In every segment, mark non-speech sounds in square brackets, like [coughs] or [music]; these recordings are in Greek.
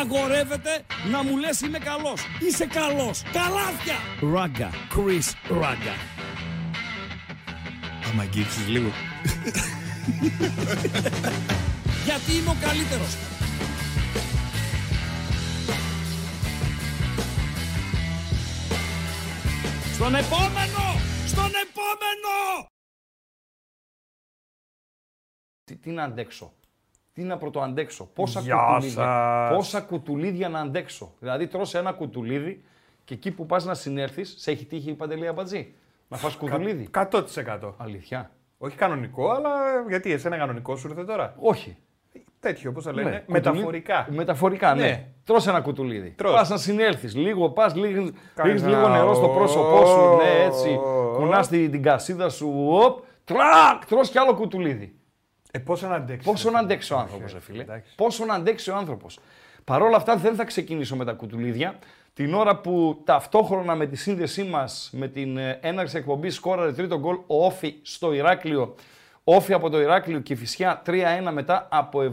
Απαγορεύεται να μου λες είμαι καλός. Είσαι καλός. Καλάθια. Ράγκα. Chris Ράγκα. Άμα αγγίξεις λίγο. [laughs] Γιατί είμαι ο καλύτερος. Στον επόμενο! Στον επόμενο! Τι, τι να αντέξω. Τι να πρωτοαντέξω. Πόσα Γεια κουτουλίδια, σας. πόσα κουτουλίδια να αντέξω. Δηλαδή τρως ένα κουτουλίδι και εκεί που πας να συνέρθεις, σε έχει τύχει η Παντελή Αμπατζή. Να φας κουτουλίδι. 100%. Αλήθεια. Όχι κανονικό, αλλά γιατί εσένα κανονικό σου ήρθε τώρα; Όχι. Τέτοιο, πώ θα Ναι, λένε. κουτουλί- Μεταφορικά. Μεταφορικά, ναι. Ναι. Τρως ένα κουτουλίδι. Τρως. Πας να συνέλθεις. Λίγο πας, λίγο, Κάνεις ρίχνεις ένα λίγο νερό στο πρόσωπό σου. Ναι, έτσι. ω, Κουνάς την, την κασίδα σου. Οπ, τρακ, τρως κι άλλο κουτουλίδι. Ε, πόσο να αντέξει. Πόσο να αντέξει ο άνθρωπος, φίλε. εντάξει. Πόσο να αντέξει ο άνθρωπος. Παρ' όλα αυτά δεν θα ξεκινήσω με τα κουτουλίδια. Την ώρα που ταυτόχρονα με τη σύνδεσή μας με την ε, έναρξη εκπομπής σκόραρε τρίτο γκολ ο Όφη στο Ηράκλειο. Όφη από το Ηράκλειο και φυσιά 3-1 μετά από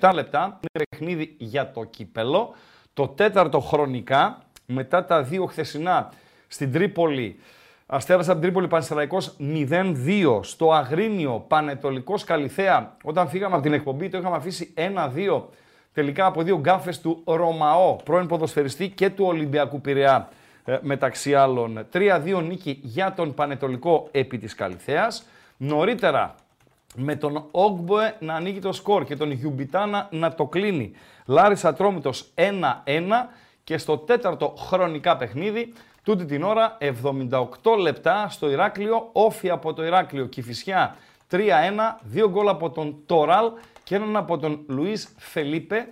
77 λεπτά. Είναι παιχνίδι για το κύπελο. Το τέταρτο χρονικά μετά τα δύο χθεσινά στην Τρίπολη Αστέρας από την Τρίπολη Πανσεραϊκός 0-2 στο Αγρίνιο Πανετολικός Καλιθέα. Όταν φύγαμε από την εκπομπή το είχαμε αφήσει 1-2 τελικά από δύο γκάφες του Ρωμαό, πρώην ποδοσφαιριστή και του Ολυμπιακού Πειραιά ε, μεταξύ άλλων. 3-2 νίκη για τον Πανετολικό επί της Καλιθέας. Νωρίτερα με τον Όγκμποε να ανοίγει το σκορ και τον Γιουμπιτάνα να το κλείνει. Λάρης Ατρόμητος 1-1 και στο τέταρτο χρονικά παιχνίδι, τούτη την ώρα 78 λεπτά στο Ηράκλειο, όφη από το Ηράκλειο, Κηφισιά 3-1, δύο γκολ από τον Τόραλ και έναν από τον Λουίς Φελίπε,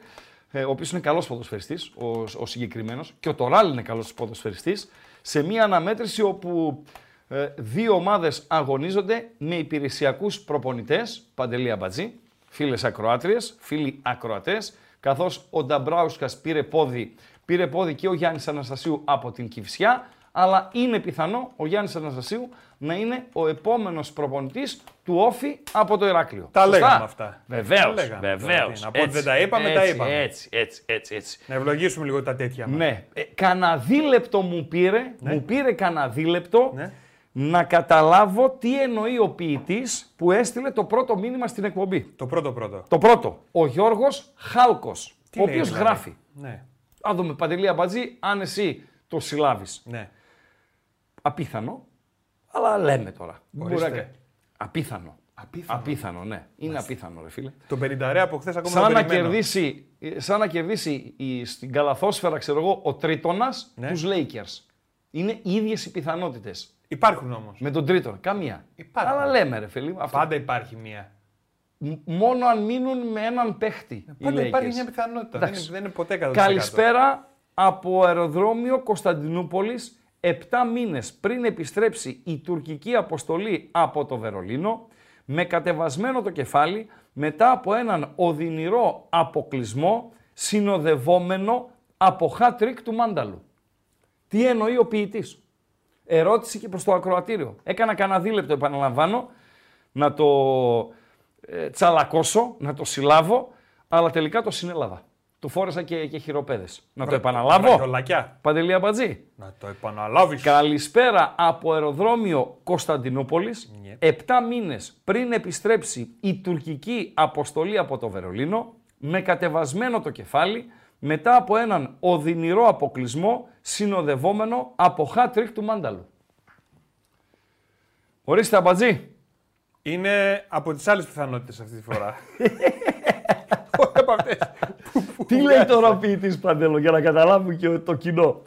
ε, ο οποίος είναι καλός ποδοσφαιριστής, ο, ο συγκεκριμένος, και ο Τοράλ είναι καλός ποδοσφαιριστής, σε μια αναμέτρηση όπου ε, δύο ομάδες αγωνίζονται με υπηρεσιακούς προπονητές, Παντελή Αμπατζή, φίλες ακροάτριες, φίλοι ακροατές, καθώς ο Νταμπράουσκας πήρε πόδι, πήρε πόδι και ο Γιάννης Αναστασίου από την Κυφσιά, αλλά είναι πιθανό ο Γιάννης Αναστασίου να είναι ο επόμενος προπονητής του Όφη από το Ηράκλειο. Τα Σωστά; λέγαμε αυτά. Βεβαίως, Τα λέγαμε τώρα, βεβαίως. τι, να πω ότι Έτσι, δεν τα είπαμε, τα έτσι, είπαμε. Έτσι, έτσι, έτσι, έτσι. Να ευλογήσουμε λίγο τα τέτοια μας. Ναι. Ε, κανα δίλεπτο μου πήρε, μου πήρε κανα δίλεπτο Ναι. να καταλάβω τι εννοεί ο ποιητής που έστειλε το πρώτο μήνυμα στην εκπομπή. Το πρώτο πρώτο. Το πρώτο. Ο Γιώργος Χάλκος, Τι ο λέει, οποίος δηλαδή; γράφει. Ναι. Α δούμε, Παντελή Αμπατζή, αν εσύ το συλλάβεις. ναι. Απίθανο, αλλά λέμε τώρα. Ορίστε. Μπορεί να- Απίθανο. Απίθανο. Απίθανο, ναι. Είναι απίθανο, ρε φίλε. Το 50 από χθες ακόμα Σαν τον να, περιμένω. κερδίσει, ε, σαν να κερδίσει η, στην καλαθόσφαιρα, ξέρω εγώ, ο τρίτονας Ναι. τους Lakers. Είναι οι ίδιες οι πιθανότητες. Υπάρχουν όμως. Με τον τρίτον. Καμία. Υπάρχουν. Αλλά λέμε, ρε φίλε. Αυτό. Πάντα υπάρχει μία. Μ- Μόνο αν μείνουν με έναν παίχτη. οι Πάντα υπάρχει Lakers. μια πιθανότητα. Δεν Εντάξει. είναι, δεν είναι ποτέ 100%. Καλησπέρα από αεροδρόμιο Κωνσταντινούπολης. Επτά μήνες πριν επιστρέψει η τουρκική αποστολή από το Βερολίνο, με κατεβασμένο το κεφάλι, μετά από έναν οδυνηρό αποκλεισμό, συνοδευόμενο από hat-trick του Μάνταλου. Τι εννοεί ο ποιητής; Ερώτηση και προς το ακροατήριο. Έκανα κανένα δίλεπτο, επαναλαμβάνω, να το ε, τσαλακώσω, να το συλλάβω, αλλά τελικά το συνέλαβα. Του φόρεσα και, και χειροπέδες. Να το επαναλάβω. Βραχιολακιά. Παντελή Αμπατζή. Να το επαναλάβεις. Καλησπέρα από αεροδρόμιο Κωνσταντινούπολης. Ναι. Επτά μήνες πριν επιστρέψει η τουρκική αποστολή από το Βερολίνο, με κατεβασμένο το κεφάλι, μετά από έναν οδυνηρό αποκλεισμό, συνοδευόμενο από hat-trick του Μάνταλου. Ορίστε Αμπατζή. Είναι από τις άλλες πιθανότητες αυτή τη φορά. [laughs] Όχι από αυτές. Τι λέει τώρα ο ποιητής Παντέλο για να καταλάβουν και το κοινό.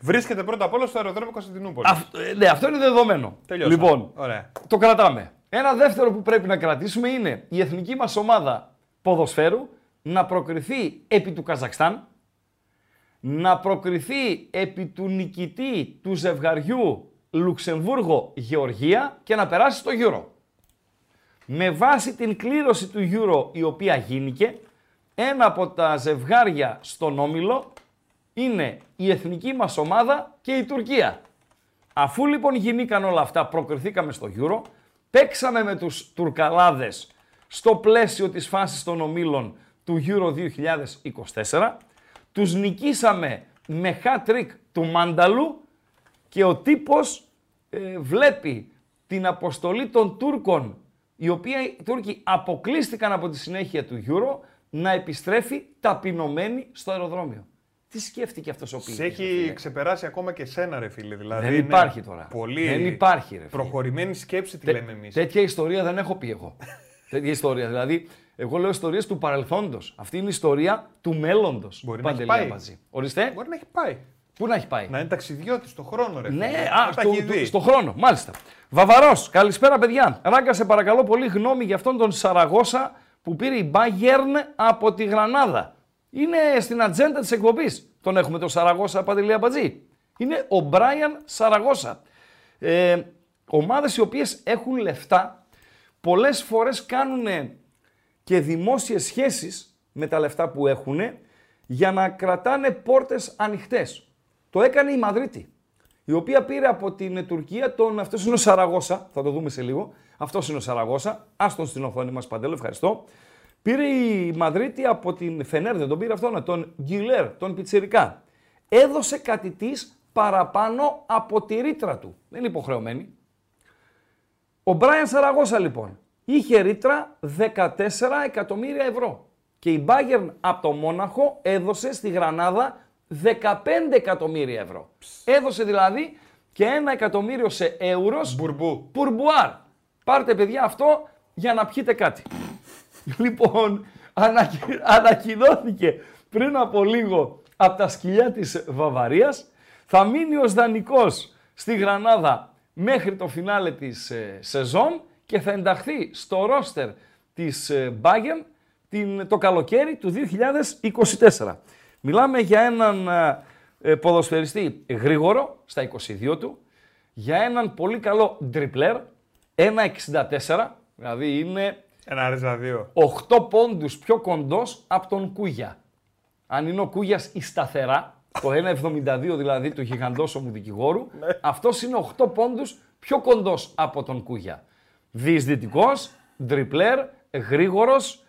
Βρίσκεται πρώτα απ' όλα στο αεροδρόμιο Κωνσταντινούπολης. Αυτό, ε, ναι, αυτό είναι δεδομένο. Τελειώσαμε. Λοιπόν, Ωραία. το κρατάμε. Ένα δεύτερο που πρέπει να κρατήσουμε είναι η εθνική μας ομάδα ποδοσφαίρου να προκριθεί επί του Καζακστάν, να προκριθεί επί του νικητή του ζευγαριού Λουξεμβούργο-Γεωργία και να περάσει στο Euro. Με βάση την κλήρωση του Euro η οποία γίνηκε, ένα από τα ζευγάρια στον Όμιλο είναι η εθνική μας ομάδα και η Τουρκία. Αφού λοιπόν γινήκαν όλα αυτά, προκριθήκαμε στο Euro, παίξαμε με τους Τουρκαλάδες στο πλαίσιο της φάσης των ομίλων του Euro 2024. τους νικήσαμε με hat-trick του Μάνταλου και ο τύπος ε, βλέπει την αποστολή των Τούρκων, οι οποίοι οι Τούρκοι αποκλείστηκαν από τη συνέχεια του Euro, να επιστρέφει ταπεινωμένη στο αεροδρόμιο. Τι σκέφτηκε αυτός ο Σε ποιητής, ρε έχει φίλε; ξεπεράσει ακόμα και σένα, ρε φίλε. Δηλαδή, Δεν είναι υπάρχει τώρα. Πολύ Δεν υπάρχει, ρε φίλε. προχωρημένη σκέψη, τη Τε- λέμε εμείς. Τέτοια ιστορία δεν έχω πει εγώ. [laughs] τέτοια ιστορία. Δηλαδή, εγώ λέω ιστορίες του παρελθόντος. Αυτή είναι η ιστορία του μέλλοντος. Μπορεί να έχει πάει. Ορίστε. Μπορεί να έχει πάει. Πού να έχει πάει; Να είναι ταξιδιώτης στο χρόνο, ρε. Ναι, φίλε. α, Να τα στο, έχει δει. στο χρόνο, μάλιστα. Βαβαρός, καλησπέρα παιδιά. Ράγκα, σε παρακαλώ πολύ γνώμη για αυτόν τον Σαραγώσα που πήρε η Bayern από τη Γρανάδα. Είναι στην ατζέντα της εκπομπής. Τον έχουμε τον Σαραγώσα Παντελή Αμπατζή. Είναι ο Μπράιαν Σαραγώσα. Ε, ομάδες οι οποίες έχουν λεφτά πολλές φορές κάνουν και δημόσιες σχέσεις με τα λεφτά που έχουν για να κρατάνε πόρτες ανοιχτές. Το έκανε η Μαδρίτη, η οποία πήρε από την Τουρκία τον, αυτός είναι ο Σαραγώσα, θα το δούμε σε λίγο, αυτός είναι ο Σαραγώσα, άστον στην οθόνη μας Παντέλο, ευχαριστώ. Πήρε η Μαδρίτη από την Φενέρ, δεν τον πήρε αυτόν, τον Γκιλέρ, τον Πιτσιρικά. Έδωσε κάτι της παραπάνω από τη ρήτρα του. Δεν είναι υποχρεωμένη. Ο Μπράιαν Σαραγώσα λοιπόν είχε ρήτρα 14 εκατομμύρια ευρώ. Και η Bayern από το Μόναχο έδωσε στη Γρανάδα 15 εκατομμύρια ευρώ. Έδωσε δηλαδή και ένα εκατομμύριο σε ευρώ Μπουρμπού. πουρμπουάρ. Πάρτε παιδιά αυτό για να πιείτε κάτι. λοιπόν, ανακοι- ανακοινώθηκε πριν από λίγο από τα σκυλιά της Βαβαρίας. Θα μείνει ως δανεικός στη Γρανάδα μέχρι το φινάλε της ε, σεζόν και θα ενταχθεί στο ρόστερ της ε, Bayern την, το καλοκαίρι του 2024. Μιλάμε για έναν ε, ε, ποδοσφαιριστή γρήγορο στα 22 του, για έναν πολύ καλό ντριπλέρ, 1,64, δηλαδή είναι Ένα ρίζα δύο. 8 πόντους πιο κοντός από τον Κούγια. Αν είναι ο Κούγιας η σταθερά, το 1,72 δηλαδή του γιγαντόσωμου δικηγόρου, [laughs] αυτός είναι 8 πόντους πιο κοντός από τον Κούγια. Διεισδυτικός, ντριπλέρ, γρήγορος,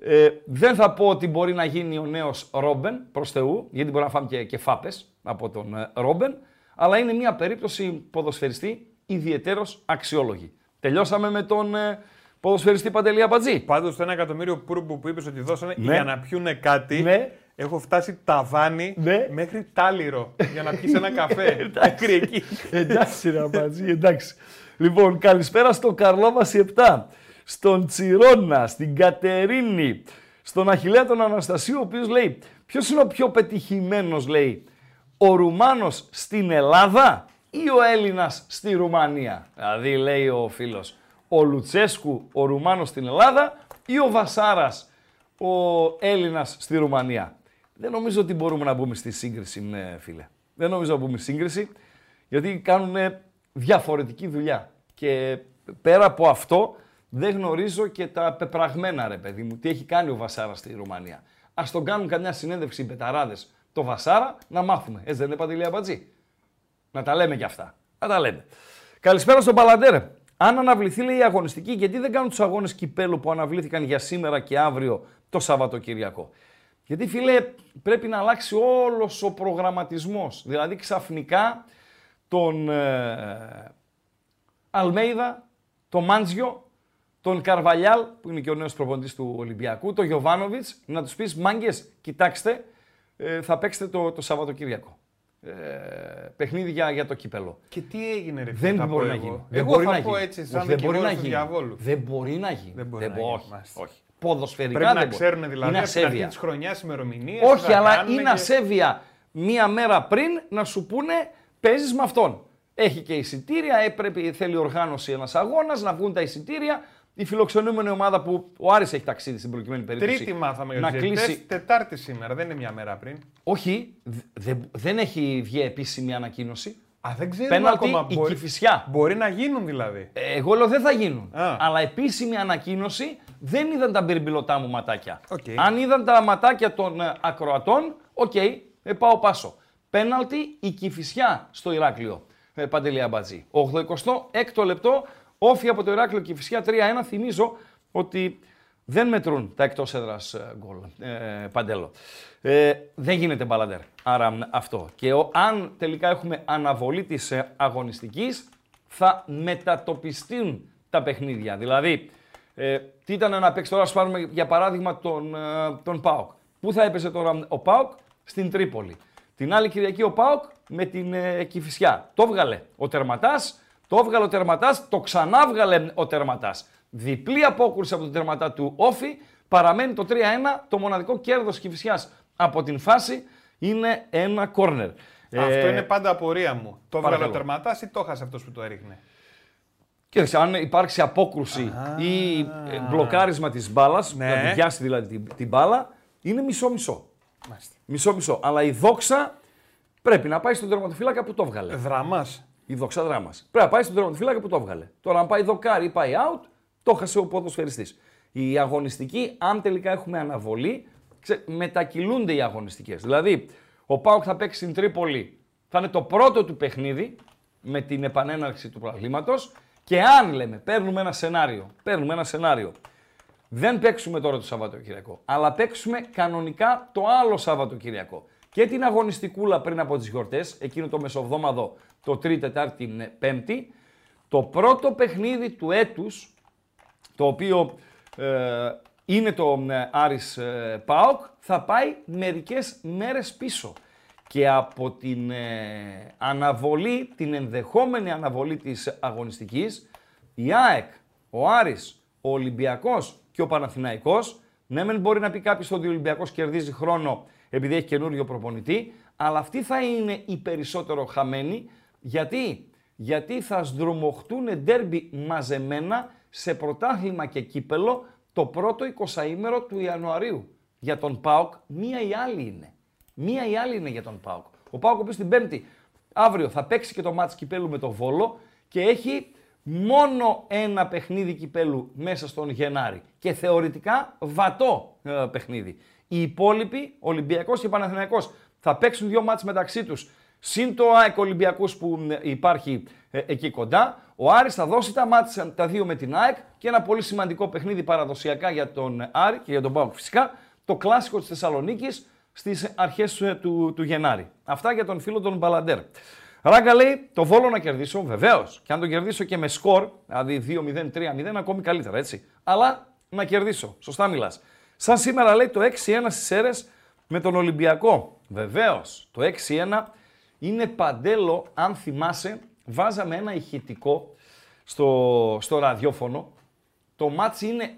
ε, δεν θα πω ότι μπορεί να γίνει ο νέος Ρόμπεν προς Θεού, γιατί μπορεί να φάμε και, και φάπες από τον ε, Ρόμπεν, αλλά είναι μια περίπτωση ποδοσφαιριστή ιδιαιτέρως αξιόλογη. Τελειώσαμε με τον ε, ποδοσφαιριστή Παντελή Αμπατζή. Πάντως το ένα εκατομμύριο πουρμπου που είπες ότι δώσανε Ναι. για να πιούνε κάτι. Ναι. Έχω φτάσει ταβάνι Ναι. μέχρι τάλιρο για να πιεις ένα καφέ. [laughs] Μέχρι εκεί. εντάξει ρε Αμπατζή, εντάξει. Λοιπόν, καλησπέρα στον Καρλόβαση 7, στον Τσιρόνα, στην Κατερίνη, στον Αχιλέα τον Αναστασίου, ο οποίος λέει, ποιος είναι ο πιο πετυχημένος, λέει, ο Ρουμάνος στην Ελλάδα ή ο Έλληνας στη Ρουμανία; Δηλαδή, λέει ο φίλος, ο Λουτσέσκου, ο Ρουμάνος στην Ελλάδα ή ο Βασάρας, ο Έλληνας στη Ρουμανία; Δεν νομίζω ότι μπορούμε να μπούμε στη σύγκριση, ναι, φίλε. Δεν νομίζω να μπούμε στη σύγκριση, γιατί κάνουν διαφορετική δουλειά. Και πέρα από αυτό, δεν γνωρίζω και τα πεπραγμένα, ρε παιδί μου, τι έχει κάνει ο Βασάρα στη Ρουμανία. Α τον κάνουν καμιά συνέντευξη οι πεταράδες το Βασάρα να μάθουμε. Έτσι δεν είναι παντελή αμπατζή; Να τα λέμε κι αυτά. Να τα λέμε. Καλησπέρα στον Παλαντέρ. Αν αναβληθεί, λέει η αγωνιστική, γιατί δεν κάνουν τους αγώνες κυπέλου που αναβλήθηκαν για σήμερα και αύριο το Σαββατοκυριακό; Γιατί φίλε, πρέπει να αλλάξει όλος ο προγραμματισμός. Δηλαδή ξαφνικά τον ε, Αλμέιδα, τον Μάντζιο, τον Καρβαλιάλ, που είναι και ο νέος προπονητής του Ολυμπιακού, τον Γιωβάνοβιτς, να τους πεις «Μάγκες, κοιτάξτε, ε, θα παίξετε το, το Σαββατοκύριακο». Ε, παιχνίδι για, για το κύπελο. Και τι έγινε, ρε φίλε. Δεν θα μπορεί πω να εγώ. γίνει. Δεν Εγώ μπορεί θα να πω γίνει. έτσι, Όχι, σαν δεν μπορεί να δικηγόρος του γίνει. διαβόλου. Δεν μπορεί να γίνει. Δεν μπορεί να μπο- γίνει, όχι, μάλιστα. όχι. Ποδοσφαιρικά Πρέπει να δεν μπορεί. ξέρουν δηλαδή Είναι από την αρχή ασέβεια. της χρονιάς ημερομηνίες. Όχι, αλλά είναι ασέβεια μία μέρα πριν να σου πούνε παίζεις με αυτόν. Έχει και εισιτήρια, ε, πρέπει, θέλει οργάνωση ένας αγώνας, να βγουν τα εισιτήρια. Η φιλοξενούμενη ομάδα που ο Άρης έχει ταξίδι στην προκειμένη περίπτωση. Τρίτη μάθαμε για να τους κλείσει. διαιτητές, Τετάρτη σήμερα, δεν είναι μια μέρα πριν. Όχι, δε- δε- δεν έχει βγει επίσημη ανακοίνωση. Α, δεν ξέρουμε Πέναλτι ακόμα. η Μπορεί, Κηφισιά. μπορεί να γίνουν δηλαδή. Ε, Εγώ λέω δεν θα γίνουν. Α. Αλλά επίσημη ανακοίνωση δεν είδαν τα μπυρμπιλωτά μου ματάκια. Οκ. Αν είδαν τα ματάκια των ε, ακροατών, οκ, ε, πάω πάσο. Πέναλτι η Κηφισιά στο Ηράκλειο. Ε, Παντελή Αμπατζή. 86ο λεπτό, ΟΦΗ από το Ηράκλειο Κηφισιά 3-1. Θυμίζω ότι δεν μετρούν τα εκτός έδρας γκολ. Ε, παντέλο. Ε, δεν γίνεται μπαλαντέρ. Άρα αυτό. Και ο, αν τελικά έχουμε αναβολή της ε, αγωνιστικής, θα μετατοπιστούν τα παιχνίδια. Δηλαδή, ε, τι ήταν να παίξει τώρα, ας πάρουμε για παράδειγμα τον, ε, τον Πάοκ. Πού θα έπαιζε τώρα ο Πάοκ, στην Τρίπολη. Την άλλη Κυριακή ο Πάοκ με την ε, Κηφισιά. Το έβγαλε ο τερματάς, το έβγαλε ο τερματάς, το ξανά έβγαλε ο τερματάς. Διπλή απόκρουση από τον τερματά του Όφη, παραμένει το 3-1, το μοναδικό κέρδος Κηφισιά από την φάση είναι ένα κόρνερ. Αυτό Ε, είναι πάντα απορία μου. Το έβγαλε ο παρακαλώ. τερματάς ή το έχασε αυτός που το έριχνε; Κοίταξε, αν υπάρξει απόκρουση ή ε, μπλοκάρισμα της μπάλας, Ναι. να τη πιάσει δηλαδή την, την μπάλα, είναι μισό-μισό. Μάλιστα. Μισό-μισό. Αλλά η δόξα πρέπει να πάει στον τερματοφύλακα που το έβγαλε. Δράμα. Η δόξα δράμα. Πρέπει να πάει στον τερματοφύλακα που το έβγαλε. Τώρα, αν πάει δοκάρι ή πάει out, το χασε ο ποδοσφαιριστής. Η αγωνιστική, αν τελικά έχουμε αναβολή, ξε, μετακυλούνται οι αγωνιστικές. Δηλαδή, ο Πάουκ θα παίξει στην Τρίπολη, θα είναι το πρώτο του παιχνίδι με την επανέναρξη του προβλήματο. Και αν λέμε, παίρνουμε ένα σενάριο, παίρνουμε ένα σενάριο, δεν παίξουμε τώρα το Σαββατοκυριακό, αλλά παίξουμε κανονικά το άλλο Σαββατοκυριακό. Και την αγωνιστικούλα πριν από τις γιορτές, εκείνο το μεσοβδόμαδο, το Τρίτη, Τετάρτη, Πέμπτη, το πρώτο παιχνίδι του έτους, το οποίο ε, είναι το ε, Άρης ε, ΠΑΟΚ, θα πάει μερικές μέρες πίσω. Και από την ε, αναβολή, την ενδεχόμενη αναβολή της αγωνιστικής, η ΑΕΚ, ο Άρης, ο Ολυμπιακός και ο Παναθηναϊκός, ναι μεν μπορεί να πει κάποιος ότι ο Ολυμπιακός κερδίζει χρόνο επειδή έχει καινούριο προπονητή, αλλά αυτοί θα είναι οι περισσότερο χαμένοι. Γιατί; Γιατί θα σδρομοχτούν ντέρμπι μαζεμένα σε πρωτάθλημα και κύπελο το πρώτο 20ήμερο του Ιανουαρίου. Για τον ΠΑΟΚ μία ή άλλη είναι. Μία ή άλλη είναι για τον ΠΑΟΚ. Ο ΠΑΟΚ ο οποίος την Πέμπτη αύριο θα παίξει και το μάτς κυπέλου με τον Βόλο και έχει μόνο ένα παιχνίδι κυπέλου μέσα στον Γενάρη και θεωρητικά βατό ε, παιχνίδι. Οι υπόλοιποι, Ολυμπιακός και Παναθηναϊκός, θα παίξουν δύο μάτς μεταξύ τους. Συν το ΑΕΚ Ολυμπιακούς που ε, υπάρχει ε, εκεί κοντά. Ο Άρης θα δώσει τα μάτς ε, τα δύο με την ΑΕΚ και ένα πολύ σημαντικό παιχνίδι παραδοσιακά για τον Άρη και για τον ΠΑΟΚ φυσικά, το κλάσικο της Θεσσαλονίκης στις αρχές ε, του, του Γενάρη. Αυτά για τον φίλο τον Μπαλαντέρ. Ράγκα λέει το βόλο να κερδίσω, βεβαίως. Και αν το κερδίσω και με σκορ, δηλαδή 2-0, 3-0, ακόμη καλύτερα έτσι. Αλλά να κερδίσω. Σωστά μιλάς. Σαν σήμερα λέει το 6-1 στις Σέρρες με τον Ολυμπιακό. Βεβαίως. Το 6-1 είναι Παντελή, αν θυμάσαι, βάζαμε ένα ηχητικό στο, στο ραδιόφωνο. Το ματς είναι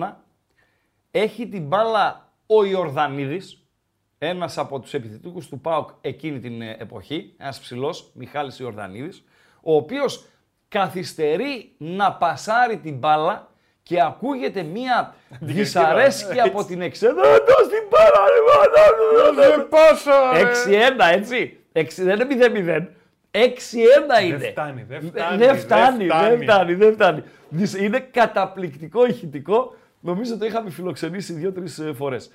6-1. Έχει την μπάλα ο Ιορδανίδης, ένας από τους επιθετικούς του ΠΑΟΚ εκείνη την ε, εποχή, ένας ψηλός, Μιχάλης Ιορδανίδης, ο οποίος καθυστερεί να πασάρει την μπάλα και ακούγεται μία δυσαρέσκεια από την εξέδρα. «Δώσ' την μπάλα, ρε, μάνα, Δεν πάσα! 6-1, έτσι. 6, δεν είναι 0-0. 6-1 είναι. φτάνει, δεν Ε, φτάνει, Δεν δεν φτάνει, δεν φτάνει. φτάνει, δεν φτάνει. Δυσ- Είναι καταπληκτικό ηχητικό. Νομίζω το είχαμε φιλοξενήσει δύο-τρεις φορές.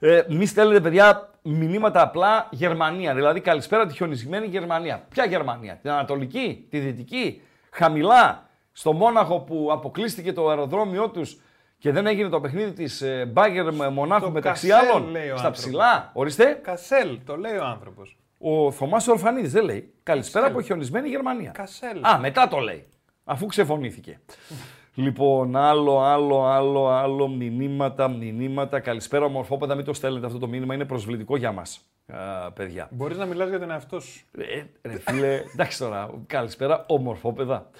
Ε, μη στέλνετε, παιδιά, μηνύματα απλά Γερμανία. Δηλαδή, καλησπέρα τη χιονισμένη Γερμανία. Ποια Γερμανία, την Ανατολική, τη Δυτική, χαμηλά, στο Μόναχο που αποκλείστηκε το αεροδρόμιό τους και δεν έγινε το παιχνίδι της Μπάγκερ Μονάχου Το μεταξύ Κασέλ, άλλων. λέει ο Στα άνθρωπος. ψηλά. Ορίστε. Κασέλ, το λέει ο άνθρωπος. Ο Θωμάς Ορφανίδης δεν λέει. Καλησπέρα Κασέλ. από χιονισμένη Γερμανία. Κασέλ. Α, μετά το λέει. Αφού ξεφωνήθηκε. λοιπόν, άλλο, άλλο, άλλο, άλλο, μηνύματα, μηνύματα. Καλησπέρα, ομορφόπεδα. Μην το στέλνετε αυτό το μήνυμα, είναι προσβλητικό για μας, παιδιά. Μπορείς να μιλάς για τον εαυτό σου. Ε, ρε φίλε, εντάξει τώρα, καλησπέρα, ομορφόπεδα.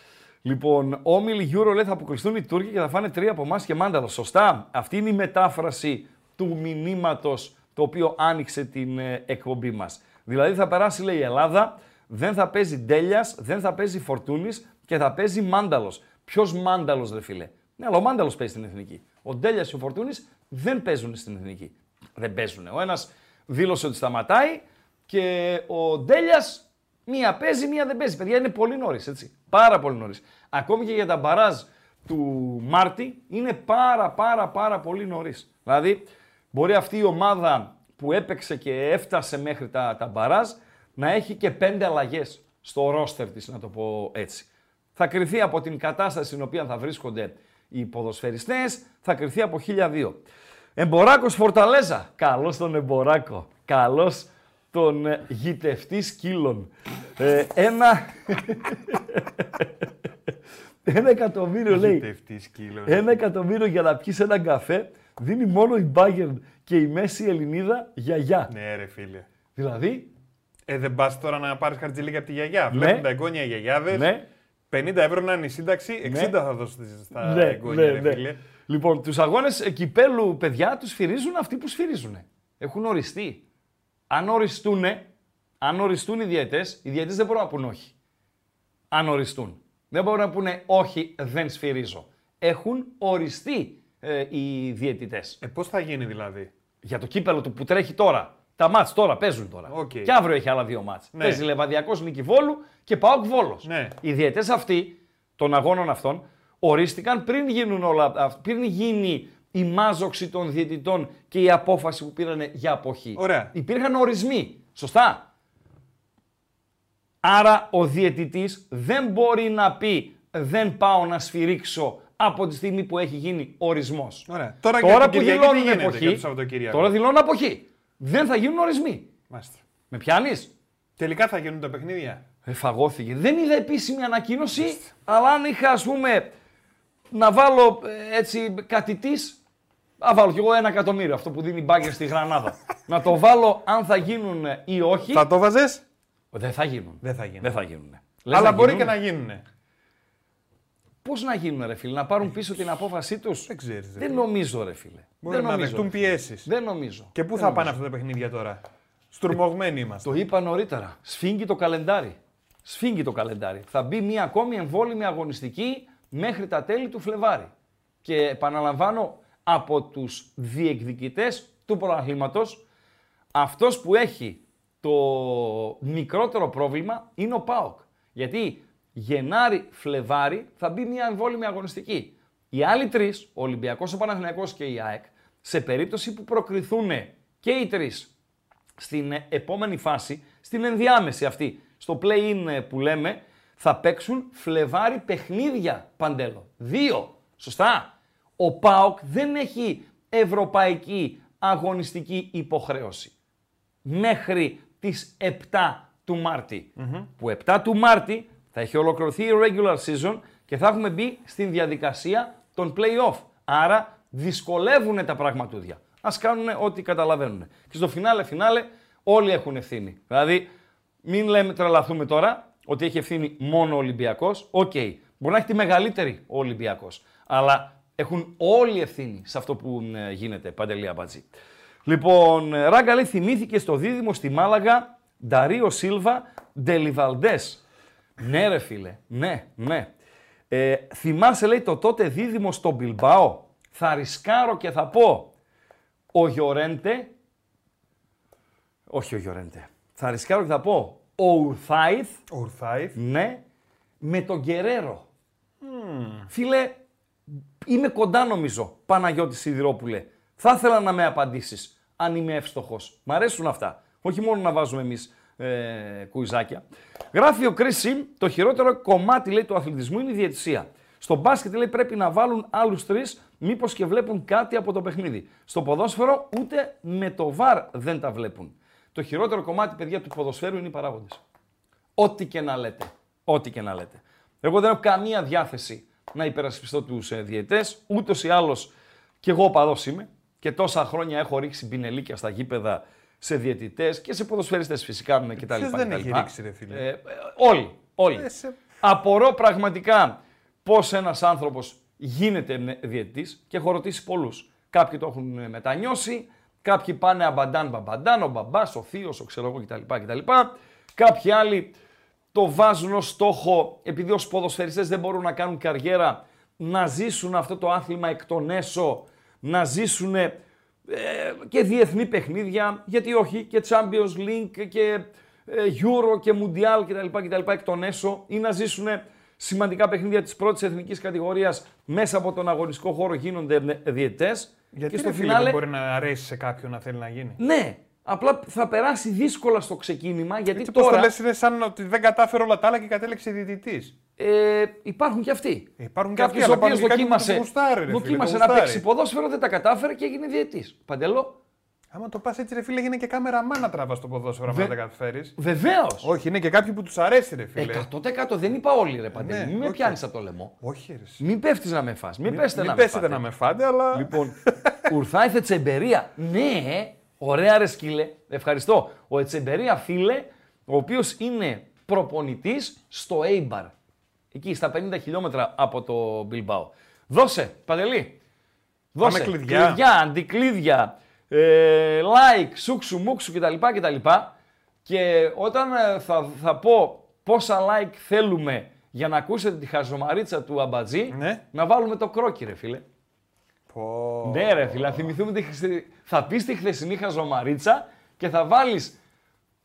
Λοιπόν, όμιλοι Euro λέει θα αποκλειστούν οι Τούρκοι και θα φάνε τρία από εμάς και μάνταλο. Σωστά. Αυτή είναι η μετάφραση του μηνύματος το οποίο άνοιξε την ε, εκπομπή μας. Δηλαδή θα περάσει, λέει η Ελλάδα, δεν θα παίζει Ντέλιας, δεν θα παίζει Φορτούνης και θα παίζει Μάνταλος. Ποιος Μάνταλος, ρε φίλε; Ναι, αλλά ο Μάνταλος παίζει στην εθνική. Ο Ντέλιας και ο Φορτούνης δεν παίζουν στην εθνική. Δεν παίζουν. Ο ένας δήλωσε ότι σταματάει και ο Ντέλιας μία παίζει, μία δεν παίζει. Παιδιά είναι πολύ νωρίς, έτσι. Πάρα πολύ νωρίς. Ακόμη και για τα μπαράζ του Μάρτη είναι πάρα πάρα πάρα πολύ νωρίς. Δηλαδή, μπορεί αυτή η ομάδα που έπαιξε και έφτασε μέχρι τα, τα μπαράζ να έχει και πέντε αλλαγές στο ρόστερ της, να το πω έτσι. Θα κριθεί από την κατάσταση στην οποία θα βρίσκονται οι ποδοσφαιριστές, θα κρυθεί από 1002. Εμποράκος Φορταλέζα. Καλός τον Εμποράκο. Καλός τον ε, γητευτή σκύλων. Ε, ένα... [laughs] ένα εκατομμύριο λέει. Γητευτή σκύλο. Ένα εκατομμύριο για να πιεις έναν καφέ δίνει μόνο η Bayern και η Μέση Ελληνίδα γιαγιά. Ναι, ρε φίλε. Δηλαδή, Ε, δεν πας τώρα να πάρεις χαρτζηλίκια από τη γιαγιά. Ναι. Βλέπουν τα εγγόνια οι γιαγιάδες. ναι, 50 ευρώ να είναι η σύνταξη, 60 Ναι. θα δώσετε στα ναι, εγγόνια, ναι, ρε ναι. φίλε. Λοιπόν, τους αγώνες κυπέλου, παιδιά, τους σφυρίζουν αυτοί που σφυρίζουν. Έχουν οριστεί. Αν οριστούνε, αν οριστούν οι διαιτητές, οι διαιτητές δεν μπορούν να πούν όχι. Αν οριστούν. Δεν μπορούν να πούνε όχι, δεν σφυρίζω. Έχουν οριστεί ε, οι διαιτητές. Ε, πώς θα γίνει δηλαδή; Για το κύπελο του που τρέχει τώρα. Τα ματς τώρα παίζουν τώρα. Οκ. Και αύριο έχει άλλα δύο ματς. Ναι. Παίζει Λεβαδιακός Νίκη Βόλου και Πάοκ Βόλος. Ναι. Οι διαιτές αυτοί των αγώνων αυτών ορίστηκαν πριν, γίνουν όλα, αυ- πριν γίνει η μάζοξη των διαιτητών και η απόφαση που πήραν για αποχή. Ωραία. Υπήρχαν ορισμοί. Σωστά. Άρα ο διαιτητής δεν μπορεί να πει δεν πάω να σφυρίξω από τη στιγμή που έχει γίνει ορισμός. Ωραία. Τώρα, Τώρα για που την Κυριακή τι δηλώνουν γίνεται για εποχή, το Σαββατοκύριακο; τώρα δηλώνουν αποχή. Δεν θα γίνουν ορισμοί. Μάλιστα. Με πιάνεις; Τελικά θα γίνουν τα παιχνίδια; Ε, φαγώθηκε. Δεν είδα επίσημη ανακοίνωση, αλλά αν είχα ας πούμε να βάλω ε, έτσι κάτι της, θα βάλω κι εγώ ένα εκατομμύριο, αυτό που δίνει η μπάγκερ στη Γρανάδα. [laughs] να το βάλω αν θα γίνουν ή όχι. Θα το βάζε. Δεν θα γίνουν. Δεν θα γίνουν. Δεν θα γίνουν. Αλλά μπορεί και να γίνουν. Πώς να γίνουν ρε φίλε, να πάρουν πίσω την απόφασή τους; Δεν ξέρεις, ρε Δεν φίλε. νομίζω ρε φίλε. Μπορεί δεν να νομίζω, δεχτούν ρε φίλε. πιέσεις. Δεν νομίζω. Και πού Δεν θα πάνε νομίζω. αυτά τα παιχνίδια τώρα; Στουρμωγμένοι είμαστε. Το είπα νωρίτερα. Σφίγγει το καλεντάρι. Σφίγγει το καλεντάρι. Θα μπει μία ακόμη εμβόλυμη αγωνιστική μέχρι τα τέλη του Φλεβάρι. Και επαναλαμβάνω, από τους διεκδικητές του πρωταθλήματος, αυτός που έχει το μικρότερο πρόβλημα είναι ο ΠΑΟΚ. Γιατί Γενάρη-Φλεβάρι θα μπει μία εμβόλυμη αγωνιστική. Οι άλλοι τρεις, ο Ολυμπιακός, ο Παναθηναϊκός και η ΑΕΚ, σε περίπτωση που προκριθούν και οι τρεις στην ε, επόμενη φάση, στην ενδιάμεση αυτή, στο play-in ε, που λέμε, θα παίξουν Φλεβάρι παιχνίδια, Παντέλο. Δύο. Σωστά. Ο ΠΑΟΚ δεν έχει ευρωπαϊκή αγωνιστική υποχρέωση. Μέχρι τις 7 του μαρτη Που 7 του Μάρτη θα έχει ολοκληρωθεί η regular season και θα έχουμε μπει στην διαδικασία των play-off. Άρα δυσκολεύουν τα πραγματάκια. Ας κάνουν ό,τι καταλαβαίνουν. Και στο φινάλε φινάλε όλοι έχουν ευθύνη. Δηλαδή μην λέμε τρελαθούμε τώρα ότι έχει ευθύνη μόνο ο Ολυμπιακός. Οκ, μπορεί να έχει τη μεγαλύτερη ο Ολυμπιακός. Αλλά έχουν όλοι ευθύνη σε αυτό που ε, γίνεται, Παντελή Αμπατζή. Λοιπόν, ε, Ράγκα λέει θυμήθηκε στο δίδυμο στη Μάλαγα Νταρίο Σίλβα Ντέλι Βαλντές. Ναι ρε φίλε, ναι, ναι. Ε, θυμάσαι λέει το τότε δίδυμο στο Μπιλμπάο. Θα ρισκάρω και θα πω ο Γιορέντε, όχι ο Γιορέντε, θα ρισκάρω και θα πω ο Ουρθάιθ, Ο Ουρθάιθ. ναι, με τον Γκερέρο. Φίλε, είμαι κοντά νομίζω, Παναγιώτης Σιδηρόπουλε. Θα ήθελα να με απαντήσεις, αν είμαι εύστοχος. Μ' αρέσουν αυτά. Όχι μόνο να βάζουμε εμείς ε, κουιζάκια. Γράφει ο Κρίση, το χειρότερο κομμάτι λέει, του αθλητισμού είναι η διαιτησία. Στο μπάσκετ λέει πρέπει να βάλουν άλλους τρεις, μήπως και βλέπουν κάτι από το παιχνίδι. Στο ποδόσφαιρο ούτε με το βαρ δεν τα βλέπουν. Το χειρότερο κομμάτι, παιδιά, του ποδοσφαίρου είναι οι παράγοντες. Ό,τι και να λέτε. Ό,τι και να λέτε. Εγώ δεν έχω καμία διάθεση να υπερασπιστώ τους ε, διαιτές. Ούτως ή άλλως και εγώ παδό είμαι και τόσα χρόνια έχω ρίξει πινελίκια στα γήπεδα σε διαιτητές και σε ποδοσφαιριστές φυσικά με κτλ. Ποιος δεν κτλ. έχει ρίξει, ρε φίλε; Ε, ε, όλοι. όλοι. Ε, σε- Απορώ πραγματικά πώς ένας άνθρωπος γίνεται διαιτητής και έχω ρωτήσει πολλούς. Κάποιοι το έχουν ε, μετανιώσει, κάποιοι πάνε αμπαντάν μπαμπαντάν, ο μπαμπάς, ο θείος, ο ξέρω εγώ κτλ. κτλ. Κάποιοι άλλοι το βάζουν ως στόχο, επειδή ως ποδοσφαιριστές δεν μπορούν να κάνουν καριέρα, να ζήσουν αυτό το άθλημα εκ των έσω, να ζήσουν ε, και διεθνή παιχνίδια, γιατί όχι, και Champions League και ε, Euro και Mundial κτλ. κτλ εκ των έσω, ή να ζήσουν σημαντικά παιχνίδια της πρώτης εθνικής κατηγορίας μέσα από τον αγωνιστικό χώρο γίνονται ε, διαιτές. Γιατί και ρε στο φίλε, φινάλε, δεν μπορεί να αρέσει σε κάποιον να θέλει να γίνει; ναι, απλά θα περάσει δύσκολα στο ξεκίνημα, γιατί Έτσι πώς τώρα... το λες είναι σαν ότι δεν κατάφερε όλα τα άλλα και κατέληξε διαιτητής. Ε, υπάρχουν και αυτοί. Υπάρχουν και Κάποιος αυτοί, ο αλλά οποίο υπάρχουν και κάποιοι που δοκίμασε, το γουστάρει, ρε φίλε, δοκίμασε το να γουστάρει. παίξει ποδόσφαιρο, δεν τα κατάφερε και έγινε διαιτής. Παντελό. Άμα το πας έτσι, ρε φίλε, είναι και κάμερα να τραβάς το ποδόσφαιρο, άμα Βε- δεν τα καταφέρεις. Βεβαίως. Όχι, είναι και κάποιοι που τους αρέσει, ρε φίλε. 100% δεν είπα όλοι ρε Παντελή. Ναι, Μην με όχι. πιάνεις από το λαιμό. Όχι, ρε. εσύ. Μην πέφτεις να με φας. Μην, πέσετε Μην να πέσετε με φάτε. να με φάτε, αλλά. Λοιπόν, [laughs] Ουρθάιθε Τσεμπερία. Ναι, ωραία ρε σκύλε. Ευχαριστώ. Ο Ετσεμπερία φίλε, ο οποίος είναι προπονητής στο Eibar. Εκεί στα 50 χιλιόμετρα από το Μπιλμπάο. Δώσε, Παντελή. Δώσε. Πάμε κλειδιά. κλειδιά αντικλείδια, ε, like, σούξου, μουξου κτλ. κτλ. Και όταν ε, θα, θα πω πόσα like θέλουμε για να ακούσετε τη χαζομαρίτσα του Αμπατζή, Ναι. να βάλουμε το κρόκι ρε φίλε. Πω. Ναι, ρε φίλε, να θυμηθούμε τη χθε- Θα πεις τη χθεσινή χαζομαρίτσα και θα βάλεις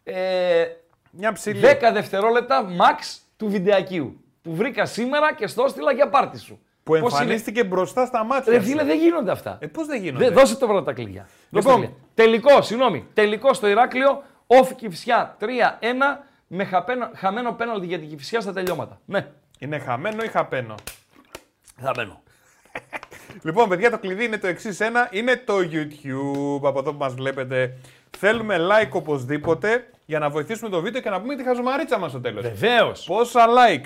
ε, Μια ψηλή. 10 δευτερόλεπτα max του βιντεακίου. Που βρήκα σήμερα και στο έστειλα για πάρτι σου. Που Πώς είναι; εμφανίστηκε μπροστά στα μάτια. Ρε σου. φίλε, δεν γίνονται αυτά. Ε, πώς δεν γίνονται; Δε, δώσε το πρώτα τα κλειδιά. Δώσε τα Λοιπόν. κλειδιά. Τελικό, συγγνώμη. Τελικό στο Ηράκλειο. Όφη Κυφσιά 3-1 με χαπένο- χαμένο πέναλτι για την Κυφσιά στα τελειώματα. Ναι, Είναι χαμένο ή χαπένο; χαμένο. Λοιπόν, παιδιά, το κλειδί είναι το εξής ένα. Είναι το YouTube. Από εδώ που μας βλέπετε. Θέλουμε like οπωσδήποτε για να βοηθήσουμε το βίντεο και να πούμε τη χαζομαρίτσα μας στο τέλος. Βεβαίως. Πόσα like;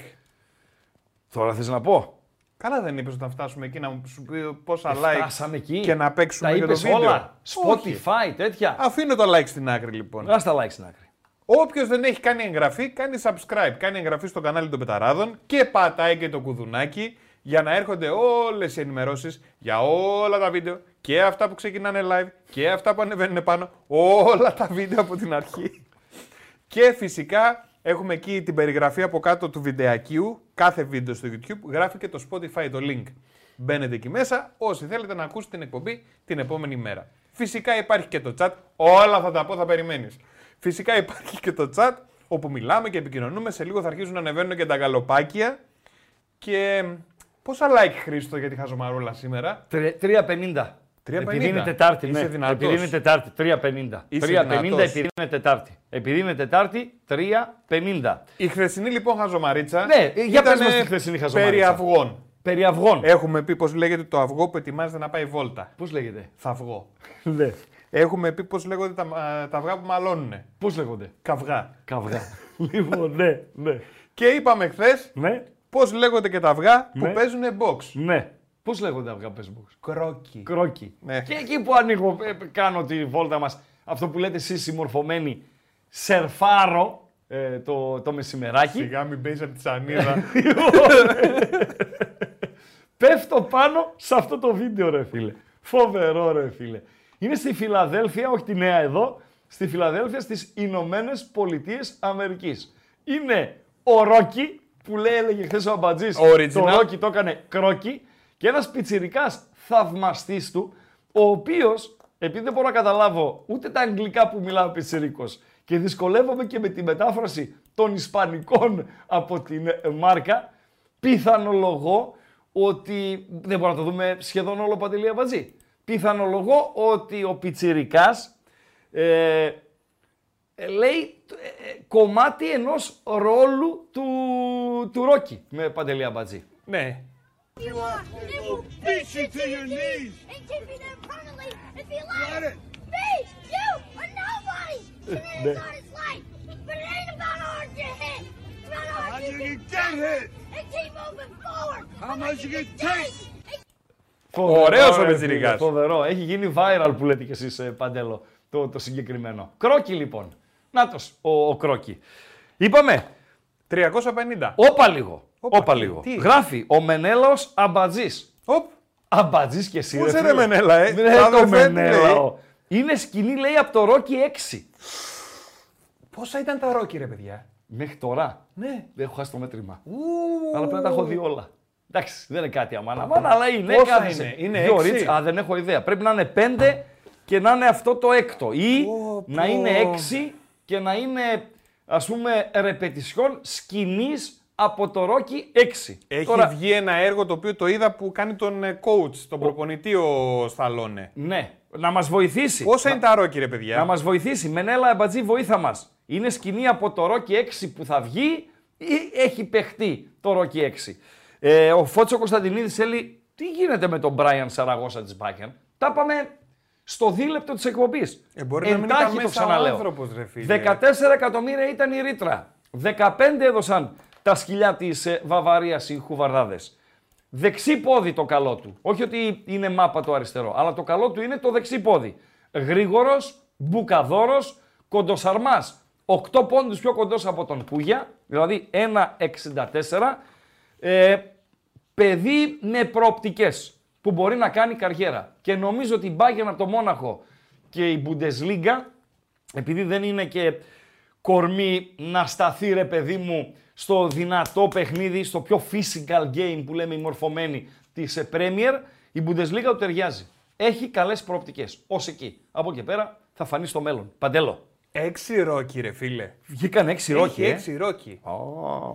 Τώρα θες να πω. Καλά δεν είπες όταν φτάσουμε εκεί να σου πεις πόσα Ε, like Φτάσαμε εκεί. και να παίξουμε Τα για το είπες βίντεο. όλα. Όχι. Spotify, τέτοια. Αφήνω το like στην άκρη λοιπόν. Ας τα like στην άκρη. Όποιος δεν έχει κάνει εγγραφή, κάνει subscribe. Κάνει εγγραφή στο κανάλι των Πεταράδων και πατάει και το κουδουνάκι για να έρχονται όλες οι ενημερώσεις για όλα τα βίντεο και αυτά που ξεκινάνε live και αυτά που ανεβαίνουν πάνω. Όλα τα βίντεο από την αρχή. Και φυσικά έχουμε εκεί την περιγραφή από κάτω του βιντεακίου. Κάθε βίντεο στο YouTube γράφει και το Spotify το link. Μπαίνετε εκεί μέσα όσοι θέλετε να ακούσετε την εκπομπή την επόμενη μέρα. Φυσικά υπάρχει και το chat. Όλα θα τα πω, θα περιμένεις. Φυσικά υπάρχει και το chat όπου μιλάμε και επικοινωνούμε. Σε λίγο θα αρχίσουν να ανεβαίνουν και τα γαλοπάκια. Και πόσα like Χρήστο για τη χαζομαρούλα σήμερα; Τρε- 3.50. 3.50. Επειδή είναι Τετάρτη, Είσαι ναι. δυνατός. Επειδή είναι Τετάρτη, 3.50. Είσαι 3.50 δυνατός. επειδή είναι Τετάρτη. Επειδή είναι Τετάρτη, 3.50. Η χθεσινή λοιπόν χαζομαρίτσα. Ναι, για πες ήτανε μας τη χθεσινή χαζομαρίτσα. Περί αυγών. Περί αυγών. Έχουμε πει πώς λέγεται το αυγό που ετοιμάζεται να πάει βόλτα. Πώς λέγεται; Θα βγω. [laughs] Ναι. Έχουμε πει πώς λέγονται τα, α, τα αυγά που μαλώνουν. Πώς λέγονται; Καυγά. Καυγά. [laughs] λοιπόν, ναι, ναι. Και είπαμε χθες Ναι, πώς λέγονται και τα αυγά που Ναι. παίζουν box. ναι. Πώς λέγονται αυγά Facebook. Κρόκι. Κρόκι. Ναι. Και εκεί που ανοίγω, ε, κάνω τη βόλτα μας, αυτό που λέτε εσείς συμμορφωμένοι, σερφάρω ε, το, το μεσημεράκι. Σιγά μην πέσει από τη σανίδα. [laughs] Πέφτω πάνω σε αυτό το βίντεο, ρε φίλε. Φοβερό, ρε φίλε. Είναι στη Φιλαδέλφια, όχι τη νέα εδώ, στη Φιλαδέλφια στις Ηνωμένες Πολιτείες Αμερικής. Είναι ο Ρόκι, που λέει, έλεγε χθες ο Αμπατζής, Original. το Ρόκι το έκανε κρόκι, και ένας πιτσιρικάς θαυμαστής του, ο οποίος, επειδή δεν μπορώ να καταλάβω ούτε τα αγγλικά που μιλάει ο πιτσιρίκος, και δυσκολεύομαι και με τη μετάφραση των Ισπανικών από την ε, μάρκα, πιθανολογώ ότι, δεν μπορούμε να το δούμε σχεδόν όλο παντελή αμπατζή, πιθανολογώ ότι ο πιτσιρικάς ε, ε, ε, λέει ε, ε, κομμάτι ενός ρόλου του, του Ρόκη με Παντελία Μπατζή. Ναι. Ωραίος ο Φοβερό. Έχει γίνει viral που λέτε κι εσείς, Παντέλο, το, το συγκεκριμένο. Κρόκι λοιπόν. Νάτος ο, ο Κρόκι. Είπαμε. 350. Όπα λίγο. Όπα, Όπα τι, λίγο. τι; Γράφει ο Μενέλαος Αμπατζής. Οπ. Αμπατζής και εσύ. Πώς ρε είναι φίλε. Μενέλα, ε; Ναι, Τα το αδερφέ του Μενέλαο. Είναι σκηνή λέει από το Ρόκι 6. Πόσα ήταν τα ρόκι, ρε παιδιά; Μέχρι τώρα. Ναι. Δεν έχω χάσει το μέτρημα. Ου. Αλλά πρέπει να τα έχω δει όλα. Εντάξει, δεν είναι κάτι αμάνα. Αμάνα, αλλά είναι. Πόσα κάθεσαι. είναι; Είναι Δύο έξι; ρίτς. Α, δεν έχω ιδέα. Πρέπει να είναι πέντε και να είναι αυτό το έκτο. Ή Πω, να πω. είναι έξι και να είναι ας πούμε ρεπετησιόν σκηνής από το Ρόκι 6. Έχει Τώρα, βγει ένα έργο το οποίο το είδα που κάνει τον ε, coach, τον προπονητή ο Σταλόνε. ναι, να μας βοηθήσει. Πόσα να, είναι τα ρόκι, ρε παιδιά; να μας βοηθήσει. Μενέλα Εμπατζή, βοήθα μας. Είναι σκηνή από το Ρόκι 6 που θα βγει ή έχει παιχτεί το Ρόκι 6. Ε, ο Φώτσο Κωνσταντινίδης θέλει τι γίνεται με τον Μπράιαν Σαραγώσα της Bayern. Τα πάμε στο δίλεπτο της εκπομπής. Ε, μπορεί να μην Εντάχει ήταν το μέσα ο ξαναλέω. άνθρωπος, ρε φίλε. 14 εκατομμύρια ήταν η ρήτρα. 15 έδωσαν τα σκυλιά της ε, Βαβαρίας οι χουβαρδάδες. Δεξί πόδι το καλό του. Όχι ότι είναι μάπα το αριστερό, αλλά το καλό του είναι το δεξί πόδι. Γρήγορος, μπουκαδόρος, κοντοσαρμάς. 8 πόντους πιο κοντός από τον Κούγια, δηλαδή 1,64. Ε, παιδί με προοπτικές που μπορεί να κάνει καριέρα. Και νομίζω ότι η Bayern από το Μόναχο και η Bundesliga, επειδή δεν είναι και κορμί να σταθεί ρε παιδί μου στο δυνατό παιχνίδι, στο πιο physical game που λέμε οι μορφωμένοι της ε, Premier, η Bundesliga του ταιριάζει. Έχει καλές προοπτικές, ως εκεί. Από εκεί πέρα θα φανεί στο μέλλον. Παντέλο. Έξι ρόκι, ρε φίλε. Βγήκαν έξι ρόκι, Έχει ε. έξι ρόκι. Ω,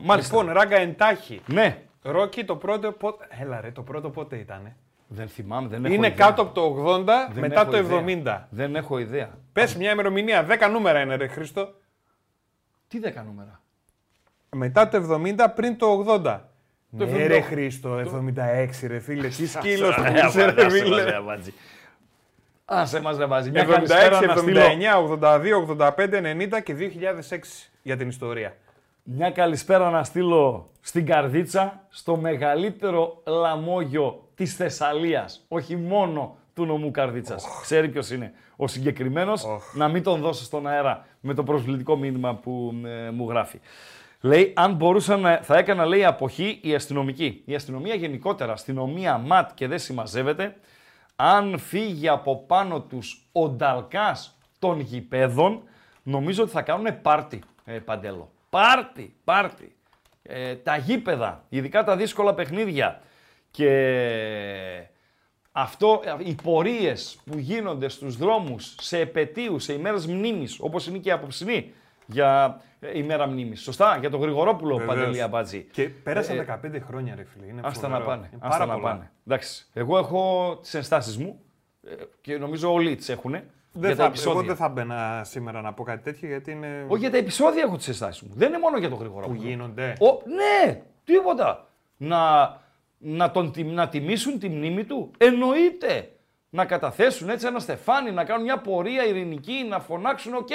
μάλιστα. Λοιπόν, ράγκα εντάχει. Ναι. Ρόκι το πρώτο πότε. Έλα ρε, το πρώτο πότε ήταν. Δεν θυμάμαι, δεν έχω Είναι ιδέα. κάτω από το 80 Δεν μετά έχω το ιδέα. 70. Δεν έχω ιδέα. Πες μια ημερομηνία, 10 νούμερα είναι ρε Χρήστο. Τι δέκα νούμερα; Μετά το 70 πριν το 80. Το ναι, 70. ρε Χρήστο, 76 ρε φίλε. Τι σκύλος που Ρε, είσαι, ρε άσε μας, φίλε. ρε, Βάτζη. Άσε μας ρε Βάτζη. Μια 76, καλησπέρα να στείλω. 79, 82, 85, 90 και 2006 για την ιστορία. Μια καλησπέρα να στείλω στην Καρδίτσα, στο μεγαλύτερο λαμόγιο της Θεσσαλίας. Όχι μόνο του νομού Καρδίτσας. Ξέρει ποιος είναι ο συγκεκριμένος; Να μην τον δώσω στον αέρα με το προσβλητικό μήνυμα που ε, μου γράφει. Λέει, αν μπορούσαν να, θα έκανα, λέει, αποχή η αστυνομική. Η αστυνομία γενικότερα, αστυνομία ματ και δεν συμμαζεύεται, αν φύγει από πάνω τους ο Νταλκάς των γηπέδων, νομίζω ότι θα κάνουν πάρτι, ε, Παντέλο. Πάρτι, πάρτι. Ε, τα γήπεδα, ειδικά τα δύσκολα παιχνίδια και αυτό, οι πορείες που γίνονται στους δρόμους σε επαιτίους, σε ημέρες μνήμης, όπως είναι και η απόψινή για ε, ημέρα μνήμης. Σωστά, για τον Γρηγορόπουλο, Βεβαίως. Παντελή Αμπατζή. Και πέρασαν Ε, 15 χρόνια, ρε φίλε. Είναι Άστα να φοβερό. πάνε. Είναι Άστα πάρα να πολλά. πάνε. Εντάξει. Εγώ έχω τις ενστάσεις μου ε, και νομίζω όλοι τις έχουν. Δεν για τα θα, εγώ επεισόδια. δεν θα μπαίνα σήμερα να πω κάτι τέτοιο γιατί είναι. Όχι για τα επεισόδια έχω τις ενστάσεις μου. Δεν είναι μόνο για τον Γρηγορόπουλο. που γίνονται. Ο, ναι, τίποτα. Να, να, τον, τιμ- να τιμήσουν τη μνήμη του. Εννοείται. Να καταθέσουν έτσι ένα στεφάνι, να κάνουν μια πορεία ειρηνική, να φωνάξουν, οκ.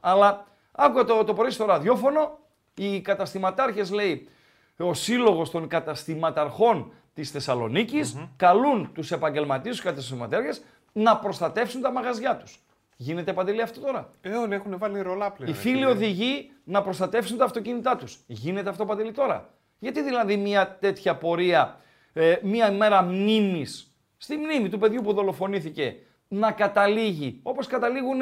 Αλλά άκουγα το, το πρωί στο ραδιόφωνο, οι καταστηματάρχες λέει, ο σύλλογος των καταστηματαρχών της θεσσαλονικης καλούν τους επαγγελματίες, τους καταστηματάρχες, να προστατεύσουν τα μαγαζιά τους. Γίνεται παντελή αυτό τώρα. Ε, όλοι έχουν βάλει ρολά πλέον. Οι ρε φίλοι φίλε. οδηγοί να προστατεύσουν τα αυτοκίνητά τους. Γίνεται αυτό παντελή τώρα. Γιατί δηλαδή μια τέτοια πορεία, ε, μια ημέρα μνήμης, στη μνήμη του παιδιού που δολοφονήθηκε, να καταλήγει, όπως καταλήγουν,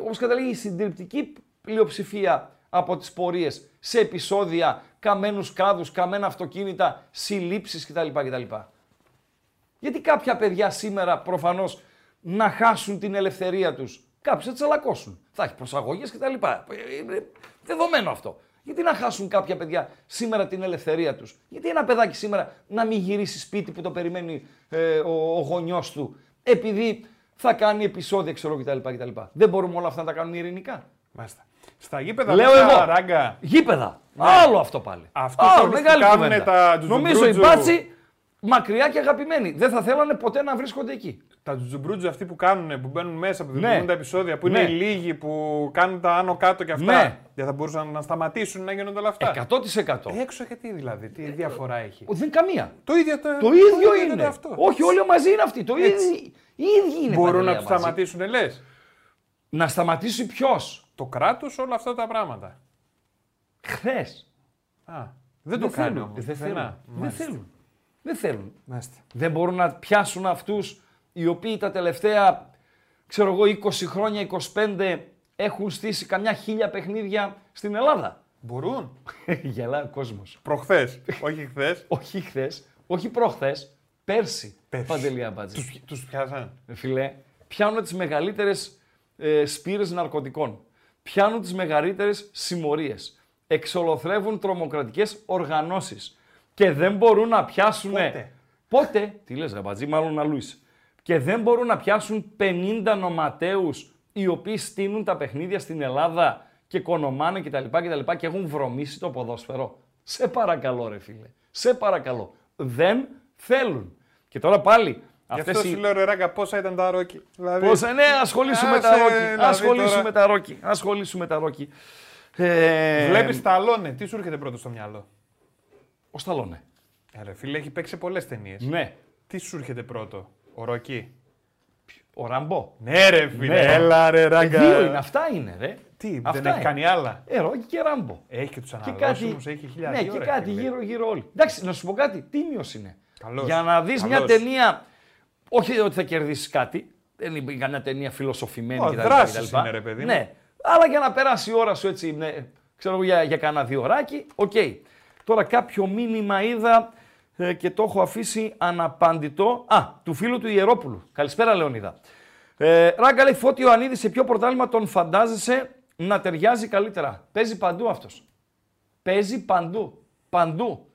όπως καταλήγει η συντριπτική πλειοψηφία από τις πορείες, σε επεισόδια, καμένους κάδους, καμένα αυτοκίνητα, συλλήψεις κτλ. κτλ. Γιατί κάποια παιδιά σήμερα προφανώς να χάσουν την ελευθερία τους. Κάποιοι θα τσαλακώσουν. Θα έχει προσαγωγές κτλ. Είναι δεδομένο αυτό. Γιατί να χάσουν κάποια παιδιά σήμερα την ελευθερία τους; Γιατί ένα παιδάκι σήμερα να μην γυρίσει σπίτι που το περιμένει ε, ο, ο γονιός του. Επειδή θα κάνει επεισόδια ξέρω κτλ. κτλ. Δεν μπορούμε όλα αυτά να τα κάνουμε ειρηνικά. Μάλιστα. Στα γήπεδα Λέω μέσα, εγώ. Ράγκα. Γήπεδα. Άλλο αυτό πάλι. Αυτό Άλλο, όλους που μεγάλη κάνουν κουβέντα. τα Νομίζω οι τζουτζουμπρούτζου. Μπάτσοι μακριά και αγαπημένοι. Δεν θα θέλανε ποτέ να βρίσκονται εκεί. Τα τζουτζουμπρούτζου αυτοί που κάνουν, που μπαίνουν μέσα, που Ναι. δημιουργούν τα επεισόδια, που Ναι. είναι οι λίγοι που κάνουν τα άνω κάτω και αυτά. Ναι. Δεν θα μπορούσαν να σταματήσουν να γίνονται όλα αυτά. 100%. Ε, Έξω γιατί δηλαδή, τι διαφορά έχει. Δεν είναι καμία. Το ίδιο, το, Το ίδιο γίνεται είναι. αυτό. Όχι, όλοι μαζί είναι αυτοί. Το ίδιο. Οι ίδιοι είναι. Μπορούν Παντελία, να τους μαζί. σταματήσουν, λες. Να σταματήσει ποιος; Το κράτος όλα αυτά τα πράγματα. Χθες. Α, δεν το κάνει όμως. Δεν θέλουν. Δεν θέλουν. Δεν θέλουν. Μάλιστα. Δεν μπορούν να πιάσουν αυτούς οι οποίοι τα τελευταία, ξέρω εγώ, 20 χρόνια, 25 έχουν στήσει καμιά χίλια παιχνίδια στην Ελλάδα. Μπορούν. [laughs] Γελάει ο κόσμος. Προχθές, όχι χθες. [laughs] όχι χθες, όχι προχθές, πέρσι. Πέρσι. Παντελή Αμπάτζη. Τους πιάσαν. Ε, Φιλέ, πιάνουν τις μεγαλύτερες ε, σπήρες ναρκωτικών. Πιάνουν τις μεγαλύτερες συμμορίες. Εξολοθρεύουν τρομοκρατικές οργανώσεις. Και δεν μπορούν να πιάσουν... Πότε; Πότε, τι λες Γαμπατζή, μάλλον αλλού είσαι. Και δεν μπορούν να πιάσουν 50 νοματέους οι οποίοι στείνουν τα παιχνίδια στην Ελλάδα και κονομάνε κτλ. Και, και, και, και έχουν βρωμίσει το ποδόσφαιρο. Σε παρακαλώ, ρε φίλε. Σε παρακαλώ. Δεν θέλουν. Και τώρα πάλι. Γι' Αυτές αυτό οι... σου λέω ρε Ράγκα πόσα ήταν τα ρόκι. Δηλαδή, Πόσα, ναι, ασχολήσου με τα Άσε, ρόκι. δηλαδή, Ασχολήσου τώρα. με τα ρόκι. Ασχολήσου με τα ρόκι. Ε, Βλέπεις τα αλόνε. Τι σου έρχεται πρώτο στο μυαλό; Ο Σταλόνε. Ε, ρε φίλε, έχει παίξει σε πολλές ταινίες. Ναι. Τι σου έρχεται πρώτο. Ο Ρόκι; Ο Ραμπό. Ναι ρε φίλε, Ναι. έλα ρε Ε, Ράγκα. δύο είναι, αυτά είναι, ρε. Τι, Αυτά δεν έχει είναι. κάνει άλλα; Ε, Ρόκι και Ράμπο. Έχει και τους Και αναλώσιμους, έχει χιλιάδες. ναι, και κάτι γύρω-γύρω όλοι. Εντάξει, να σου πω κάτι, τίμιος είναι. Καλός. Για να δεις μια Καλός. ταινία, όχι ότι θα κερδίσεις κάτι, δεν είναι καμιά ταινία φιλοσοφημένη Ω, κτλ. δράσεις κτλ. είναι, ρε παιδί μου. Ναι, αλλά για να περάσει η ώρα σου έτσι, ναι, ξέρω εγώ για, για κανένα δύο ωράκι, οκ. Τώρα κάποιο μήνυμα είδα ε, και το έχω αφήσει αναπάντητο. Α, του φίλου του Ιερόπουλου. Καλησπέρα, Λεωνίδα. Ε, Ράγκα λέει Φώτη Ιωαννίδης, σε ποιο πρωτάθλημα τον φαντάζεσαι να ταιριάζει καλύτερα; Παίζει παντού αυτός. Παίζει παντού. Παντού.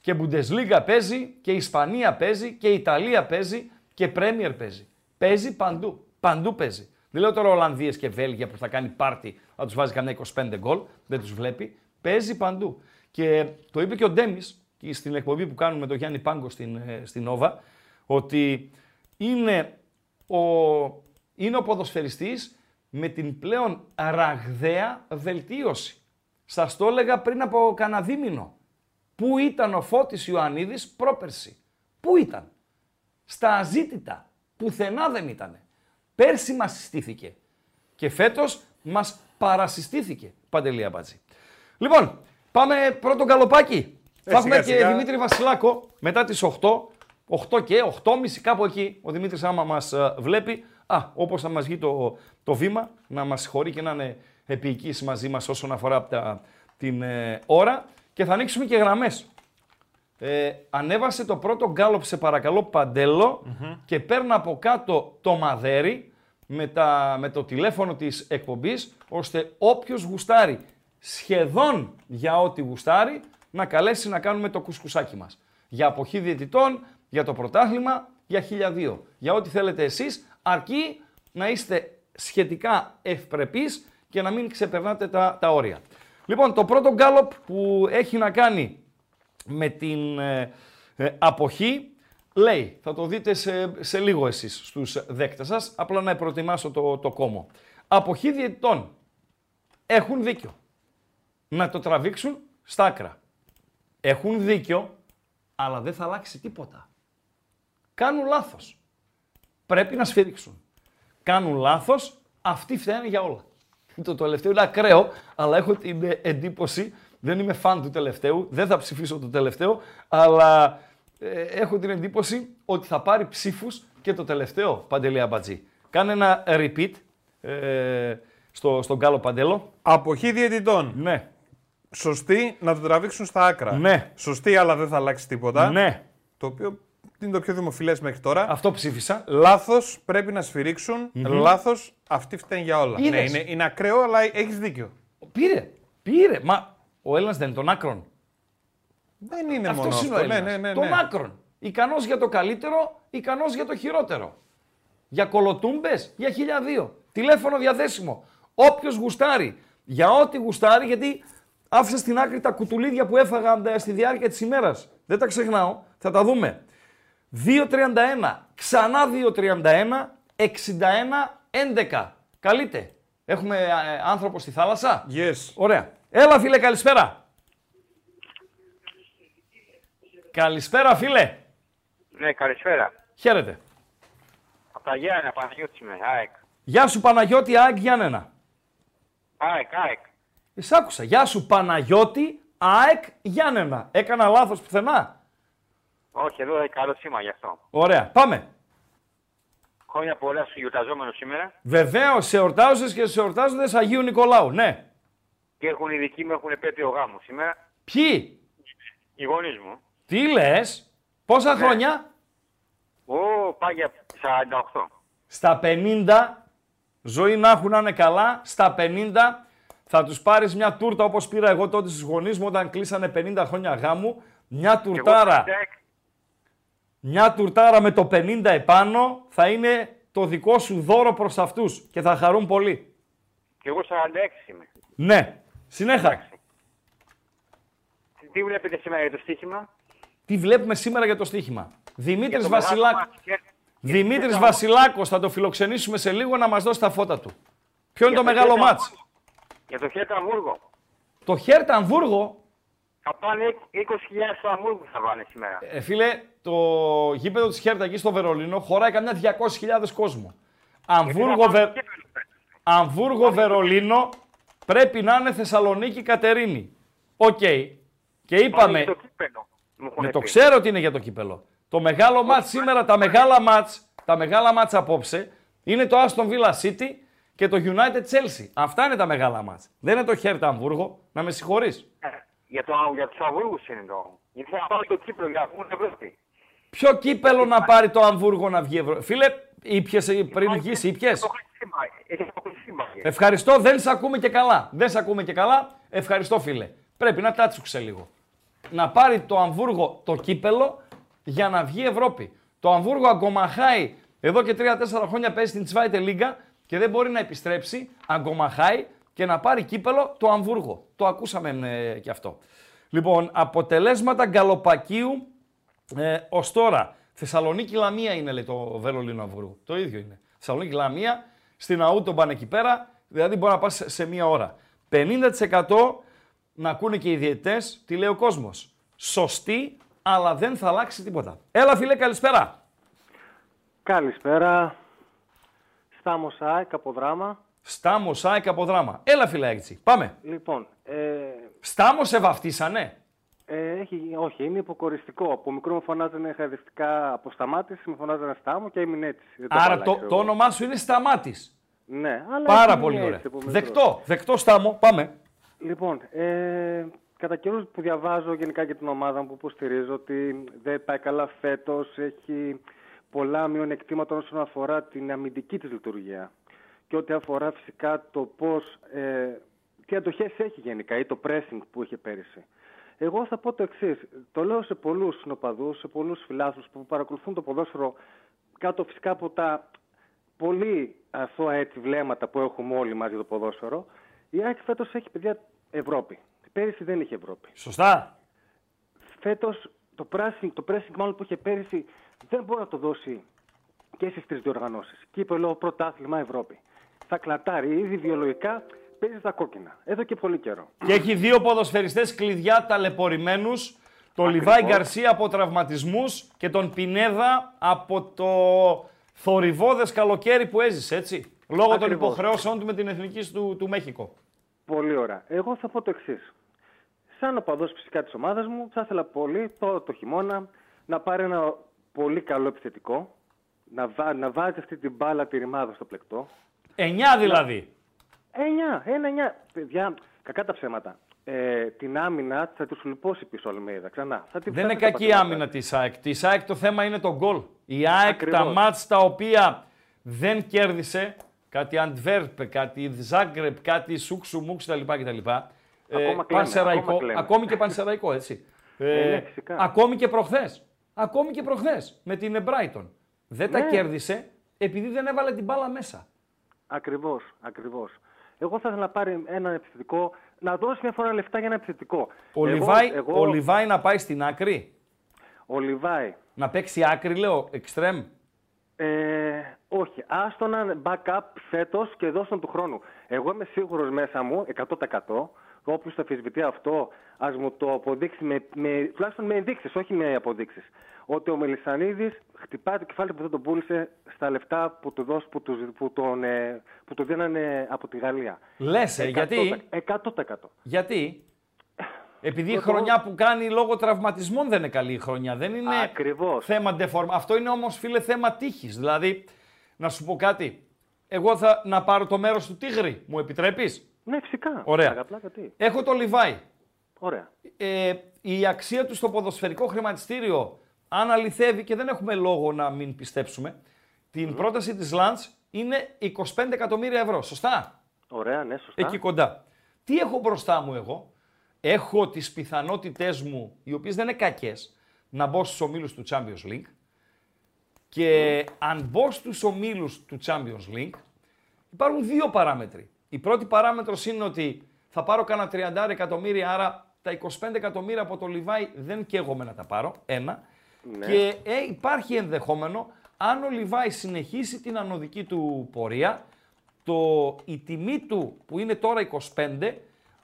Και Bundesliga παίζει, και Ισπανία παίζει, και Ιταλία παίζει, και Premier παίζει. Παίζει παντού. Παντού παίζει. Δεν λέω τώρα Ολλανδίες και Βέλγια που θα κάνει πάρτι, θα τους βάζει κανένα 25 γκολ, δεν τους βλέπει. Παίζει παντού. Και το είπε και ο Ντέμις στην εκπομπή που κάνουμε με τον Γιάννη Πάγκο στην, ε, στην Νόβα, ότι είναι ο, είναι ο ποδοσφαιριστής με την πλέον ραγδαία βελτίωση. Σας το έλεγα πριν από κανένα δίμηνο. Πού ήταν ο Φώτης Ιωαννίδης πρόπερση. Πού ήταν. Στα αζήτητα. Πουθενά δεν ήτανε. Πέρσι μας συστήθηκε. Και φέτος μας παρασυστήθηκε. Παντελή Αμπατζή. Λοιπόν, πάμε πρώτο γκαλοπάκι. Ε, Θα έχουμε σιγά, και σιγά. Δημήτρη Βασιλάκο μετά τις 8. 8 και 8.30 κάπου εκεί. Ο Δημήτρης άμα μας ε, βλέπει, α, όπως θα μας βγει το, το βήμα, να μας συγχωρεί και να είναι επίοικης μαζί μας όσον αφορά τα, την ε, ώρα. Και θα ανοίξουμε και γραμμές. Ε, ανέβασε το πρώτο γκάλωπ σε παρακαλώ Παντέλο και παίρνω από κάτω το μαδέρι με, τα, με το τηλέφωνο της εκπομπής ώστε όποιος γουστάρει σχεδόν για ό,τι γουστάρει να καλέσει να κάνουμε το κουσκουσάκι μας. Για αποχή διαιτητών, για το πρωτάθλημα, για 1002. Για ό,τι θέλετε εσείς, αρκεί να είστε σχετικά ευπρεπείς και να μην ξεπερνάτε τα, τα όρια. Λοιπόν, το πρώτο γκάλωπ που έχει να κάνει με την ε, ε, αποχή λέει, θα το δείτε σε, σε λίγο εσείς στους δέκτες σας, απλά να προετοιμάσω το, το κόμμο. Αποχή διαιτητών έχουν δίκιο να το τραβήξουν στα άκρα. Έχουν δίκιο, αλλά δεν θα αλλάξει τίποτα. Κάνουν λάθος. Πρέπει να σφυρίξουν. Κάνουν λάθος, αυτοί φταίνουν για όλα. Το τελευταίο είναι ακραίο, αλλά έχω την ε, εντύπωση, δεν είμαι φαν του τελευταίου, δεν θα ψηφίσω το τελευταίο, αλλά ε, έχω την εντύπωση ότι θα πάρει ψήφους και το τελευταίο Παντελή Αμπατζή. Κάνε ένα repeat ε, στο, στον Γκάλο Παντέλο. Αποχή διαιτητών. Ναι, Σωστή να το τραβήξουν στα άκρα. Ναι. Σωστή, αλλά δεν θα αλλάξει τίποτα. ναι, Το οποίο είναι το πιο δημοφιλές μέχρι τώρα. αυτό ψήφισα. Λάθος πρέπει να σφυριξουν Λάθος αυτοί φταίνουν για όλα. Ναι, Είδες. είναι, είναι ακραίο, αλλά έχεις δίκιο. Πήρε, πήρε. Μα ο Έλληνας δεν είναι των άκρων. Δεν είναι μόνος Αυτό είναι ο αυτό. Ναι, Έλληνας. ναι, ναι, Των ναι. άκρων. Ικανός για το καλύτερο, ικανός για το χειρότερο. Για κολοτούμπες, για χιλιαδίο. Τηλέφωνο διαθέσιμο. Όποιος γουστάρει, για ό,τι γουστάρει, γιατί άφησα στην άκρη τα κουτουλίδια που έφαγα ε, στη διάρκεια της ημέρας. Δεν τα ξεχνάω, θα τα δούμε. 2.31, ξανά 2.31, 61, 11. Καλείτε. Έχουμε ε, άνθρωπο στη θάλασσα; Yes. Ωραία. Έλα φίλε, καλησπέρα. Καλησπέρα φίλε. Ναι, καλησπέρα. Χαίρετε. Από τα Γιάννενα, Παναγιώτης είμαι, ΑΕΚ. Γεια σου Παναγιώτη ΑΕΚ Γιάννενα. ΑΕΚ, ΑΕΚ. Ε, Σ' άκουσα. Γεια σου Παναγιώτη ΑΕΚ Γιάννενα. Έκανα λάθος πουθενά. Όχι, εδώ είναι καλό σήμα γι' αυτό. Ωραία. Πάμε. Χρόνια πολλά στους γιορταζόμενους σήμερα Βεβαίως σε εορτάζοντες και σε εορτάζοντες Αγίου Νικολάου. Ναι. και έχουν οι δικοί μου έχουν επέτειο γάμου σήμερα. Ποιοι; Οι γονείς μου. Τι λες; Πόσα χρόνια; Ω, πάει για 48. Στα 50. Ζωή να έχουν να είναι καλά. Στα 50 θα τους πάρεις μια τούρτα όπως πήρα εγώ τότε στους γονείς μου όταν κλείσανε 50 χρόνια γάμου. Μια Και εγώ τουρτάρα. 56. Μια τουρτάρα με το 50 επάνω θα είναι το δικό σου δώρο προς αυτούς και θα χαρούν πολύ. Και εγώ 46 είμαι. Ναι. Συνέχα. Τι βλέπετε σήμερα για το στοίχημα; Τι βλέπουμε σήμερα για το στοίχημα; Δημήτρης Για το Βασιλάκ... μεγάλο μάτς. Και- Δημήτρης και- Βασιλάκος θα το φιλοξενήσουμε σε λίγο να μας δώσει τα φώτα του. Ποιο είναι Για το το μεγάλο Χέρτα μάτς; Για το Χέρτα Αμβούργο. Το Χέρτα Αμβούργο, Θα πάνε 20.000 στο Αμβούργο θα πάνε σήμερα. ε, φίλε, το γήπεδο της Χέρτα εκεί στο Βερολίνο χωράει καμιά 200.000 κόσμο. Αμβούργο, Γιατί θα Βε... πάνε στο κύπελλο φέτος. Αμβούργο Βερολίνο πρέπει να είναι Θεσσαλονίκη Κατερίνη. Οκ. Και είπαμε, Πάνε στο κύπελλο, μου έχουν Ναι, το πει. ξέρω ότι είναι για το κύπελο. Το μεγάλο ματς σήμερα, τα μεγάλα ματς, τα μεγάλα ματς απόψε, είναι το Aston Villa City και το United Chelsea. Αυτά είναι τα μεγάλα ματς. Δεν είναι το Hertha Αμβούργο, να με συγχωρείς. Ε, Για, το, για τους Αμβούργους είναι το. Γιατί θα πάνε στο κύπελλο για να βγουν Ευρώπη. Ποιο κύπελο να πάρει το Αμβούργο να βγει Ευρώ... Φίλε, ήπιες ε, πριν βγεις, ήπιες; Το χρησίμα. Έχει αποκλειστεί μπάγκερ. Ευχαριστώ, δεν σε ακούμε και καλά. Δεν σε ακούμε και καλά. Ευχαριστώ, φίλε. Πρέπει να τάτσουξε λίγο. Να πάρει το Αμβούργο το κύπελο για να βγει Ευρώπη. Το Αμβούργο αγκομαχάει εδώ και 3-4 χρόνια παίζει στην Τσβάιτε Λίγκα και δεν μπορεί να επιστρέψει. Αγκομαχάει και να πάρει κύπελο το Αμβούργο. Το ακούσαμε ε, και αυτό. Λοιπόν, αποτελέσματα γκαλοπακίου ε, ως τώρα. Θεσσαλονίκη Λαμία είναι λέει το Βερολίνο Αμβούργο. Το ίδιο είναι. Θεσσαλονίκη Λαμία, στην Αούτομπαν εκεί πέρα, δηλαδή μπορεί να πας σε μία ώρα. 50% να ακούνε και οι διαιτητές, τι λέει ο κόσμος. Σωστή, αλλά δεν θα αλλάξει τίποτα. Έλα, φίλε, καλησπέρα. Καλησπέρα. Στάμος ΣΑΕΚ από δράμα. Στάμος Σάικ από δράμα. Έλα, φίλε, έτσι. Πάμε. Λοιπόν, ε, Στάμος σε βαφτίσανε; ε, έχει, όχι, είναι υποκοριστικό. Από μικρό μου φωνάζανε χαϊδευτικά από σταμάτηση, με φωνάζανε Στάμο και έμεινε έτσι. Δεν Άρα έχω το, αλλάξει το εγώ. όνομά σου είναι Σταμάτης. Ναι, αλλά Πάρα έχει πολύ μείνει ωραία. έτσι από μικρός. Δεκτό, δεκτό Στάμο. Πάμε. Λοιπόν, ε, κατά καιρούς που διαβάζω γενικά για την ομάδα μου που υποστηρίζω ότι δεν πάει καλά φέτος, έχει πολλά μειονεκτήματα όσον αφορά την αμυντική της λειτουργία και ό,τι αφορά φυσικά το πώς, ε, τι αντοχές έχει γενικά ή το pressing που είχε πέρυσι. Εγώ θα πω το εξής. Το λέω σε πολλούς νοπαδού, σε πολλούς φιλάθλους που παρακολουθούν το ποδόσφαιρο κάτω φυσικά από τα πολύ αθώα έτσι βλέμματα που έχουμε όλοι μαζί το ποδόσφαιρο. Η ΑΕΚ φέτος έχει παιδιά Ευρώπη. Πέρυσι δεν είχε Ευρώπη. Σωστά. Φέτος το pressing, το pressing μάλλον που είχε πέρυσι δεν μπορεί να το δώσει και στις τρεις διοργανώσεις. Κύπελο, πρωτάθλημα, Ευρώπη. Θα κλατάρει ήδη βιολογικά, παίζει στα κόκκινα. Εδώ και πολύ καιρό. Και έχει δύο ποδοσφαιριστές κλειδιά ταλαιπωρημένους. Το Λιβάη Γκαρσία από τραυματισμούς και τον Πινέδα από το θορυβόδες καλοκαίρι που έζησε, έτσι. Λόγω των Ακριβώς. υποχρεώσεων του με την εθνική του, του Μέχικο. Πολύ ωραία. Εγώ θα πω το εξής. Σαν οπαδό φυσικά της ομάδας μου, θα ήθελα πολύ το, το χειμώνα να πάρει ένα πολύ καλό επιθετικό, να, βά, να βάζει αυτή την μπάλα τη ρημάδα στο πλεκτό. Εννιά δηλαδή. Εννιά, ένα εννιά. Παιδιά, κακά τα ψέματα. Ε, την άμυνα θα του λυπώσει πίσω ο Αλμέιδα. Ξανά. Θα τη Δεν είναι φτάσει στα κακή πατώματα. άμυνα της ΑΕΚ. Της ΑΕΚ το θέμα είναι το γκολ. Η ΑΕΚ Ακριβώς. τα μάτς τα οποία δεν κέρδισε, κάτι Αντβέρπ, κάτι Ζάγκρεπ, κάτι Σούξου Μούξ κτλ. κτλ. Κλαίμε, πανσεραϊκό, ακόμα κλαίμε. ακόμη και πανσεραϊκό, έτσι. Ε, ναι, φυσικά. ακόμη και προχθές. Ακόμη και προχθές με την Brighton. Δεν τα Ναι. κέρδισε επειδή δεν έβαλε την μπάλα μέσα. Ακριβώς, ακριβώς. Εγώ θα ήθελα να πάρει ένα επιθετικό, να δώσει μια φορά λεφτά για ένα επιθετικό. Ο, Εγώ- Λιβάη, εγώ- ο Λιβάη να πάει στην άκρη; ο Λιβάη Να παίξει άκρη, λέω, εξτρέμ. Ε, όχι. Άστον ένα backup φέτος και δώσ' του χρόνου. Εγώ είμαι σίγουρος μέσα μου 100%. Όποιο το αφισβητεί αυτό, ας μου το αποδείξεις με, με, τουλάχιστον με ενδείξεις, όχι με αποδείξεις. Ότι ο Μελισανίδης χτυπάει το κεφάλι που δεν τον πούλησε στα λεφτά που του, δώσ, που τους, που τον, ε, που του δίνανε από τη Γαλλία. Λες, ε, γιατί, 100%. γιατί, επειδή η Το- χρονιά που κάνει λόγω τραυματισμών δεν είναι καλή η χρονιά. Δεν είναι Ακριβώς. θέμα ντεφορμ. Αυτό είναι όμως, φίλε, θέμα τύχης. Δηλαδή, να σου πω κάτι. Εγώ θα να πάρω το μέρος του Τίγρη. Μου επιτρέπεις; Ναι, φυσικά. Ωραία. Αγαπλά, γιατί. Έχω το Λιβάη. Ωραία. Ε, η αξία του στο ποδοσφαιρικό χρηματιστήριο, αν αληθεύει και δεν έχουμε λόγο να μην πιστέψουμε, την πρόταση της Λαντς είναι 25 εκατομμύρια ευρώ. Σωστά; Ωραία, ναι, σωστά. Εκεί κοντά. Τι έχω μπροστά μου εγώ; Έχω τις πιθανότητές μου, οι οποίες δεν είναι κακές, να μπω στους ομίλους του Champions League. Και αν μπω στους ομίλους του Champions League, υπάρχουν δύο παράμετροι. Η πρώτη παράμετρος είναι ότι θα πάρω κάνα 30 εκατομμύρια, άρα τα 25 εκατομμύρια από το Λιβάη δεν καίγομαι να τα πάρω. Ένα. Ναι. Και ε, υπάρχει ενδεχόμενο, αν ο Λιβάη συνεχίσει την ανωδική του πορεία, το, η τιμή του που είναι τώρα 25,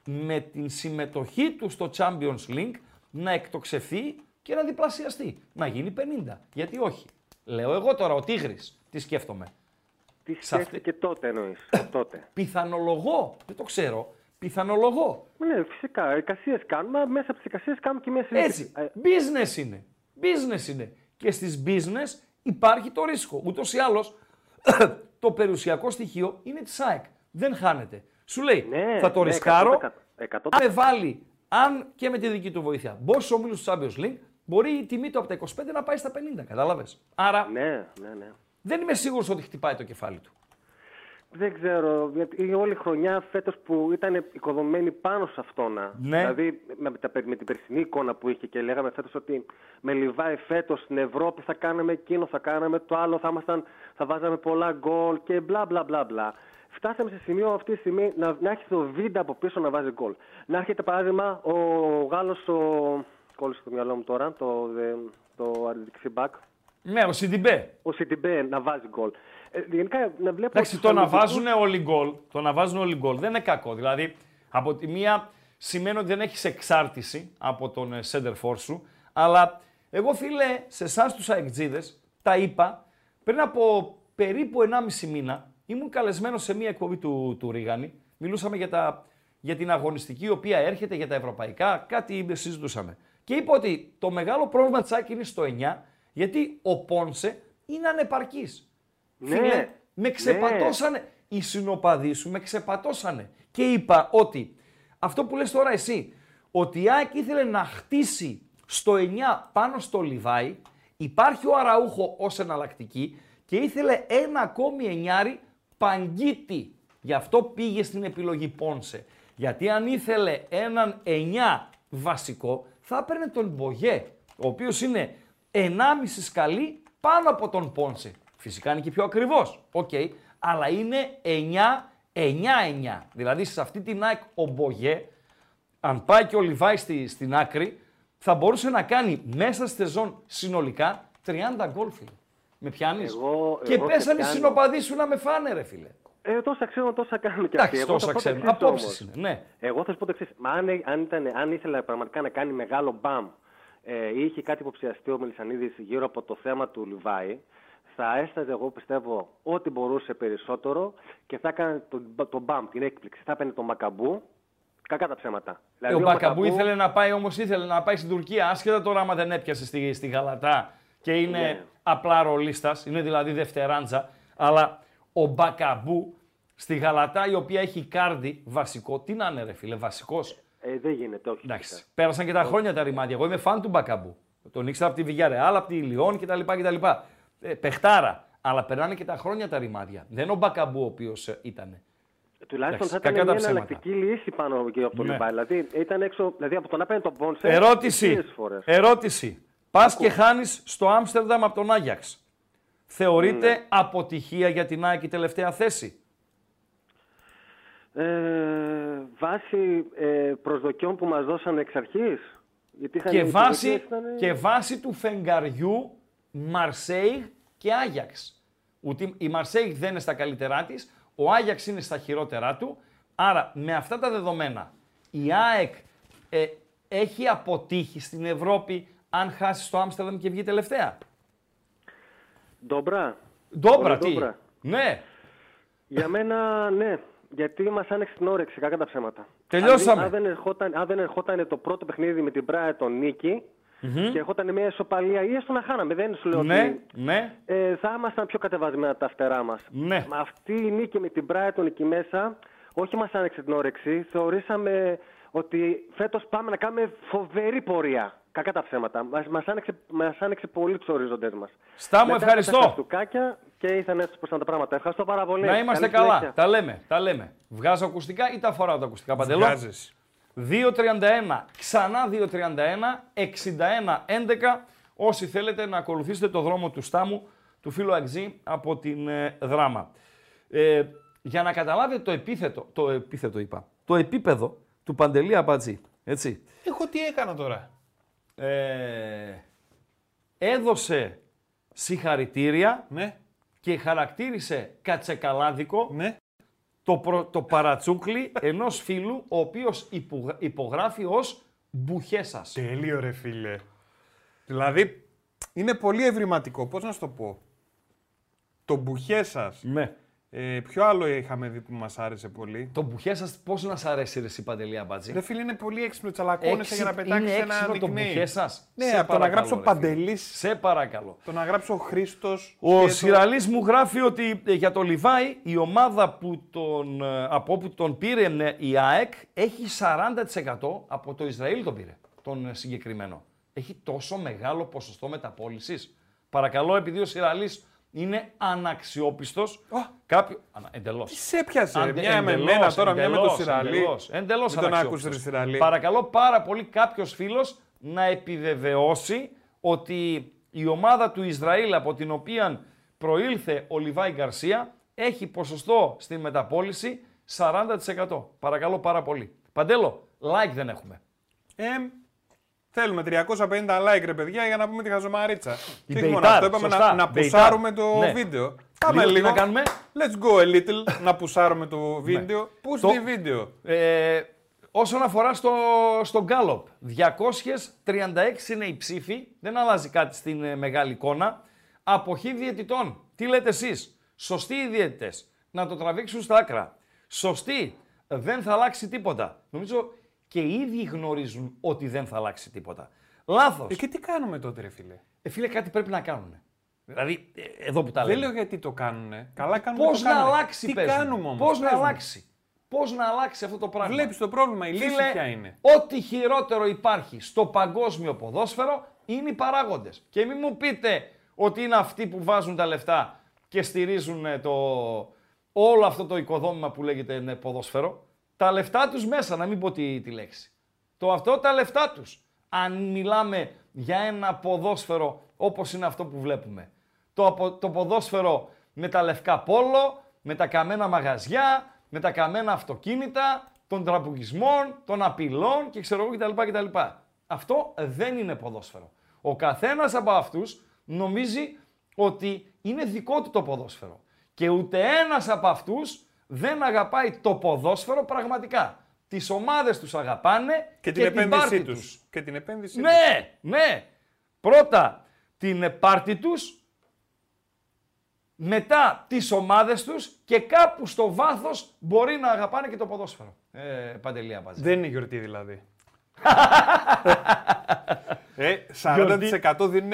με την συμμετοχή του στο Champions League, να εκτοξευθεί και να διπλασιαστεί. Να γίνει 50. Γιατί όχι. Λέω εγώ τώρα, ο Τίγρης, τι σκέφτομαι. Τι σε αυτή- σκέφτηκε τότε εννοείς. τότε; [coughs] Πιθανολογώ, δεν το ξέρω, πιθανολογώ. Ναι, φυσικά. Εικασίες κάνουμε. Μέσα από τις εικασίες κάνουμε και μια συζήτηση. Έτσι. Ε, Business είναι. Business είναι. Και στις business υπάρχει το ρίσκο. Ούτως ή άλλως [coughs] το περιουσιακό στοιχείο είναι της ΑΕΚ. Δεν χάνεται. Σου λέει, ναι, θα το ναι, ρισκάρω, 100%. 100%. αν με βάλει, αν και με τη δική του βοήθεια, μπω στους ομίλους του Champions League, μπορεί η τιμή του από τα 25 να πάει στα 50, κατάλαβες; Άρα Ναι, ναι, ναι. Δεν είμαι σίγουρος ότι χτυπάει το κεφάλι του. Δεν ξέρω, γιατί η όλη χρονιά φέτος που ήταν οικοδομημένη πάνω σε αυτόν. Ναι. Δηλαδή με, τα- με την περσινή εικόνα που είχε και λέγαμε φέτος ότι με Λιβάη φέτος στην Ευρώπη θα κάναμε εκείνο, θα κάναμε το άλλο, θα, ήμασταν, θα βάζαμε πολλά γκολ και μπλα μπλα μπλα μπλα. Φτάσαμε σε σημείο αυτή τη στιγμή να, να έχει το βίντεο από πίσω να βάζει γκολ. Να έρχεται παράδειγμα ο Γάλλος, ο... κόλλησε στο μυαλό μου τώρα, το, το, το δεξιμπάκ, Ναι, ο Σιντιμπέ. ο Σιτιμπέ να βάζει γκολ. Ε, γενικά να βλέπω Εντάξει, τους το να αμυντικούς- βάζουν όλοι γκολ, το να βάζουν όλοι γκολ δεν είναι κακό. Δηλαδή, από τη μία σημαίνει ότι δεν έχεις εξάρτηση από τον ε, center for σου, αλλά εγώ φίλε, σε εσάς τους αεκτζίδες, τα είπα πριν από περίπου 1,5 μήνα, ήμουν καλεσμένος σε μία εκπομπή του, του Ρίγανη. Μιλούσαμε για, τα, για την αγωνιστική η οποία έρχεται, για τα ευρωπαϊκά, κάτι συζητούσαμε. Και είπα ότι το μεγάλο πρόβλημα τη ΑΕΚ είναι στο 9, γιατί ο Πόνσε είναι ανεπαρκής. Ναι, Φίλε, με ναι. ξεπατώσανε. Οι συνοπαδοί σου με ξεπατώσανε. Και είπα ότι αυτό που λες τώρα εσύ, ότι η ΑΕΚ ήθελε να χτίσει στο 9 πάνω στο Λιβάι, υπάρχει ο Αραούχο ως εναλλακτική και ήθελε ένα ακόμη εννιάρι παγκίτη. Γι' αυτό πήγε στην επιλογή Πόνσε. Γιατί αν ήθελε έναν 9 βασικό, θα έπαιρνε τον Μπογέ, ο οποίος είναι 1,5 σκαλί πάνω από τον Πόνσε. Φυσικά είναι και πιο ακριβώς, οκ, αλλά είναι 9-9-9. Δηλαδή σε αυτή την ΑΕΚ ο Μπογέ, αν πάει και ο Λιβάι στη, στην άκρη, θα μπορούσε να κάνει μέσα στη σεζόν συνολικά 30 γκολ, φίλε. Με πιάνεις; Εγώ- και εγώ σε πέσανε οι πιάνω. συνοπαδοί σου να με φάνε, ρε φίλε. Ε, τόσα ξέρουν, τόσα κάνουν και αυτοί. Εντάξει, Εγώ θα τόσα πω το ξέρουν. εξής Απόψεις όμως. είναι, ναι. Εγώ θα σου πω το εξής. Αν, αν, ήταν, αν ήθελε πραγματικά να κάνει μεγάλο μπαμ ε, ή είχε κάτι υποψιαστεί ο Μελισανίδης γύρω από το θέμα του Λιβάη, θα έσταζε, εγώ πιστεύω, ό,τι μπορούσε περισσότερο και θα έκανε τον το μπαμ, την έκπληξη. Θα έπαιρνε τον Μακαμπού, κακά τα ψέματα. Ε, Δηλαδή, ο Μπακαμπού ήθελε να πάει όμως ήθελε να πάει στην Τουρκία, άσχετα τώρα άμα δεν έπιασε στη, στη Γαλατά και είναι Ναι. απλά ρολίστας, είναι δηλαδή δευτεράντζα. Αλλά ο Μπακαμπού στη Γαλατά, η οποία έχει κάρδι βασικό, τι να είναι, ρε φίλε, βασικός. Ε, δεν γίνεται, όχι. Εντάξει. φυσικά. Πέρασαν και τα χρόνια τα ρημάδια. Εγώ είμαι φαν του Μπακαμπού. Τον ήξερα από τη Βιγιαρεάλ, από τη Λιόν κτλ. κτλ. Ε, παιχτάρα. Αλλά περνάνε και τα χρόνια τα ρημάδια. Δεν είναι ο Μπακαμπού ο οποίος ήταν. Τουλάχιστον θα Εντάξει, ήταν κακά μια τα ψέματα. εναλλακτική λύση πάνω και από τον Ναι. Λιβάη. Δηλαδή, ήταν έξω, δηλαδή από το να παίρνει τον Πόνσε. Ερώτηση. χίλιες φορές. Ερώτηση. Πας και χάνεις στο Άμστερνταμ από τον Άγιαξ. Θεωρείται Ναι. αποτυχία για την ΑΕΚ η τελευταία θέση. Ε, βάσει ε, προσδοκιών που μας δώσαν εξ αρχής. Γιατί είχαν Και οι βάση, προσδοκίες ήταν- και βάση του φεγγαριού Μαρσέιγ και Άγιαξ. Ότι η Μαρσέιγ δεν είναι στα καλύτερά της, ο Άγιαξ είναι στα χειρότερά του. Άρα με αυτά τα δεδομένα η ΑΕΚ ε, έχει αποτύχει στην Ευρώπη αν χάσει στο Άμστερνταμ και βγει τελευταία; Ντόμπρα. Ντόμπρα, Ωραία, τι; Ντόμπρα. Ναι, Για μένα, ναι. Γιατί μας άνοιξε την όρεξη, κακά τα ψέματα. Τελειώσαμε. Αν, αν, δεν ερχόταν, αν δεν ερχόταν το πρώτο παιχνίδι με την Brighton νικη και ερχόταν μια ισοπαλία ή έστω να χάναμε, δεν σου λέω ναι, ότι ναι. ε, θα ήμασταν πιο κατεβασμένα τα φτερά μας. Ναι. Μα αυτή η νίκη με την Brighton εκεί μέσα, όχι μας άνοιξε την όρεξη, θεωρήσαμε ότι φέτος πάμε να κάνουμε φοβερή πορεία. Κακά τα ψέματα. Μας, μας, άνοιξε, μας άνοιξε πολύ τους οριζοντές μας. Στά μου, Μετά ευχαριστώ. Τα χαστούκάκια και ήρθαν έτσι προς τα πράγματα. Ευχαριστώ πάρα πολύ. Να είμαστε Καλή καλά. συνέχεια. Τα λέμε, τα λέμε. Βγάζω ακουστικά ή τα φοράω τα ακουστικά, Παντελό. Βγάζεις. 2.31, ξανά 2.31, 61.11. Όσοι θέλετε να ακολουθήσετε το δρόμο του Στάμου, του φίλου Αγζή από την ε, Δράμα. Ε, για να καταλάβετε το επίθετο, το επίθετο είπα, το επίπεδο του Παντελή Αμπατζή. Έτσι. Εγώ τι έκανα τώρα. Ε, έδωσε συγχαρητήρια Ναι, και χαρακτήρισε κατσεκαλάδικο ναι. το, προ- το παρατσούκλι ενός φίλου ο οποίος υπογα- υπογράφει ως μπουχέσας. Τέλειο ρε φίλε. Δηλαδή, είναι πολύ ευρηματικό. Πώς να σου το πω; Το μπουχέ σας. Ναι. Ε, ποιο άλλο είχαμε δει που μας άρεσε πολύ; Το μπουχέσας πώς να σ' αρέσει ρε εσύ Παντελή Αμπατζή; Ρε φίλε, είναι πολύ έξυπνο. Τσαλακώνεσαι για να Έξι- πετάξεις είναι ένα έξυπνο το nickname. μπουχέσας. Ναι, Σε από το να παρακαλώ, γράψω ρε φίλε. Παντελής, Σε παρακαλώ. το να γράψω Χρήστος. Ο και το- Σιραλής μου γράφει ότι ε, για το Λιβάη η ομάδα που τον, ε, από όπου τον πήρε ε, η ΑΕΚ έχει 40% από το Ισραήλ τον πήρε, τον ε, συγκεκριμένο. Έχει τόσο μεγάλο ποσοστό μεταπόλησης. Παρακαλώ, επειδή ο Σιραλής είναι αναξιόπιστος, κάποιο... Ανα, εντελώς. Τι σε έπιασε, Αντε- μια με εντελώς, μένα τώρα, μια με το εντελώς, Σιραλή. Εντελώς, εντελώς Μην τον αναξιόπιστος. άκουσες, ρε Σιραλή. Παρακαλώ πάρα πολύ κάποιος φίλος να επιβεβαιώσει ότι η ομάδα του Ισραήλ από την οποία προήλθε ο Λιβάη Γκαρσία έχει ποσοστό στην μεταπόληση 40%. Παρακαλώ πάρα πολύ. Παντέλο, like δεν έχουμε. Ε, θέλουμε 350 like ρε παιδιά για να πούμε τη χαζομαρίτσα. Η Τι μόνο Μπεϊτάρ, αυτό, είπαμε σωστά. να, να Μπεϊτάρ. πουσάρουμε το Ναι. βίντεο. Πάμε Λίγο τι λίγο. να κάνουμε; Let's go a little να πουσάρουμε το βίντεο. Push Το- the video. Ε, όσον αφορά στο, στο Gallup, 236 είναι οι ψήφοι, δεν αλλάζει κάτι στην ε, μεγάλη εικόνα. Αποχή διαιτητών. Τι λέτε εσείς, σωστοί οι διαιτητές, να το τραβήξουν στα άκρα. Σωστοί, δεν θα αλλάξει τίποτα. Νομίζω και οι ίδιοι γνωρίζουν ότι δεν θα αλλάξει τίποτα. Λάθος. Ε, και τι κάνουμε τότε ρε φίλε; Ε, φίλε, κάτι πρέπει να κάνουν. Δηλαδή, ε, εδώ που τα Δεν λέμε. λέω γιατί το κάνουνε. Καλά κάνουμε Πώς το να κάνουνε. αλλάξει, Τι πες μου. κάνουμε όμως; Πώς να πες μου. αλλάξει; Πώς να αλλάξει αυτό το πράγμα; Βλέπεις το πρόβλημα, η λύση Φίλε, ποια είναι; ό,τι χειρότερο υπάρχει στο παγκόσμιο ποδόσφαιρο είναι οι παράγοντες. Και μην μου πείτε ότι είναι αυτοί που βάζουν τα λεφτά και στηρίζουν ε, το... όλο αυτό το οικοδόμημα που λέγεται ε, ποδόσφαιρο. Τα λεφτά τους μέσα, να μην πω τη, τη λέξη. Το αυτό τα λεφτά τους. Αν μιλάμε για ένα ποδόσφαιρο όπως είναι αυτό που βλέπουμε. Το, απο- το ποδόσφαιρο με τα λευκά πόλο, με τα καμένα μαγαζιά, με τα καμένα αυτοκίνητα, των τραπουγισμών, των απειλών και ξέρω εγώ κτλ. κτλ. Αυτό δεν είναι ποδόσφαιρο. Ο καθένας από αυτούς νομίζει ότι είναι δικό του το ποδόσφαιρο. Και ούτε ένας από αυτούς δεν αγαπάει το ποδόσφαιρο πραγματικά. Τις ομάδες τους αγαπάνε Και την επένδυσή πάρτη τους. Και την επένδυσή τους. ναι, ναι. Πρώτα την πάρτη τους, μετά τις ομάδες τους και κάπου στο βάθος μπορεί να αγαπάνε και το ποδόσφαιρο. Ε, Παντελία Μπατζή. Δεν είναι γιορτή δηλαδή. [laughs] ε, 40% δίνουν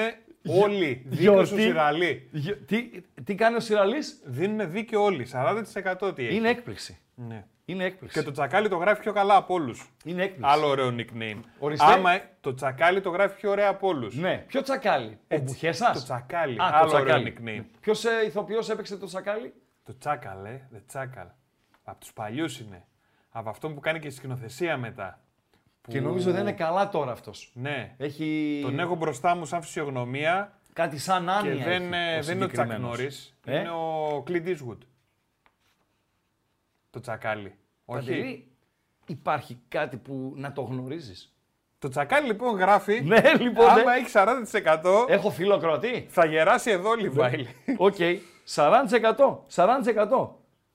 όλοι. Δίκαιο στο Σιραλί. Γε- Τι, τι κάνει ο Σιραλής; Δίνουν δίκαιο όλοι. 40% τι έχει. Είναι έκπληξη. Ναι. Είναι έκπληξη. Και το τσακάλι το γράφει πιο καλά από όλους. Είναι έκπληξη. Άλλο ωραίο nickname. Ορίστε. Άμα ε, το τσακάλι το γράφει πιο ωραία από όλους. Ναι. Ποιο τσακάλι; Ο Μπουχέσας. Το τσακάλι. Α, Άλλο το ωραίο τσακάλι. nickname. Ποιος ε, ηθοποιός έπαιξε το τσακάλι; Το τσάκαλ, ε. The τσάκαλ. Από τους παλιούς είναι. Από αυτό που κάνει και σκηνοθεσία μετά. Και Που- νομίζω δεν είναι καλά τώρα αυτός. Ναι. Έχει Τον έχω μπροστά μου σαν φυσιογνωμία κάτι σαν άνοια. και δεν, έχει, ε, δεν είναι ο Τσακ συγκεκριμένος. Νόρις, Ε; Είναι ο Clint Eastwood. Το τσακάλι. Όχι; Παντελή, υπάρχει κάτι που να το γνωρίζεις; Το τσακάλι λοιπόν γράφει. [laughs] Ναι, λοιπόν, ναι. Άμα έχει 40% Έχω φιλοκροτή. θα γεράσει εδώ Λιβάιλ. Οκ. 40%. 40%.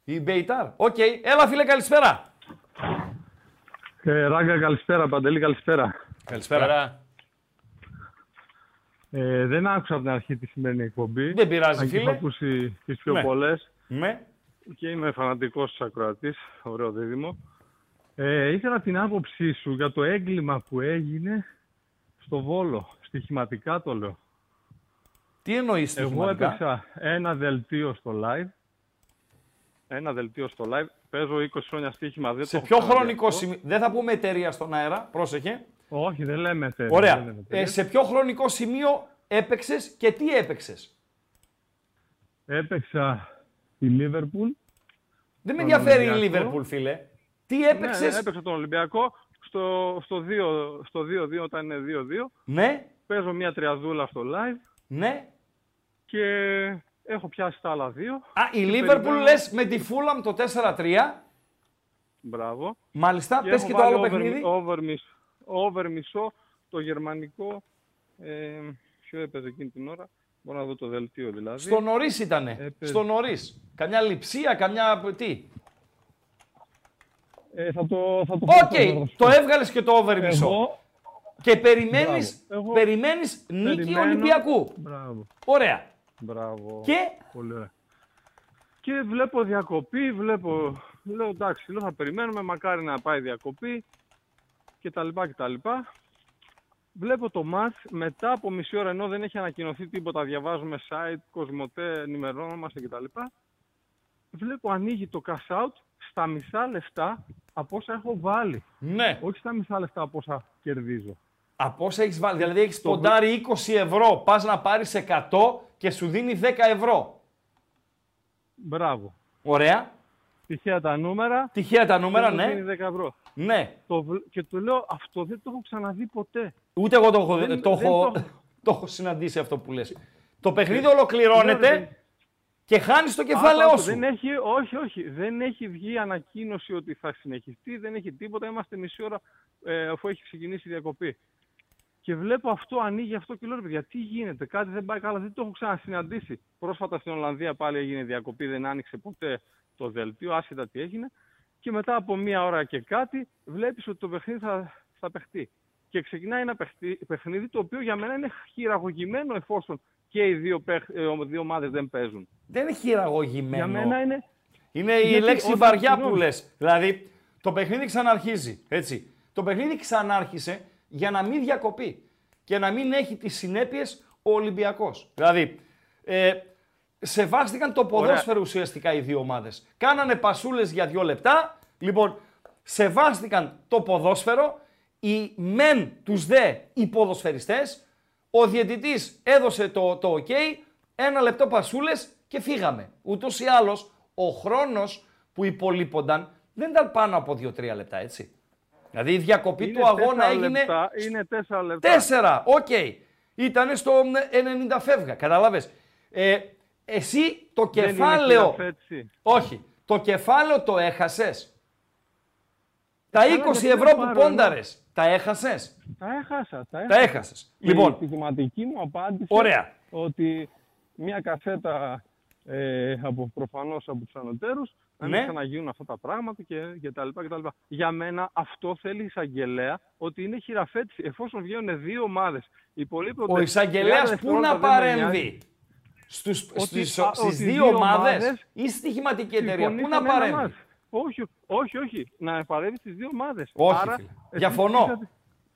Η Μπεϊτάρ. Οκ. Έλα φίλε καλησπέρα. Ε, Ράγκα, καλησπέρα. Παντελή, καλησπέρα. Καλησπέρα. Ε, δεν άκουσα από την αρχή τη σημερινή εκπομπή. Δεν πειράζει Αν και έχω φίλε. ακούσει τις πιο Ναι. πολλές Ναι. και είμαι φανατικός ακροατής. Ωραίο δίδυμο. Ε, ήθελα την άποψή σου για το έγκλημα που έγινε στο Βόλο. Στοιχηματικά το λέω. Τι εννοείς Εγώ στοιχηματικά; έπαιξα ένα δελτίο στο live. Ένα δελτίο στο live. Παίζω 20 χρόνια στοίχημα. Δεν Σε το έχω ποιο ξαναδεί χρονικό αυτό. σημείο. Δεν θα πούμε εταιρεία στον αέρα. Πρόσεχε. Όχι, δεν λέμε εταιρεία. δεν Ωραία. λέμε Ε, εταιρεία. σε ποιο χρονικό σημείο έπαιξες και τι έπαιξες; Έπαιξα τη Λίβερπουλ. Δεν με Τον ενδιαφέρει η Ολυμπιακό. Λίβερπουλ φίλε. Τι Ναι, έπαιξες; ναι, έπαιξα τον Ολυμπιακό στο, στο 2 στο 2-2 όταν είναι 2-2. Ναι. Παίζω μια τριαδούλα στο live Ναι. και Έχω πιάσει τα άλλα δύο. Α, η και Λίβερπουλ περιμένω- λες με τη Φούλαμ το 4-3. Μπράβο. Μάλιστα, Και πες έχω και το άλλο βάλει over- παιχνίδι. Over, μισό, over μισό το γερμανικό. Ε, ποιο έπαιζε εκείνη την ώρα. Μπορώ να δω το δελτίο δηλαδή. Στο νωρίς ήτανε. Έπαιζε. Στο νωρίς. Καμιά λειψία, καμιά. Τι. Ε, θα το, θα το Οκ, πω, θα σου το πω. έβγαλες και το over μισό. Εγώ, Και περιμένει Μπράβο. Εγώ περιμένεις νίκη περιμένω- Ολυμπιακού. Μπράβο, Ωραία. Μπράβο. Και; Πολύ ωραία. Και βλέπω διακοπή, βλέπω, λέω εντάξει, λέω, θα περιμένουμε, μακάρι να πάει διακοπή και τα λοιπά και τα λοιπά. Βλέπω το ματς μετά από μισή ώρα ενώ δεν έχει ανακοινωθεί τίποτα, διαβάζουμε site, Cosmote, ενημερωνόμαστε και τα λοιπά. Βλέπω ανοίγει το cash out στα μισά λεφτά από όσα έχω βάλει. ναι, Όχι στα μισά λεφτά από όσα κερδίζω. από όσα έχεις βάλει. Δηλαδή έχεις ποντάρει 20 ευρώ, πας να πάρεις 100 και σου δίνει 10 ευρώ. Μπράβο. Ωραία. Τυχαία τα νούμερα. Τυχαία τα νούμερα, δεν μου ναι. δίνει 10 ευρώ. Ναι. Το, βλ- και του λέω αυτό δεν το έχω ξαναδεί ποτέ. Ούτε εγώ το έχω, Δεν- το δεν έχω, το- το έχω συναντήσει αυτό που λες. Το παιχνίδι ολοκληρώνεται Λέω, ρε, και χάνεις το Άκου, κεφάλαιό άκου, σου. Δεν έχει, όχι, όχι. Δεν έχει βγει ανακοίνωση ότι θα συνεχιστεί, δεν έχει τίποτα. Είμαστε μισή ώρα ε, αφού έχει ξεκινήσει η διακοπή. Και βλέπω αυτό, ανοίγει αυτό και λέω, ρε παιδιά, τι γίνεται, κάτι δεν πάει καλά, δεν το έχω ξανασυναντήσει. Πρόσφατα στην Ολλανδία πάλι έγινε διακοπή, δεν άνοιξε ποτέ το δελτίο, άσχετα τι έγινε. Και μετά από μία ώρα και κάτι, βλέπεις ότι το παιχνίδι θα, θα παιχτεί. Και ξεκινάει ένα παιχτή- παιχνίδι το οποίο για μένα είναι χειραγωγημένο εφόσον και οι δύο, παιχ, ε, δύο ομάδες δεν παίζουν. Δεν είναι χειραγωγημένο. Για μένα είναι Είναι η Γιατί λέξη όταν- βαριά που συγγνώμη. λες. Δηλαδή, το παιχνίδι ξαναρχίζει. Έτσι. Το παιχνίδι ξανάρχισε για να μην διακοπεί και να μην έχει τις συνέπειες ο Ολυμπιακός. Δηλαδή, ε, σεβάστηκαν το ποδόσφαιρο ουσιαστικά οι δύο ομάδες. Κάνανε πασούλες για δύο λεπτά. Λοιπόν, σεβάστηκαν το ποδόσφαιρο. Οι μεν τους δε οι ποδοσφαιριστές. Ο διαιτητής έδωσε το, το ok. Ένα λεπτό πασούλες και φύγαμε. Ούτως ή άλλως, ο χρόνος που υπολείπονταν δεν ήταν πάνω από 2-3 λεπτά, έτσι. Δηλαδή η διακοπή Είναι του αγώνα τέσσερα έγινε Λεπτά, είναι τέσσερα λεπτά. Τέσσερα, οκ. Ήτανε στο 90 φεύγα, κατάλαβες. Ε, εσύ το Δεν είναι κεφάλαιο... χειραφέτηση. Όχι, το κεφάλαιο το έχασες. Τα Καλά, 20 γιατί ευρώ να που πάρω, πόνταρες, τα έχασες; Τα έχασα. Τα, Τα έχασα. έχασες. Λοιπόν, Η στοιχηματική μου απάντηση Ωραία. ότι μια κασέτα ε, από προφανώς από τους ανωτέρους να μην Ναι. ξαναγίνουν αυτά τα πράγματα και, και τα λοιπά και τα λοιπά. Για μένα αυτό θέλει εισαγγελέα ότι είναι χειραφέτηση. Εφόσον βγαίνουν δύο ομάδες, υπολείπονται ο 30 εισαγγελέας πού δευτερόλεπτα, να δεν με νοιάζει. παρέμβει. Στους, Ότι- στις, α, στις ότι δύο δύο ομάδες; ομάδες ή στοιχηματική εταιρεία; Πού να Συμφωνήσαμε ένα παρέμβει; μάτς. Όχι, όχι, όχι. Να παρέμβει στις δύο ομάδες. Όχι, Άρα, φίλε. εσείς Διαφωνώ. είχατε-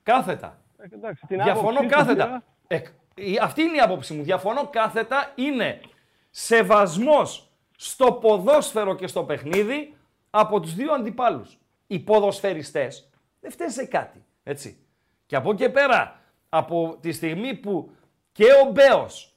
Κάθετα. Ε, εντάξει, την Διαφωνώ άποψή σου κάθετα. πήρα. Ε, η- αυτή είναι η άποψη μου. Διαφωνώ κάθετα. Είναι σεβασμός στο ποδόσφαιρο και στο παιχνίδι από τους δύο αντιπάλους. Οι ποδοσφαιριστές δεν φταίνουν σε κάτι. Έτσι. Και από εκεί και πέρα, από τη στιγμή που και ο Μπέος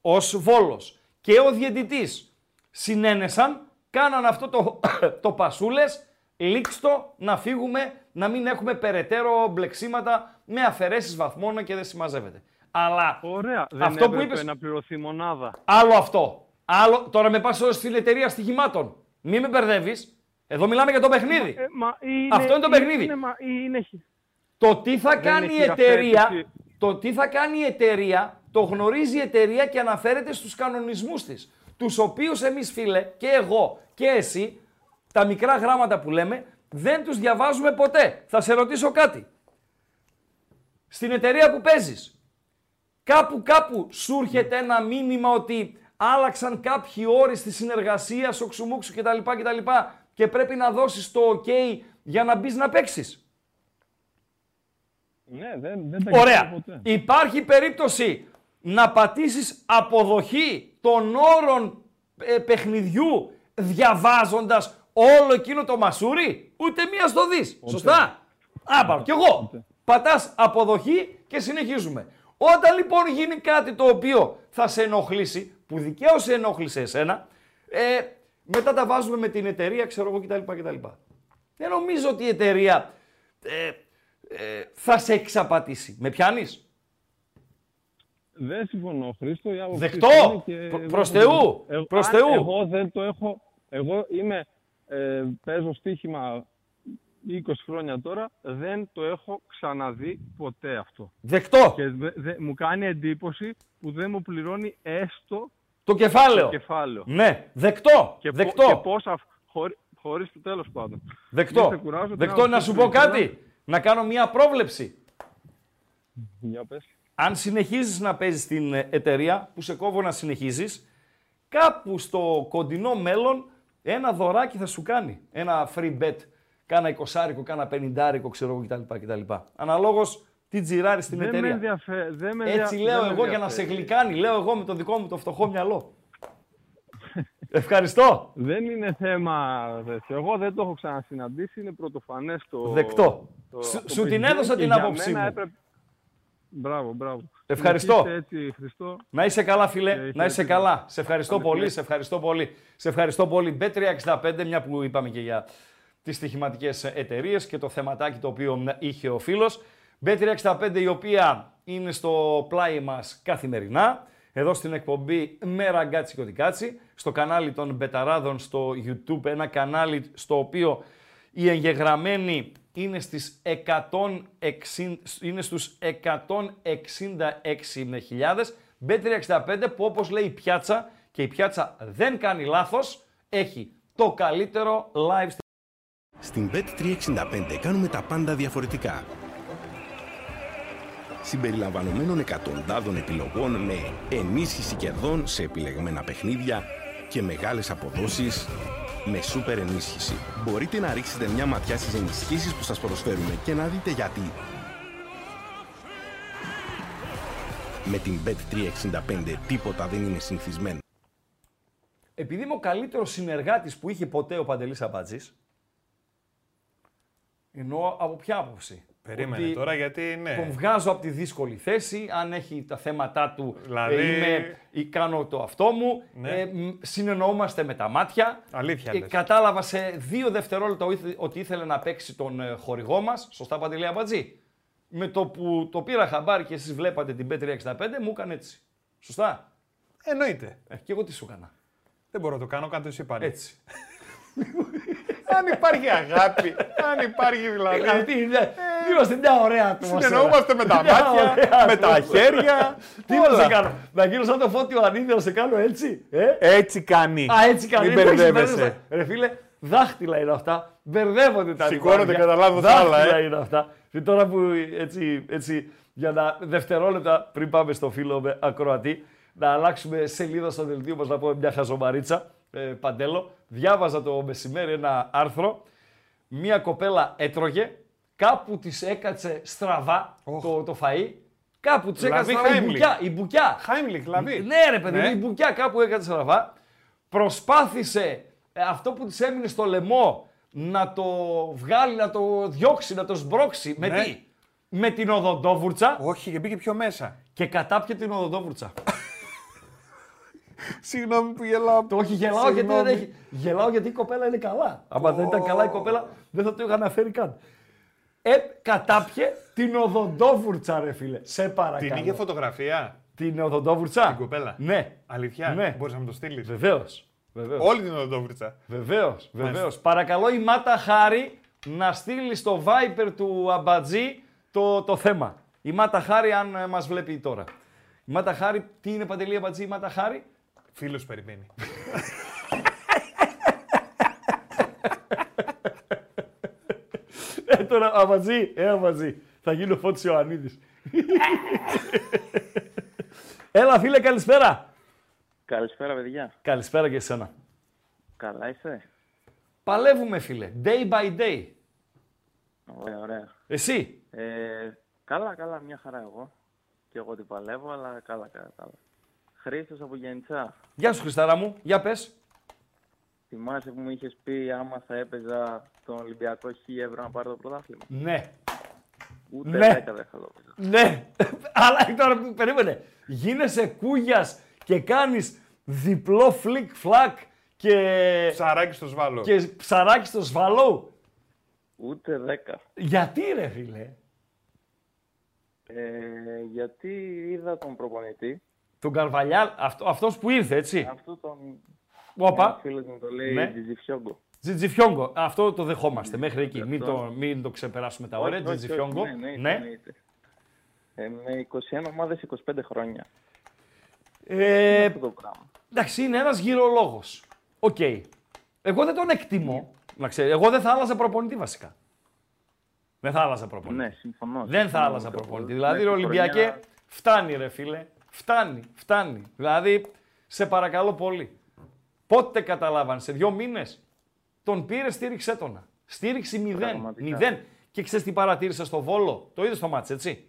ως Βόλος και ο διαιτητής συνένεσαν, κάναν αυτό το, [coughs] το πασούλες, λήξτο να φύγουμε, να μην έχουμε περαιτέρω μπλεξίματα με αφαιρέσεις βαθμών και δεν συμμαζεύεται. Αλλά Ωραία. Δεν αυτό που έπρεπε είπες, να πληρωθεί μονάδα. άλλο αυτό. Άλλο, τώρα με πας στην εταιρεία στοιχημάτων. Μην με μπερδεύεις. Εδώ μιλάμε για το παιχνίδι. Ε, μα είναι, Αυτό είναι το παιχνίδι. Είναι, μα, είναι, Το τι θα κάνει η έχει εταιρεία, αφέτηση. το τι θα κάνει η εταιρεία, το γνωρίζει η εταιρεία και αναφέρεται στους κανονισμούς της. Τους οποίους εμείς φίλε, και εγώ και εσύ, τα μικρά γράμματα που λέμε, δεν τους διαβάζουμε ποτέ. Θα σε ρωτήσω κάτι. Στην εταιρεία που παίζεις, κάπου κάπου σου έρχεται ένα μήνυμα ότι άλλαξαν κάποιοι όροι στη συνεργασία, στο ξουμούξου κτλ. κτλ. Και πρέπει να δώσεις το ok για να μπεις να παίξεις. Ναι, δεν, δεν τα Ωραία. ξέρω ποτέ. Υπάρχει περίπτωση να πατήσεις αποδοχή των όρων ε, παιχνιδιού διαβάζοντας όλο εκείνο το μασούρι. Ούτε μία στο δεις. Σωστά. Άμπα, κι εγώ. Πατάς αποδοχή και συνεχίζουμε. Όταν λοιπόν γίνει κάτι το οποίο θα σε ενοχλήσει, που δικαίως σε ενόχλησε εσένα, ε, μετά τα βάζουμε με την εταιρεία, ξέρω εγώ κτλ. κτλ. Δεν νομίζω ότι η εταιρεία ε, ε, θα σε εξαπατήσει. Με πιάνεις; Δεν συμφωνώ, Χρήστο. Η άποψή Δεκτό! σου είναι και Προ- δεν προς συμφωνώ. Θεού! Εγώ- Προς αν Θεού! Εγώ δεν το έχω. Εγώ είμαι. Ε, παίζω στοίχημα 20 χρόνια τώρα. Δεν το έχω ξαναδεί ποτέ αυτό. Δεκτό! Και δε- δε- μου κάνει εντύπωση που δεν μου πληρώνει έστω Το κεφάλαιο. το κεφάλαιο. Ναι, δεκτό. Και, πο- δεκτό. και πόσα. Χωρί, χωρίς το τέλος πάντων. Δεκτό. Μην σε κουράζω, Δεκτό θέλω να να σου σου πω πω κάτι. Να κάνω μια πρόβλεψη. Για πες. Αν συνεχίζεις να παίζεις στην ε, εταιρεία, που σε κόβω να συνεχίζεις, κάπου στο κοντινό μέλλον ένα δωράκι θα σου κάνει. Ένα free bet. Κάνα εικοσάρικο, κάνα πενιντάρικο, ξέρω εγώ κτλ. κτλ. Αναλόγως τι τζιράρει στην Δεν με εταιρεία. ενδιαφέρει. Δεν με Έτσι ενδια- λέω δεν με εγώ για να σε ενδιαφέρει. γλυκάνει. Λέω εγώ με το δικό μου το φτωχό μυαλό. [laughs] Ευχαριστώ. Δεν είναι θέμα τέτοιο. Εγώ δεν το έχω ξανασυναντήσει. Είναι πρωτοφανές το. Δεκτό. το- Σου- το σου την παιχνίδι έδωσα και την για άποψή μένα μου. έπρεπε- Μπράβο, μπράβο. Ευχαριστώ. Συνεχίστε Έτσι, Χριστό. Να είσαι καλά, φίλε. Και να είσαι χαίρετε. καλά. Σε ευχαριστώ Καλή πολύ. φίλε. Σε ευχαριστώ πολύ. Σε ευχαριστώ πολύ. B365, μια που είπαμε και για τις στοιχηματικές εταιρείες και το θεματάκι το οποίο είχε ο φίλος. B365, η οποία είναι στο πλάι μας καθημερινά. Εδώ στην εκπομπή με ραγκάτσι και οτικάτσι, στο κανάλι των Μπεταράδων στο YouTube, ένα κανάλι στο οποίο οι εγγεγραμμένοι είναι, στις 160, είναι στους 166 με χιλιάδες. B365 που όπως λέει η πιάτσα και η πιάτσα δεν κάνει λάθος, έχει το καλύτερο live stream. Στην Bet365 κάνουμε τα πάντα διαφορετικά. Συμπεριλαμβανομένων εκατοντάδων επιλογών με ενίσχυση κερδών σε επιλεγμένα παιχνίδια και μεγάλες αποδόσεις με σούπερ ενίσχυση. Μπορείτε να ρίξετε μια ματιά στις ενισχύσεις που σας προσφέρουμε και να δείτε γιατί. Με την Bet365 τίποτα δεν είναι συνηθισμένο. Επειδή είμαι ο καλύτερος συνεργάτης που είχε ποτέ ο Παντελής Αμπατζής, εννοώ από ποια άποψη; Περίμενε Ότι τώρα γιατί ναι. Τον βγάζω από τη δύσκολη θέση, αν έχει τα θέματα του, Δηλαδή- ε, είμαι, ή κάνω το αυτό μου, Ναι. ε, μ, συνεννοούμαστε με τα μάτια. Αλήθεια Ε, λες. κατάλαβα σε δύο δευτερόλεπτα οίθε- ότι ήθελε να παίξει τον ε, χορηγό μας, σωστά Παντελή Αμπατζή; Με το που το πήρα χαμπάρι και εσείς βλέπατε την B365, μου έκανε έτσι. Σωστά; Εννοείται. Ε, και εγώ τι σου έκανα; Δεν μπορώ να το κάνω, κάτω εσύ πάλι. Έτσι. Αν υπάρχει αγάπη, αν υπάρχει δηλαδή. Δηλαδή, είναι- είμαστε μια ωραία ατμόσφαιρα. Συνεννοούμαστε με τα Μια μάτια, ωραία με τα ατμόσφαιρα. χέρια. Τι να σε όλα. κάνω, να γίνω σαν το φώτιο ανίδιο να σε κάνω έτσι. Ε; Έτσι κάνει. Α, έτσι κάνει. Μην Εντάξει, μπερδεύεσαι. μπερδεύεσαι. Ρε φίλε, δάχτυλα είναι αυτά. Μπερδεύονται τα Σηκώνονται λιβάδια. κατά λάθος Δάχτυλα άλλα, ε. είναι αυτά. Και τώρα που έτσι, έτσι για να δευτερόλεπτα πριν πάμε στο φίλο με ακροατή, να αλλάξουμε σελίδα στο δελτίο μας να πούμε μια χαζομαρίτσα. Ε, παντέλο, διάβαζα το μεσημέρι ένα άρθρο. Μία κοπέλα έτρωγε, κάπου της έκατσε στραβά το, το φαΐ, κάπου της έκατσε Δηλαδή στραβά η Heimlich. μπουκιά. Η μπουκιά. Χάιμλιχ, δηλαδή. Ναι, ρε παιδί, Ναι. μου, η μπουκιά κάπου έκανε στραβά. Προσπάθησε ε, αυτό που της έμεινε στο λαιμό να το βγάλει, να το διώξει, να το σμπρώξει. Με Ναι. τι; Με την οδοντόβουρτσα Όχι, και μπήκε πιο μέσα. και κατάπιε την οδοντόβουρτσα. Συγγνώμη που γελάω. το όχι γελάω γιατί δεν Συγγνώμη. έχει. Γελάω γιατί η κοπέλα είναι καλά. Αν δεν ήταν καλά η κοπέλα, δεν θα το είχα αναφέρει καν. Ε, κατάπιε την οδοντόβουρτσα, ρε φίλε. Σε παρακαλώ. Την είχε φωτογραφία; Την οδοντόβουρτσα. Την κοπέλα. Ναι. Αλήθεια; Ναι. Μπορείς να μου το στείλεις; Βεβαίως. Βεβαίως. Όλη την οδοντόβριτσα. Βεβαίως, βεβαίως. Παρακαλώ η Μάτα Χάρη να στείλει στο Viper του Αμπατζή το, το θέμα. Η Μάτα Χάρη, αν ε, μας βλέπει τώρα. Η Μάτα Χάρη, τι είναι παντελή Αμπατζή, η Μάτα Χάρη; Φίλος περιμένει. Ε, τώρα Αμπατζή, ε, Αμπατζή. Θα γίνω φώτης Ιωαννίδης. Έλα φίλε, καλησπέρα. Καλησπέρα, παιδιά. Καλησπέρα και εσένα. Καλά είσαι. Παλεύουμε φίλε, day by day. Ωραία, ωραία. Εσύ, Ε, καλά, καλά, μια χαρά εγώ. Και εγώ την παλεύω, αλλά καλά, καλά. καλά. Χρήστος από Γεννητσά. γεια σου Χριστάρα μου, για πες. Θυμάσαι που μου είχες πει άμα θα έπαιζα τον Ολυμπιακό 1000 ευρώ να πάρω το πρωτάθλημα; Ναι, Ούτε Ναι. 10 δεν θα το έπαιζα. Ναι, [laughs] αλλά τώρα που περίμενε. Γίνεσαι κούγιας και κάνεις διπλό φλικ φλακ και, Ψαράκι στο σβάλο. και ψαράκι στο σβαλό. Ούτε 10. Γιατί ρε φίλε; Ε, Ε, γιατί είδα τον προπονητή. Τον Καρβαλιάλ, αυτό, αυτός που ήρθε, έτσι. Αυτό τον. Όπα. Ένα φίλος μου το λέει Ναι. ναι. Τζιτζιφιόγκο. Τζιτζιφιόγκο. Αυτό το δεχόμαστε μέχρι εκεί. Μην Αυτό. το, μην το ξεπεράσουμε τα ωραία. Όχι, όχι, Τζιτζιφιόγκο. όχι, Ναι, ναι, Ναι. εννοείται. Ε, με 21 ομάδες 25 χρόνια. Ε, Αυτό το πράγμα. εντάξει, είναι ένας γυρολόγος. Οκ. Εγώ δεν τον εκτιμώ. Να ξέρει. Εγώ δεν θα άλλαζα προπονητή βασικά. Δεν θα άλλαζα προπονητή. Ναι, συμφωνώ. Δεν θα Συμφωνώ άλλαζα με το- προπονητή. Δηλαδή, ρε μέχρι Ολυμπιακέ, χρονιά- φτάνει ρε φίλε. Φτάνει, φτάνει. Δηλαδή, σε παρακαλώ πολύ. Πότε καταλάβαν, σε δύο μήνες, τον πήρε, στήριξέ τον. Στήριξη μηδέν. Πραγματικά. Μηδέν. Και ξέρεις τι παρατήρησα στο Βόλο; Το είδες στο μάτς, έτσι;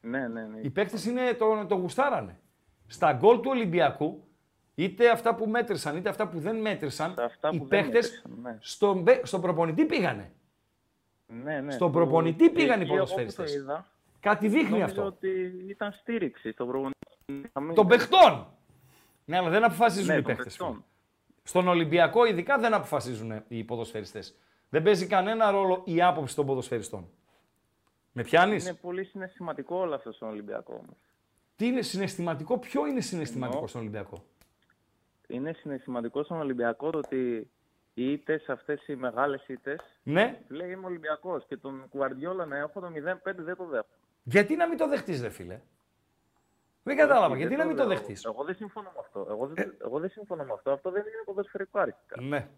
Ναι, ναι, ναι. Οι παίκτες είναι το, το γουστάρανε. Στα γκολ του Ολυμπιακού, είτε αυτά που μέτρησαν, είτε αυτά που δεν μέτρησαν, αυτά οι που δεν παίκτες μέτρησαν, ναι. στον, παί- στον προπονητή πήγανε. Ναι, ναι. Στον Το- προπονητή πήγαν οι εκεί εγώ που ποδοσφαιριστές. το είδα, Κάτι δείχνει νόμιζα αυτό. ότι ήταν στήριξη στον προπονητή. Να μην- Των παιχτών. Ναι, αλλά δεν αποφασίζουν Ναι, οι των παίχτες. παιχτών. Στον Ολυμπιακό, ειδικά δεν αποφασίζουν οι ποδοσφαιριστές. Δεν παίζει κανένα ρόλο η άποψη των ποδοσφαιριστών. Με πιάνεις; Είναι πολύ συναισθηματικό όλο αυτό στον Ολυμπιακό όμως. Τι είναι συναισθηματικό, ποιο είναι συναισθηματικό Εννοώ. στον Ολυμπιακό; Είναι συναισθηματικό στον Ολυμπιακό το ότι οι ήττες, αυτές οι μεγάλες ήττες, Ναι, λέει είμαι Ολυμπιακός και τον Κουαρδιόλα να έχω το 0-5 δεν το δέχομαι. Γιατί να μην το δεχτείς, ρε φίλε; Δεν κατάλαβα, Όχι, γιατί δεν να μην το λέω. δεχτείς; Εγώ δεν συμφωνώ με αυτό. Εγώ Ε. δεν, εγώ δεν συμφωνώ με αυτό. Αυτό δεν είναι ποδοσφαιρικό αρχικά. Ναι.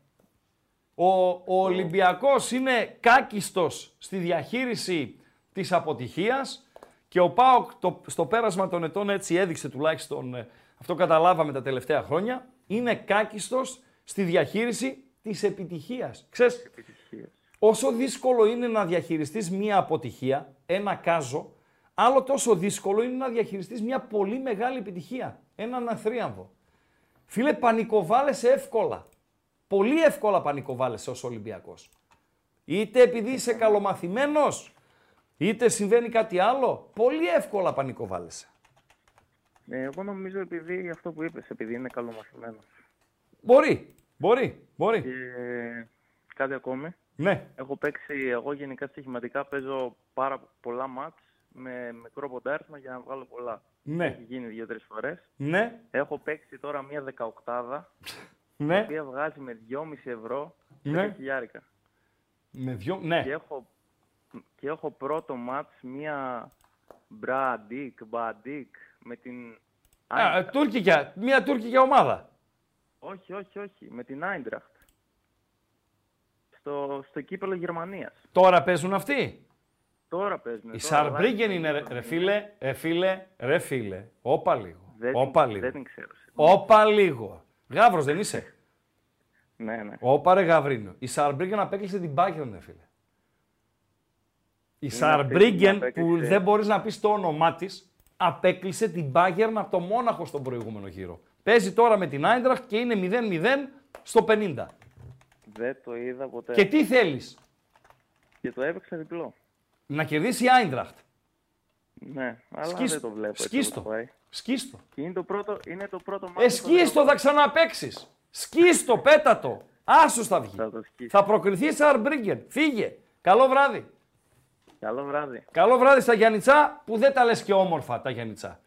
Ο, ο Ολυμπιακός είναι κάκιστος στη διαχείριση της αποτυχίας και ο ΠΑΟΚ το, στο πέρασμα των ετών έτσι έδειξε τουλάχιστον, ε, αυτό καταλάβαμε τα τελευταία χρόνια, είναι κάκιστος στη διαχείριση της επιτυχίας. Ξέρεις, Επιτυχίες. όσο δύσκολο είναι να διαχειριστείς μία αποτυχία, ένα κάζο, άλλο τόσο δύσκολο είναι να διαχειριστείς μία πολύ μεγάλη επιτυχία, έναν αθρίαμβο. Φίλε, πανικοβάλλεσαι εύκολα. Πολύ εύκολα πανικοβάλλεσαι ως Ολυμπιακός. Είτε επειδή είσαι καλομαθημένος, είτε συμβαίνει κάτι άλλο, πολύ εύκολα πανικοβάλλεσαι. Ε, εγώ νομίζω επειδή αυτό που είπες, επειδή είναι καλομαθημένος. Μπορεί, μπορεί, μπορεί. Και κάτι ακόμη. Ναι, Έχω παίξει, εγώ γενικά στοιχηματικά παίζω πάρα πολλά μάτς με μικρό ποντάρισμα για να βγάλω πολλά. ναι, Έχει γίνει δύο-τρεις φορές. ναι, Έχω παίξει τώρα μία δεκαοκτάδα, η ναι, οποία βγάζει με 2,5 ευρώ Ναι. 10 χιλιάρικα. με δυο, Και ναι, έχω, και έχω πρώτο μάτς μία μπραντίκ, μπαντίκ με την Α, Άιντραχτ. τουρκικιά, μια τουρκικιά ομάδα. Όχι, όχι, όχι. Με την Άιντραχτ. Στο, στο κύπελο Γερμανίας. Τώρα παίζουν αυτοί; Τώρα παίζουν. Η τώρα Σαρμπρίγκεν live. είναι ρε, ρε φίλε, ρε φίλε, ρε φίλε. Όπα λίγο. Δεν, Όπα την, λίγο. δεν την ξέρω. Όπα λίγο. Γάβρος δεν είσαι; [laughs] Ναι, ναι. Όπα ρε Γαβρίνο. Η Σαρμπρίγκεν απέκλεισε την Bayern, ρε φίλε. Η αυτή Σαρμπρίγκεν που που απέκλεισε. δεν μπορείς να πεις το όνομά της, απέκλεισε την Bayern από το Μόναχο στον προηγούμενο γύρο. Παίζει τώρα με την Άιντραχτ και είναι 0-0 στο 50. Δεν το είδα ποτέ. Και Και, τι θέλεις, το έπαιξα διπλό. Να κερδίσει η Άιντραχτ. Ναι, αλλά Σκίστο. δεν το βλέπω. έτσι Σκίστο. όπως πάει. Σκίστο. Και είναι το πρώτο, είναι το πρώτο Ε, μάτι που σκίστο, θα ξαναπέξεις. Σκίστο, πέτατο. Άσος θα βγει. Θα το σκίσω. Θα προκριθεί η Σαρμπρίγκεν. Φύγε. Καλό βράδυ. Καλό βράδυ. Καλό βράδυ στα Γιάννητσά που δεν τα λες και όμορφα τα Γιάννητσά.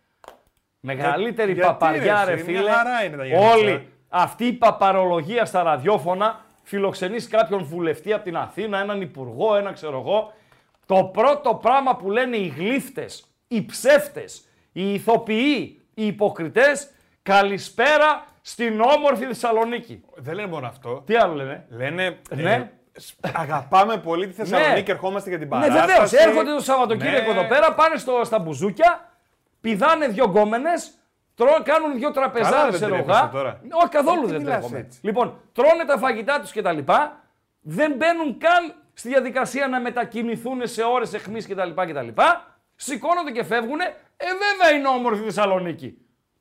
Μεγαλύτερη γιατί, παπαριά ρε, ρε εσύ, μια φίλε. χαρά είναι τα Γιάννητσά. Όλη αυτή η παπαρολογία στα ραδιόφωνα φιλοξενείς κάποιον βουλευτή από την Αθήνα, έναν υπουργό, ένα ξέρω εγώ. Το πρώτο πράγμα που λένε οι γλύφτες, οι ψεύτες, οι ηθοποιοί, οι υποκριτές, καλησπέρα στην όμορφη Θεσσαλονίκη. Δεν λένε μόνο αυτό. Τι άλλο λένε; Λένε. Ναι. ε, σ- αγαπάμε πολύ τη Θεσσαλονίκη, ερχόμαστε για την Ναι, παράσταση. βεβαίως. Έρχονται το Σαββατοκύριακο Ναι. εδώ πέρα, πάνε στο, στα μπουζούκια, πηδάνε δύο γκόμενες, κάνουν δύο Καλά τραπεζάδε δεν σε τρέπεσαι ρογά. τώρα. Όχι, καθόλου Γιατί δεν μιλάς τρέπομαι. έτσι. Λοιπόν, τρώνε τα φαγητά τους κτλ. Δεν μπαίνουν καν στη διαδικασία να μετακινηθούν σε ώρες αιχμής κτλ. κτλ. Σηκώνονται και φεύγουν. Ε, βέβαια είναι όμορφη η Θεσσαλονίκη.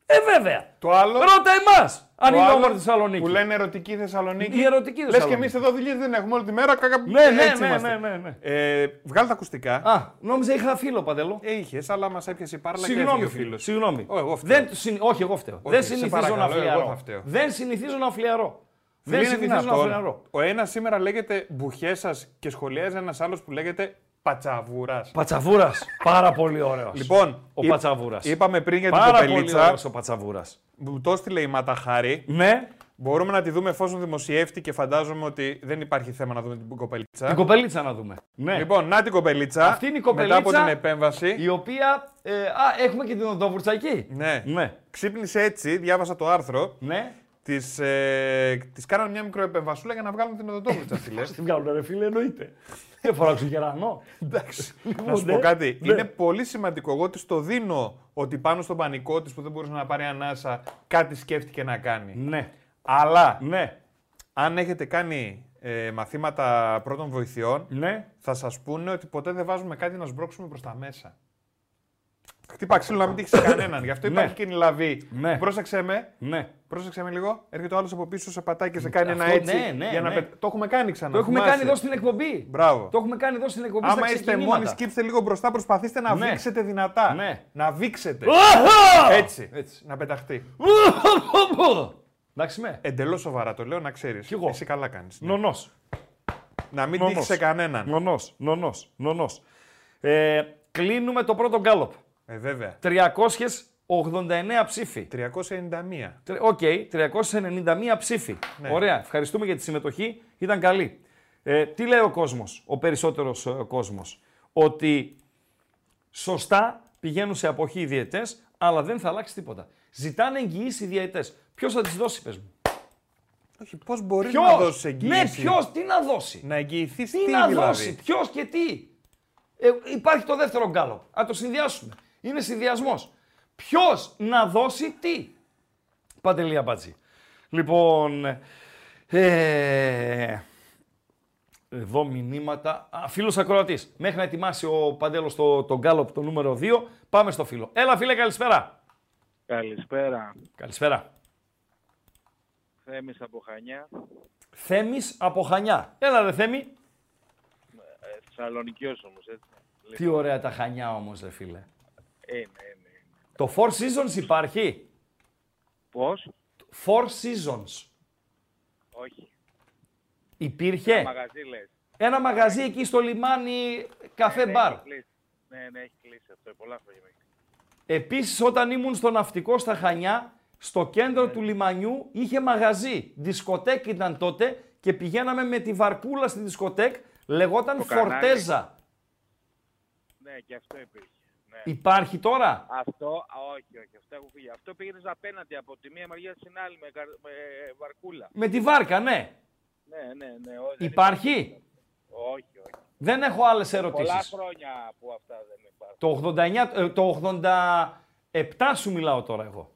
Ε, βέβαια. Το άλλο. Ρώτα εμάς αν το είναι άλλο όμορφη η Θεσσαλονίκη. Που λένε ερωτική Θεσσαλονίκη. Η ερωτική Λες και Θεσσαλονίκη. εμείς εδώ δουλειές δεν έχουμε όλη τη μέρα. Κάκα... Ναι, ναι, έτσι ναι, είμαστε. ναι, ναι, ναι. Ε, βγάλε τα ακουστικά. Α, νόμιζα είχα φίλο παντελώ. Ε, είχες, αλλά μας έπιασε η πάρλα και Συγγνώμη, έφυγε ο φίλε. φίλος. Συγγνώμη. Ω, εγώ φταίω. Δεν, συν- όχι, εγώ φταίω. Όχι, δεν σε συνηθίζω παρακαλώ, να εγώ φλιαρώ. θα φταίω. Δεν συνηθίζω να φλιαρώ. Δεν είναι συνηθίζω να δυνατόν. φρεναρώ. Ο ένας σήμερα λέγεται Μπουχέσα και σχολιάζει ένας άλλος που λέγεται Πατσαβούρας. Πατσαβούρας. Πάρα πολύ ωραίος. Λοιπόν, ο εί- Πατσαβούρας. είπαμε πριν για την Πάρα πολύ κοπελίτσα. ωραίος ο Πατσαβούρας. Μου το έστειλε η Ματαχάρη. Ναι, Μπορούμε να τη δούμε εφόσον δημοσιεύτηκε. Φαντάζομαι ότι δεν υπάρχει θέμα να δούμε την κοπελίτσα. την κοπελίτσα να δούμε. Ναι. Λοιπόν, να την κοπελίτσα. Αυτή είναι η κοπελίτσα Μετά από την επέμβαση. η οποία. Ε, α, έχουμε και την οδόβουρτσα εκεί. Ναι. Ναι. Ξύπνησε έτσι, διάβασα το άρθρο. Ναι. Της, ε, της κάνανε μια μικροεπεμβασούλα για να βγάλουν την οδοντόβουρτσα, φίλε. Την βγάλουν ρε φίλε, εννοείται. Δεν φοράω ξεγερανό. Εντάξει. Λοιπόν, να σου ναι. πω κάτι. Ναι. Είναι πολύ σημαντικό. Εγώ της το δίνω ότι πάνω στον πανικό της που δεν μπορούσε να πάρει ανάσα, κάτι σκέφτηκε να κάνει. Ναι. Αλλά Ναι. αν έχετε κάνει ε, μαθήματα πρώτων βοηθειών, Ναι. θα σας πούνε ότι ποτέ δεν βάζουμε κάτι να σμπρώξουμε προς τα μέσα. Χτύπα ξύλο να μην τύχει σε κανέναν. Γι' αυτό Ναι. υπάρχει και η λαβή. Ναι. Πρόσεξε με. Ναι. Πρόσεξε με λίγο. Έρχεται ο άλλος από πίσω, σε πατάει και σε κάνει Αυτό, ένα έτσι. ναι, ναι, για να ναι. πε- Το έχουμε κάνει ξανά. Το έχουμε θυμάσαι. κάνει εδώ στην εκπομπή. Μπράβο. Το έχουμε κάνει εδώ στην εκπομπή. Άμα στα είστε ξεκινήματα. μόνοι, σκύψτε λίγο μπροστά, προσπαθήστε να Ναι. βήξετε δυνατά. Ναι. Να βήξετε. Αχα! Έτσι, έτσι, να πεταχτεί. Εντάξει με. Εντελώς σοβαρά το λέω, να ξέρεις. Κι εγώ. Εσύ καλά κάνεις. Νονός. Να μην Νονός. τύχει σε κανέναν. Νονός. Νονός. Νονός. Ε, κλείνουμε το πρώτο γκάλοπ. Ε, βέβαια. 389 ψήφοι. 391. Τρε- Οκ, 391 ψήφοι. Ναι. Ωραία, ευχαριστούμε για τη συμμετοχή. Ήταν καλή. Ε, τι λέει ο κόσμος, ο περισσότερος ε, κόσμος; Ότι σωστά πηγαίνουν σε αποχή οι διαιτητές, αλλά δεν θα αλλάξει τίποτα. Ζητάνε εγγυήσεις οι διαιτητές. Ποιος θα τις δώσει, πες μου; Όχι, πώς μπορείς Ποιος; να δώσεις εγγύηση; Ναι, ποιος, τι να δώσει; Να εγγυηθεί Τι, τι, να δηλαδή. δώσει, ποιος και τι; Ε, υπάρχει το δεύτερο γκάλωπ. Α το συνδυάσουμε. Είναι συνδυασμός. Ποιος να δώσει τι; Παντελή Αμπάτζη. Λοιπόν. Ε, εδώ μηνύματα. Α, φίλος ακροατής. Μέχρι να ετοιμάσει ο Παντέλος το, το γκάλωπ το νούμερο 2, πάμε στο φίλο. Έλα φίλε, καλησπέρα. Καλησπέρα. Καλησπέρα. Θέμης από Χανιά. Θέμης από Χανιά. Έλα ρε Θέμη. Ε, Θεσσαλονικιός όμως, έτσι. Τι ωραία τα Χανιά όμως ρε φίλε. Είναι, είναι. Το Four Seasons υπάρχει; Πώς; Four Seasons. Όχι. Υπήρχε; Ένα μαγαζί λες. Ένα μαγαζί εκεί στο λιμάνι καφέ Ναι, μπαρ. έχει κλείσει. Ναι, ναι, έχει κλείσει αυτό. Πολλά χρόνια. έχει. Επίσης όταν ήμουν στο ναυτικό στα Χανιά, στο κέντρο Ναι. του λιμανιού είχε μαγαζί. Δισκοτέκ ήταν τότε και πηγαίναμε με τη βαρκούλα στη δισκοτέκ. Λεγόταν Το κανάλι. Φορτέζα. Ναι, και αυτό υπήρχε. Ναι. Υπάρχει τώρα; Αυτό, α, όχι, όχι, αυτό έχω φύγει. Αυτό πήγαινες απέναντι από τη μία μεριά στην άλλη με, καρ- με βαρκούλα. Με τη βάρκα, ναι. Ναι, ναι, ναι. ό, δεν Υπάρχει; Όχι, όχι. Δεν έχω άλλες Πολλά ερωτήσεις. χρόνια που αυτά δεν υπάρχουν. Το 89, ε, το 87 σου μιλάω τώρα εγώ.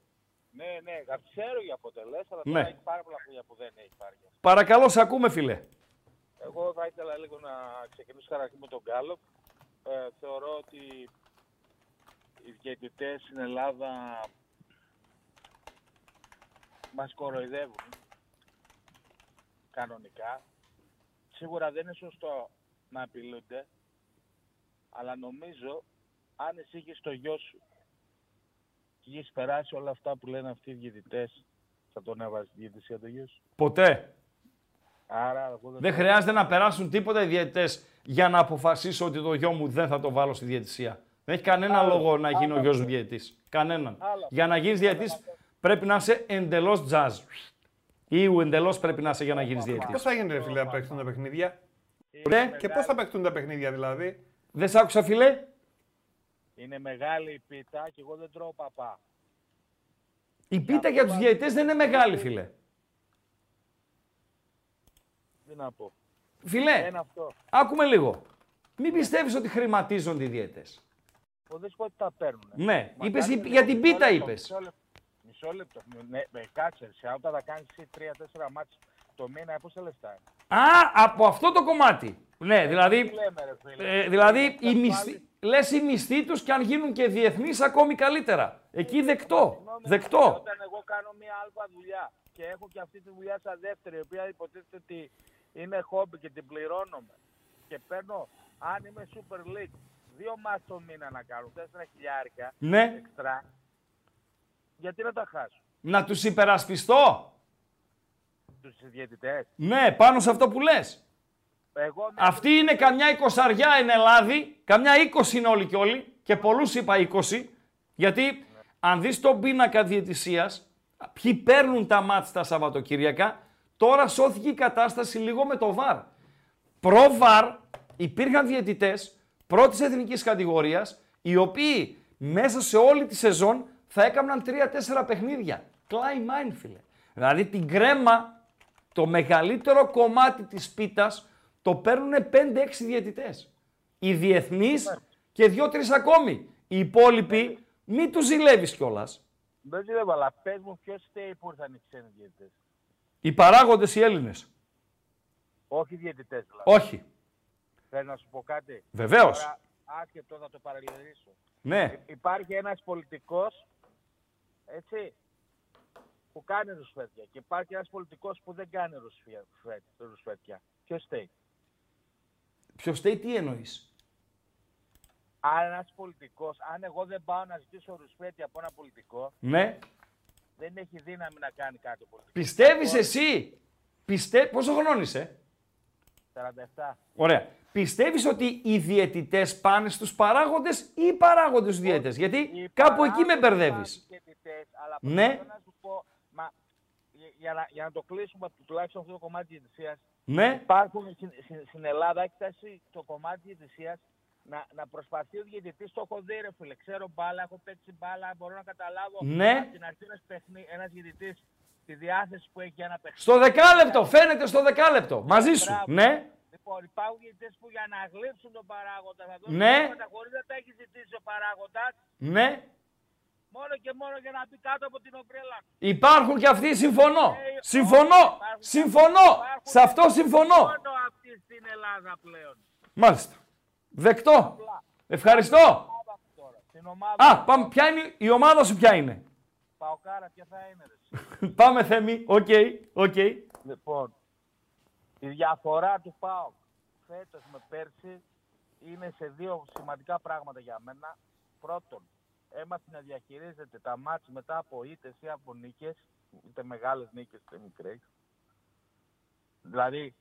Ναι, ναι, ξέρω για αποτελέσματα, αλλά Ναι. τώρα έχει πάρα πολλά χρόνια που δεν έχει υπάρχει. Παρακαλώ, σε ακούμε φίλε. Εγώ θα ήθελα λίγο να ξεκινήσω καταρχήν με τον Γκάλοπ. Ε, θεωρώ ότι οι διαιτητές στην Ελλάδα μας κοροϊδεύουν κανονικά. Σίγουρα δεν είναι σωστό να απειλούνται, αλλά νομίζω αν εσύ είχες το γιο σου και είχες περάσει όλα αυτά που λένε αυτοί οι διαιτητές, θα τον έβαζες τη διαιτησία το γιο σου; Ποτέ. Άρα, εγώ Δεν χρειάζεται να περάσουν τίποτα οι διαιτητές για να αποφασίσω ότι το γιο μου δεν θα το βάλω στη διαιτησία. Δεν έχει κανένα Άλλο, λόγο να γίνει ο άλλο γιος μου αυτό. διαιτητής. Κανέναν. Άλλο Για να γίνεις διαιτητής πρέπει να είσαι εντελώς jazz. Ή εντελώς πρέπει να είσαι για να γίνεις Πώ διαιτητής. θα γίνει, ρε φίλε, να παίξουν τα παιχνίδια; Ναι. Και πώς θα παίξουν τα παιχνίδια, δηλαδή; Δεν σ' άκουσα φιλέ. Είναι μεγάλη η πίτα και εγώ δεν τρώω παπά. Η πίτα για τους διαιτητές δεν είναι μεγάλη φίλε. Τι να πω. Φιλέ, Ένα αυτό. άκουμε λίγο. Μην πιστεύεις ότι χρηματίζονται οι διαιτητές. Εγώ δεν σου πω ότι τα παίρνουν. Ναι, Μα είπες, κάτσε για λίγο, την μισό πίτα λεπτό, είπες. Μισό λεπτό. Μισό λεπτό. Ναι, με κάτσε. ρε, Σε όταν θα κάνεις εσύ τρία-τέσσερα μάτς το μήνα, πόσα λεφτά είναι. Α, από αυτό το κομμάτι. Ναι, δηλαδή, Τι λέμε, ρε φίλε. ε, δηλαδή Είναι οι ασφάλιση. μισθοί, λες οι μισθοί τους και αν γίνουν και διεθνείς ακόμη καλύτερα. Εκεί δεκτό, Συγγνώμη, δεκτό. Όταν εγώ κάνω μια αλφα δουλειά και έχω και αυτή τη δουλειά σαν δεύτερη, η οποία υποτίθεται ότι είναι χόμπι και την πληρώνομαι και παίρνω, αν είμαι Super League, δύο μάτς το μήνα να κάνω, τέσσερα χιλιάρικα Ναι. εξτρά, γιατί να τα χάσω. Να τους υπερασπιστώ. τους διαιτητές. Ναι, πάνω σε αυτό που λες. Εγώ με- Αυτή είναι καμιά εικοσαριά εν Ελλάδη, καμιά 20 είναι όλοι και όλοι και πολλούς είπα 20, γιατί αν δεις τον πίνακα διαιτησίας, ποιοι παίρνουν τα μάτς τα Σαββατοκύριακα, τώρα σώθηκε η κατάσταση λίγο με το ΒΑΡ. Προ-ΒΑΡ υπήρχαν διαιτητές πρώτης εθνικής κατηγορίας, οι οποίοι μέσα σε όλη τη σεζόν θα έκαναν 3-4 παιχνίδια. Κλάι μάιν, φίλε. Δηλαδή την κρέμα, το μεγαλύτερο κομμάτι της πίτας, το παίρνουν 5-6 διαιτητές. Οι διεθνείς και 2-3 ακόμη. Οι υπόλοιποι, μην τους ζηλεύεις κιόλας. Δεν ζηλεύω, αλλά πες μου ποιος φταίει που ήρθαν οι ξένοι διαιτητές. Οι παράγοντες οι Έλληνες. Όχι οι διαιτητές δηλαδή. Όχι. Θέλω να σου πω κάτι. Βεβαίως. Τώρα, άσχετο θα το παραλυρίσω. Ναι. Υπάρχει ένας πολιτικός, έτσι, που κάνει ρουσφέτια. Και υπάρχει ένας πολιτικός που δεν κάνει ρουσφέ- φέ- ρουσφέτια. Ποιος φταίει. Ποιος φταίει, τι εννοείς; Αν ένας πολιτικός, αν εγώ δεν πάω να ζητήσω ρουσφέτια από ένα πολιτικό, Ναι. δεν έχει δύναμη να κάνει κάτι ο πολιτικός. Πιστεύεις εσύ, πιστε... πόσο χρονών είσαι; 47. Ωραία. Πιστεύεις ότι οι διαιτητές πάνε στους παράγοντες ή οι παράγοντες στους διαιτητές; Γιατί Οι κάπου εκεί με παράγοντες μπερδεύεις. πάνε διαιτητές, αλλά Ναι. προσπαθώ να σου πω, μα, για- για, να, για να το κλείσουμε τουλάχιστον αυτό το κομμάτι της διαιτησίας, Ναι. Υπάρχουν στην, στην- στην Ελλάδα, έχει φτάσει το κομμάτι της διαιτησίας να, να προσπαθεί ο διαιτητής, το έχω δει ρε φίλε, ξέρω μπάλα, έχω παίξει μπάλα, μπορώ να καταλάβω Ναι. από την αρχή ένας, παιχνί, ένας διαιτητής τη διάθεση που έχει για ένα παιχνίδι. Στο δεκάλεπτο, φαίνεται στο δεκάλεπτο. Μαζί σου. Μπράβο. Ναι. Λοιπόν, υπάρχουν διαιτητές που για να γλύψουν τον παράγοντα θα δώσουν Ναι. πράγματα χωρίς να τα έχεις ζητήσει ο παράγοντας, Ναι. μόνο και μόνο για να μπει κάτω από την ομπρέλα. Υπάρχουν και αυτοί, συμφωνώ. Ε, Συμφωνώ. υπάρχουν- Συμφωνώ. υπάρχουν Σε αυτό συμφωνώ. Μόνο αυτοί στην Ελλάδα πλέον. Μάλιστα. Δεκτό. Ευχαριστώ. Τώρα, στην ομάδα Α, πάμε. Ποια είναι η ομάδα σου, ποια είναι; Παοκάρα ποια θα είναι ρε. [laughs] Πάμε, Θέμη. OK. OK. Λοιπόν, η διαφορά του ΠΑΟΚ φέτος με πέρσι είναι σε δύο σημαντικά πράγματα για μένα. Πρώτον, έμαθε να διαχειρίζεται τα μάτς μετά από ήττες ή από νίκες, είτε μεγάλες νίκες είτε μικρές. Δηλαδή,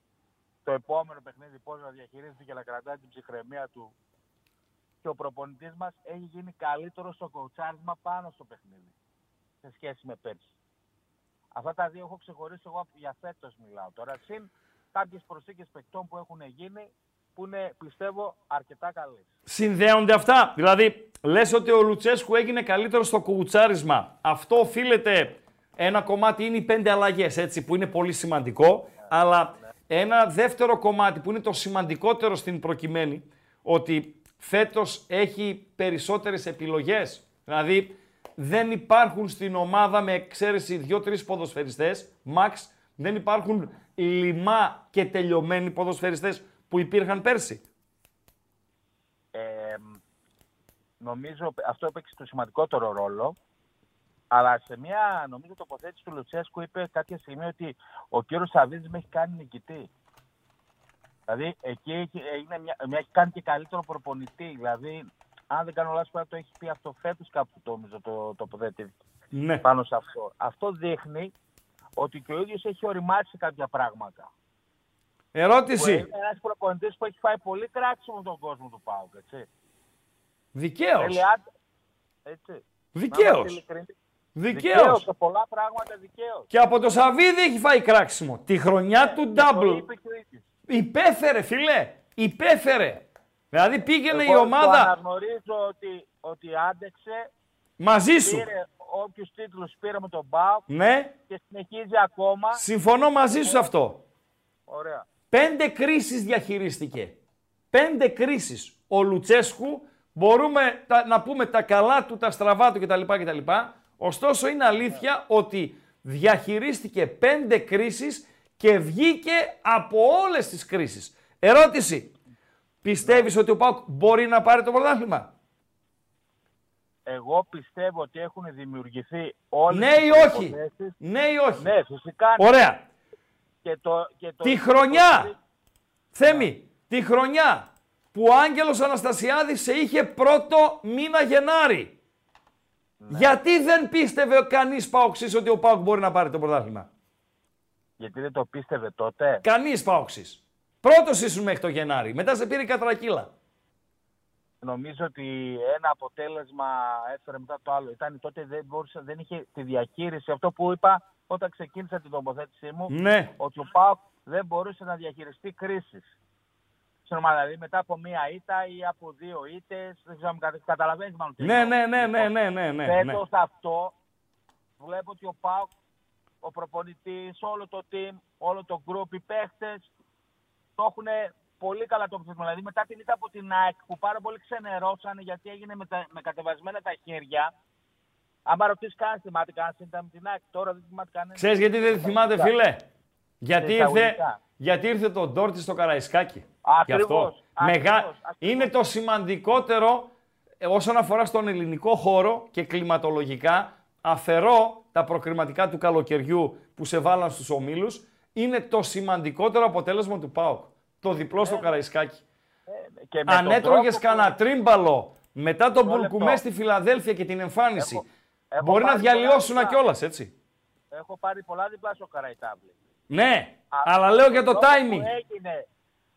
το επόμενο παιχνίδι πώς να διαχειρίζεται και να κρατάει την ψυχραιμία του και ο προπονητής μας έχει γίνει καλύτερος στο κοουτσάρισμα πάνω στο παιχνίδι σε σχέση με πέρσι. Αυτά τα δύο έχω ξεχωρίσει εγώ για φέτος μιλάω τώρα. Συν κάποιες προσθήκες παικτών που έχουν γίνει που είναι πιστεύω αρκετά καλές. Συνδέονται αυτά. Δηλαδή, λες ότι ο Λουτσέσκου έγινε καλύτερος στο κουουουτσάρισμα. Αυτό οφείλεται. Ένα κομμάτι είναι οι πέντε αλλαγές, έτσι, που είναι πολύ σημαντικό. Αλλά ένα δεύτερο κομμάτι που είναι το σημαντικότερο στην προκειμένη, ότι φέτος έχει περισσότερες επιλογές. Δηλαδή, δεν υπάρχουν στην ομάδα με εξαίρεση δύο-τρεις ποδοσφαιριστές, max, δεν υπάρχουν λιμά και τελειωμένοι ποδοσφαιριστές που υπήρχαν πέρσι. Ε, νομίζω αυτό έπαιξε το σημαντικότερο ρόλο. Αλλά σε μια νομίζω τοποθέτηση του Λουτσέσκου είπε κάποια στιγμή ότι ο κύριος Σαββίδης με έχει κάνει νικητή. Δηλαδή εκεί έχει, είναι μια, με έχει κάνει και καλύτερο προπονητή. Δηλαδή, αν δεν κάνω λάθος, πρέπει να το έχει πει αυτό φέτος κάπου το νομίζω το τοποθετήθηκε Ναι. πάνω σε αυτό. Αυτό δείχνει ότι και ο ίδιος έχει οριμάσει κάποια πράγματα. Που Ερώτηση. είναι ένας προπονητής που έχει φάει πολύ κράξιμο τον κόσμο του ΠΑΟΚ, έτσι. Δικαίως. Θέλει άντε- Έτσι. Δικαίως. Να είμαστε ειλικρινείς. Δικαίως. Σε πολλά πράγματα δικαίως. Και από το Σαββίδι έχει φάει κράξιμο. Τη χρονιά του Το double. είπε και ο ίδιος. Υπέφερε, φιλέ. Υπέφερε. Δηλαδή πήγαινε η Εγώ ομάδα Το αναγνωρίζω ότι, ότι άντεξε, μαζί σου. πήρε όποιους τίτλους πήρε με τον ΠΑΟΚ Ναι, και συνεχίζει ακόμα. συμφωνώ μαζί σου σε αυτό. Ωραία. Πέντε κρίσεις διαχειρίστηκε. Πέντε κρίσεις. Ο Λουτσέσκου, μπορούμε τα- να πούμε τα καλά του, τα στραβά του κτλ. κτλ. Ωστόσο είναι αλήθεια ότι διαχειρίστηκε πέντε κρίσεις και βγήκε από όλες τις κρίσεις. Ερώτηση. Πιστεύεις ότι ο Πάουκ μπορεί να πάρει το πρωτάθλημα; Εγώ πιστεύω ότι έχουν δημιουργηθεί όλες Ναι ή τις όχι; προϋποθέσεις. Ναι ή όχι; Ναι, φυσικά. ναι. Ωραία. Και το, και το, Τη χρονιά, Θέμη, τη χρονιά που ο Άγγελος Αναστασιάδης σε είχε πρώτο μήνα Γενάρη. Ναι. Γιατί δεν πίστευε κανείς Παοξής ότι ο Πάοκ μπορεί να πάρει το πρωτάθλημα; Γιατί δεν το πίστευε τότε; Κανείς Πάοξη. Πρώτος ήσουν μέχρι το Γενάρη. Μετά σε πήρε η κατρακύλα. Νομίζω ότι ένα αποτέλεσμα έφερε μετά το άλλο. Ήταν τότε δεν, μπορούσε, δεν είχε τη διαχείριση. Αυτό που είπα όταν ξεκίνησα την τοποθέτησή μου. Ναι. Ότι ο Πάοκ δεν μπορούσε να διαχειριστεί κρίσεις. Δηλαδή μετά από μία ήττα ή από δύο ήττες. Δεν ξέρω αν καταλαβαίνεις μάλλον. τι Ναι, εννοώ. ναι, ναι, ναι, ναι, ναι, ναι. ναι. Φέτος αυτό βλέπω ότι ο Πάοκ, ο προπονητής, όλο το team, όλο το group, οι παίχτες το έχουν πολύ καλά το ψήφισμα. Δηλαδή μετά την ήττα από την ΑΕΚ που πάρα πολύ ξενερώσανε γιατί έγινε με, τα, με κατεβασμένα τα χέρια. Άμα ρωτήσεις κανένα θυμάται κανένα ήταν με την ΑΕΚ, τώρα δεν θυμάται κανένα. Ξέρεις γιατί δεν θυμάται, φίλε; Γιατί ήρθε, Εισαγωγικά. γιατί ήρθε το Ντόρτι στο Καραϊσκάκι. Γι' Ακριβώς, αυτό. Μεγα... ακριβώς, Είναι το σημαντικότερο ε, όσον αφορά στον ελληνικό χώρο και κλιματολογικά. Αφαιρώ τα προκριματικά του καλοκαιριού που σε βάλαν στους ομίλους. Είναι το σημαντικότερο αποτέλεσμα του ΠΑΟΚ. Το διπλό στο Καραϊσκάκι. Και με τον Αν έτρωγες τρόπο που- κανένα τρίμπαλο μετά τον Μισό Μπουλκουμέ λεπτό. στη Φιλαδέλφια και την εμφάνιση, Έχω- έχω μπορεί να πάρει πολλά διαλυώσουν διπλά. κιόλα, έτσι. Έχω πάρει πολλά διπλά στο Καραϊτάβλη. Ναι, αλλά λέω για το τρόπο timing. Που έγινε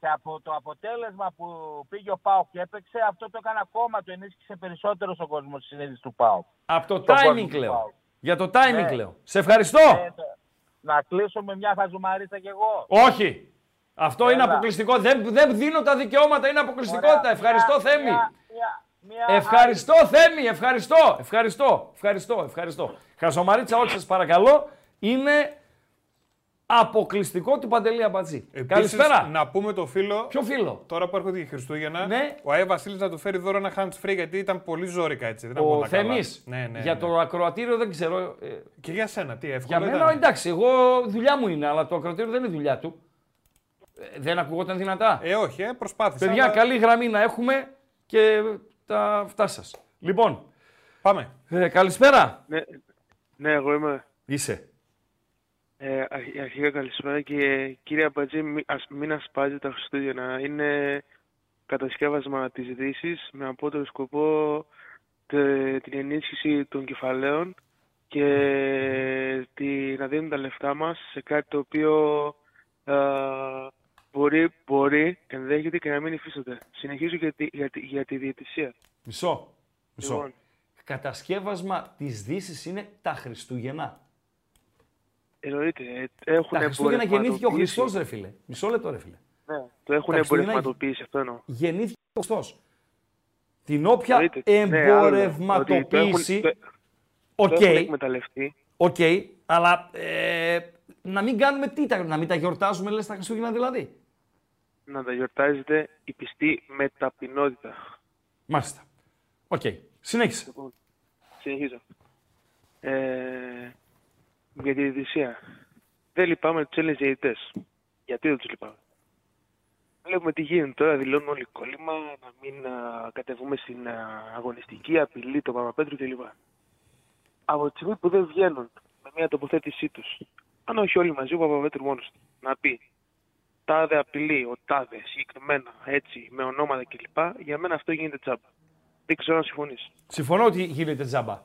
και από το αποτέλεσμα που πήγε ο Πάοκ και έπαιξε, αυτό το έκανε ακόμα, το ενίσχυσε περισσότερο στον κόσμο της συνείδησης του Πάοκ. Από το Στον κόσμο timing του λέω. ΠΑΟΚ. Για το timing Ναι. λέω. Σε ευχαριστώ. Ε, το- να κλείσω με μια χαζουμαρίτσα κι εγώ. Όχι. Αυτό είναι Έλα. αποκλειστικό. Δεν, δεν δίνω τα δικαιώματα, είναι αποκλειστικότητα. Ωραία, Ευχαριστώ, μια- Θέμη. μια- μια- μια Ευχαριστώ, Θέμη. Ευχαριστώ. Ευχαριστώ. Ευχαριστώ. Ευχαριστώ. Χαζομαρίτσα, όχι σας παρακαλώ, είναι αποκλειστικό του Παντελή Αμπατζή. Επίσης, Καλησπέρα. Να πούμε το φίλο. Ποιο φίλο; Τώρα που έρχονται οι Χριστούγεννα, Ναι. ο Άι Βασίλης να του φέρει δώρο ένα hands free γιατί ήταν πολύ ζώρικα έτσι. Δεν ήταν Ο πολλά καλά. Θέμης; Ναι, ναι, για ναι. το ακροατήριο δεν ξέρω. ε, Και για σένα, τι Για εύκολο μένα ήταν. εντάξει, εγώ δουλειά μου είναι, αλλά το ακροατήριο δεν είναι δουλειά του. Ε, δεν ακουγόταν δυνατά. Ε, όχι, ε, προσπάθησα. Παιδιά, αλλά- καλή γραμμή να έχουμε και τα αυτά σας. Λοιπόν, Πάμε. ε, καλησπέρα. Ναι, ναι, εγώ είμαι. Είσαι. Ε, αρχ- αρχικά καλησπέρα και κύριε Αμπατζή, μη, ας, μην ασπάζετε τα Χριστούγεννα. Είναι κατασκεύασμα της Δύσης με απότερο σκοπό τε- την ενίσχυση των κεφαλαίων και τη, να δίνουν τα λεφτά μας σε κάτι το οποίο α, μπορεί, μπορεί, ενδέχεται και να μην υφίσταται. Συνεχίζω για τη, για τη, για τη διαιτησία. Μισό. Μισό. Λοιπόν. Κατασκεύασμα της Δύσης είναι τα Χριστούγεννα. Εννοείται, ε, έχουν Τα Χριστούγεννα γεννήθηκε ο εμπορευματοποιήσει. Χριστός, ρε φίλε. Μισό λεπτό, ρε φίλε. Ναι, το έχουν Τα Χριστούγεννα εμπορευματοποιήσει, αυτό εννοώ. Γεννήθηκε ο Χριστός. Την όποια Εννοείται. Ναι, άλλο. εμπορευματοποίηση... Ότι το έχουν- Οκ, Το έχουν εκμεταλλευτεί. οκ, αλλά ε, να μην κάνουμε τι, τα- να μην τα γιορτάζουμε, λες, τα Χριστούγεννα δηλαδή. Να τα γιορτάζετε οι πιστοί με ταπεινότητα. Μάλιστα. Οκ. Συνέχισε. Λοιπόν, συνεχίζω. Ε, για τη διαιτησία. Δεν λυπάμαι τους Έλληνες διαιτητές. Γιατί δεν τους λυπάμαι; Βλέπουμε τι γίνεται τώρα, δηλώνουν όλοι κώλυμα, να μην α, κατεβούμε στην α, αγωνιστική απειλή του Παπαπέτρου κλπ. Από τη στιγμή που δεν βγαίνουν με μια τοποθέτησή τους, αν όχι όλοι μαζί, ο Παπαπέτρου μόνος του, να πει τάδε απειλή, ο τάδε, συγκεκριμένα, έτσι, με ονόματα κλπ. Για μένα αυτό γίνεται τσάμπα. Δεν ξέρω αν συμφωνείς. Συμφωνώ ότι γίνεται τζάμπα.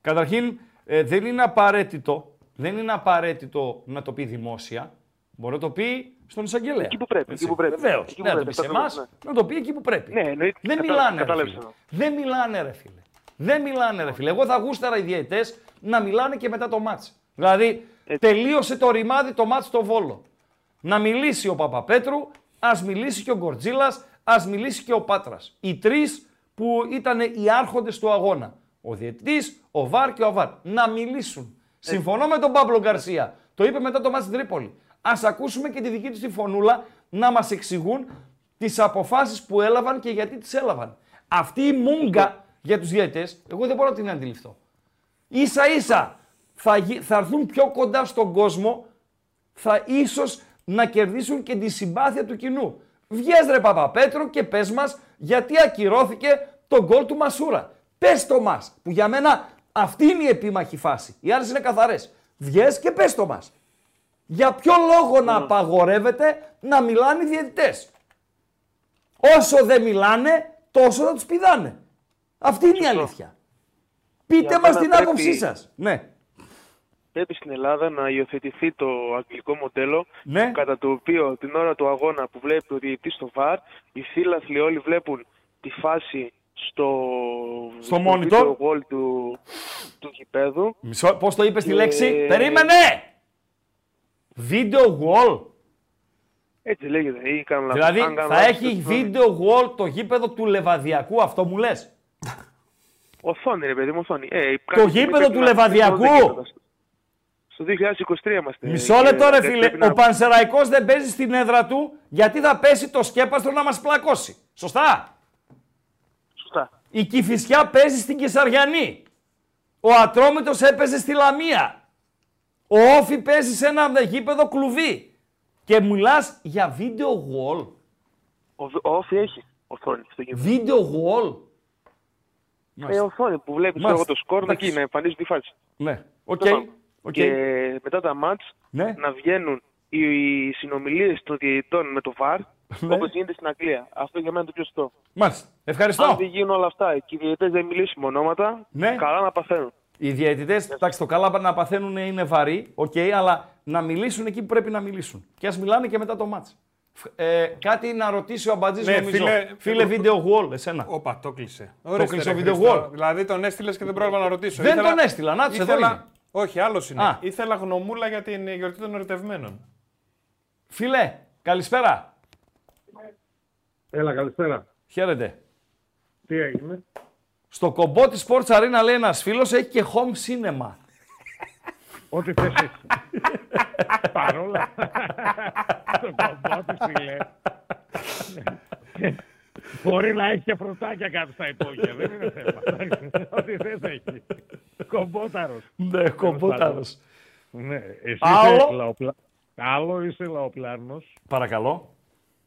Καταρχήν, ε, δεν είναι απαραίτητο, δεν είναι απαραίτητο να το πει δημόσια. Μπορεί να το πει στον εισαγγελέα. Εκεί που πρέπει, εκεί που πρέπει. Βεβαίως. Εκεί που Δεν να το πρέπει, πει σε εμάς, κατάλαβα, να το πει εκεί που πρέπει. Ναι, εννοείται. Δεν Κατα- μιλάνε, ρε κατάλαβες φίλε. εδώ. Δεν μιλάνε, ρε φίλε. Δεν μιλάνε, ρε φίλε. Εγώ θα γούσταρα οι διαιτέ να μιλάνε και μετά το μάτς. Δηλαδή, τελείωσε το ρημάδι το μάτς στο Βόλο. Να μιλήσει ο Παπαπέτρου, ας μιλήσει και ο Γκορτζίλας, ας μιλήσει και ο Πάτρας. Οι τρεις που ήταν οι άρχοντες του αγώνα. Ο διαιτητής, ο Βαρ και ο Αβάρ. Να μιλήσουν. Συμφωνώ με τον Παύλο Γκαρσία. Το είπε μετά το μάτς στην Τρίπολη. Α ακούσουμε και τη δική του τη φωνούλα να μας εξηγούν τις αποφάσεις που έλαβαν και γιατί τις έλαβαν. Αυτή η μούγκα για τους διαιτητές, εγώ δεν μπορώ να την αντιληφθώ. Ίσα ίσα θα, γι- θα έρθουν πιο κοντά στον κόσμο, θα ίσως να κερδίσουν και τη συμπάθεια του κοινού. Βγες ρε Παπαπέτρου και πες μας γιατί ακυρώθηκε το γκολ του Μασούρα. Πες το μας, που για μένα αυτή είναι η επίμαχη φάση. Οι άλλες είναι καθαρές. Βγες και πες το μας. Για ποιο λόγο να απαγορεύεται να μιλάνε οι διαιτητές; Όσο δεν μιλάνε, τόσο θα τους πηδάνε. Αυτή είναι η αλήθεια. Πείτε Για μας μένα την πρέπει- άποψή σας. Ναι. Πρέπει στην Ελλάδα να υιοθετηθεί το αγγλικό μοντέλο, Ναι. κατά το οποίο την ώρα του αγώνα που βλέπει ο διαιτητής στο VAR, οι φίλαθλοι όλοι βλέπουν τη φάση στο, Στο monitor. video wall του, του γηπέδου. Μισό, πώς το είπες τη Και- λέξη; Περίμενε! Video wall. Έτσι λέγεται, ή κάνω λάθος. Δηλαδή Αν κάνω θα λάθος, έχει συγγνώμη. video wall το γήπεδο του Λεβαδιακού, αυτό μου λες; Οθόνη, ρε παιδί μου, οθόνη. Ε, Το γήπεδο του Λεβαδιακού. Στο 2023 είμαστε. Μισό και λεπτό ρε δεν φίλε, πρέπει να- ο Πανσεραϊκός δεν παίζει στην έδρα του γιατί θα πέσει το σκέπαστρο να μας πλακώσει. Σωστά; Σωστά. Η Κηφισιά παίζει στην Καισαριανή. Ο Ατρόμητος έπαιζε στη Λαμία. Ο ΟΦΗ παίζει σε ένα γήπεδο κλουβί. Και μιλάς για video wall. Ο, ο ΟΦΗ έχει οθόνη στο γήπεδο. Video wall. Ε, οθόνη που βλέπεις Μάλιστα. το σκορ Εντάξει. εκεί να εμφανίζει τη φάση. Ναι, οκ. Τέλος πάντων. οκ. Και μετά τα ματς Ναι. να βγαίνουν οι, οι συνομιλίες των διαιτητών με το VAR Ναι. όπως γίνεται στην Αγγλία. Αυτό για μένα είναι το πιο σωστό. Μάλιστα. Ευχαριστώ. Αν δεν γίνουν όλα αυτά και οι διαιτητές δεν μιλήσουν με ονόματα, Ναι. καλά να παθαίνουν. Οι διαιτητές, εντάξει, το καλά να παθαίνουν είναι βαρύ, οκ, αλλά να μιλήσουν εκεί που πρέπει να μιλήσουν. Και ας μιλάνε και μετά το ματς. Ε, κάτι να ρωτήσει ο Αμπατζής, Ναι, νομίζω. φίλε- Φίλε, video wall, εσένα. Όπα, το κλείσε. Το Ορίστε, κλείσε ο ρε video Χριστό. wall. Δηλαδή τον έστειλες και δεν πρόλαβα να ρωτήσω. Δεν τον έστειλα, να τους, εδώ ήθελα- είναι. Όχι, άλλος είναι. Α. Ήθελα γνωμούλα για την γιορτή των ερωτευμένων. Φίλε, καλησπέρα. Έλα, καλησπέρα. Χαίρετε. Τι έγινε; Στο κομπό της Sports Arena λέει ένας φίλος έχει και home cinema. Ό,τι θες εσύ. [laughs] Παρόλα. Το κομπό του, φίλε. [laughs] Μπορεί να έχει και φρουτάκια κάτω στα υπόγεια. Δεν είναι θέμα. [laughs] Ό,τι θες έχει. Κομπόταρος. Ναι, κομπόταρος. Ναι. Εσύ Άλλο; είσαι λαοπλα... Άλλο είσαι λαοπλάνος. Παρακαλώ.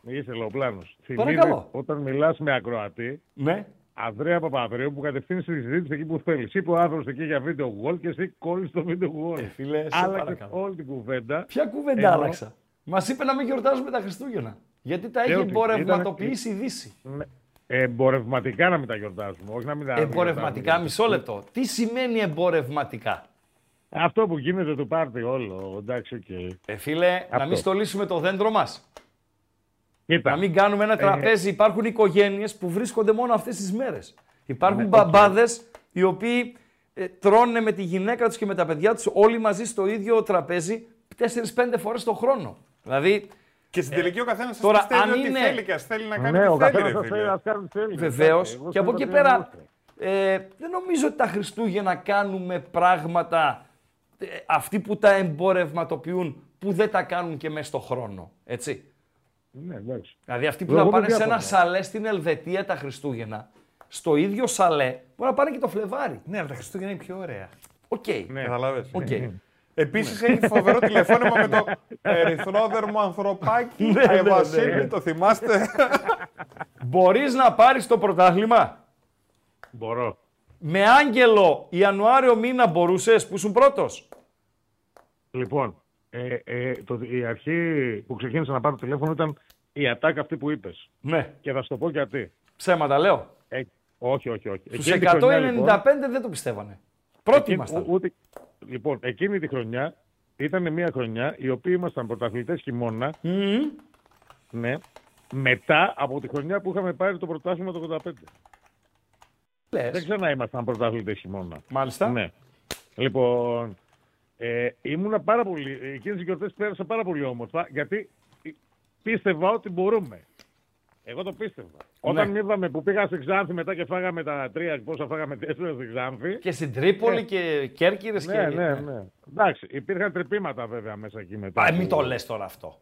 Είσαι λαοπλάνος. Παρακαλώ. Θυμίζεις όταν μιλάς με ακροατή, Ναι. Ανδρέα Παπαδρέου που κατευθύνεις τη συζήτηση εκεί που θέλεις. Είπε ο άνθρωπος εκεί για βίντεο wall και εσύ κόλλεις το βίντεο wall. Ε, φίλε, σε Άλλαξες παρακαλώ. όλη την κουβέντα. Ποια κουβέντα Ενώ- άλλαξα; Μας είπε να μην γιορτάζουμε τα Χριστούγεννα. Γιατί τα Ε, έχει ότι εμπορευματοποιήσει η Δύση. Ναι. Εμπορευματικά να μην τα γιορτάζουμε, όχι να μην τα Εμπορευματικά, γιορτάζουμε. μισό λεπτό. Τι σημαίνει εμπορευματικά; Αυτό που γίνεται το πάρτι όλο, εντάξει, οκ. Ε, φίλε, να Αυτό. μην στολίσουμε το δέντρο μας. Κοίτα. Να μην κάνουμε ένα Ε, τραπέζι. Υπάρχουν οικογένειες που βρίσκονται μόνο αυτές τις μέρες. Υπάρχουν Ναι, μπαμπάδες οι οποίοι ε, τρώνε με τη γυναίκα τους και με τα παιδιά τους όλοι μαζί στο ίδιο τραπέζι 4-5 φορές το χρόνο. Δηλαδή. Και στην τελική ο καθένας τώρα, πιστεύει αν ότι είναι- θέλει και ας θέλει να κάνει Ναι, ο ό,τι θέλει. καθένας ρε θα φίλε. θέλει να κάνει τι θέλει. Βεβαίως. Εντάξει, εγώ Και από θέλω εκεί να πέρα διαβάσω. ε, δεν νομίζω ότι τα Χριστούγεννα κάνουμε πράγματα ε, αυτοί που τα εμπορευματοποιούν που δεν τα κάνουν και μέσα στο χρόνο. Έτσι. Ναι, εντάξει. Δηλαδή αυτοί που Εγώ θα δεν πάνε σε διαφωνώ. ένα σαλέ στην Ελβετία τα Χριστούγεννα, στο ίδιο σαλέ μπορεί να πάνε και το Φλεβάρι. Ναι, αλλά τα Χριστούγεννα είναι πιο ωραία. Οκ. Ναι. Καταλαβες. Οκ. Επίσης έχει φοβερό τηλεφώνημα με το ερυθρόδερμο ανθρωπάκι. Ναι, Αϊ, ναι, ναι. Βασίλη, το θυμάστε; Μπορείς να πάρεις το πρωτάθλημα; Μπορώ. Με Άγγελο Ιανουάριο μήνα μπορούσες που ήσουν πρώτος; Λοιπόν, ε, ε, το, η αρχή που ξεκίνησα να πάρω τηλέφωνο ήταν η ατάκα αυτή που είπες. Ναι. Και θα σου το πω γιατί. Ψέματα λέω. Ε, όχι, όχι, όχι. Στους Εκείνη τη χρονιά, 195 λοιπόν, δεν το πιστεύανε. Πρώτοι εκείνη- ήμασταν. ο- ούτε- λοιπόν, εκείνη τη χρονιά ήταν μια χρονιά η οποία ήμασταν πρωταθλητές χειμώνα. Ναι. Μετά από τη χρονιά που είχαμε πάρει το πρωτάθλημα το 85. Λες. Δεν ξανά ήμασταν πρωταθλητές χειμώνα. Μάλιστα. Ναι. Λοιπόν, ε, ήμουνα πάρα πολύ. Εκείνες οι γιορτές πέρασα πάρα πολύ όμορφα γιατί πίστευα ότι μπορούμε. Εγώ το πίστευα. Όταν με είδαμε που πήγα στη Ξάνθη μετά και φάγαμε τα τρία, πόσα φάγαμε τέσσερα στη Ξάνθη. Και στην Τρίπολη Ναι. και Κέρκυρες Ναι, και... ναι, ναι. Εντάξει, υπήρχαν τρυπήματα βέβαια μέσα εκεί μετά. Α, μην το λες τώρα αυτό.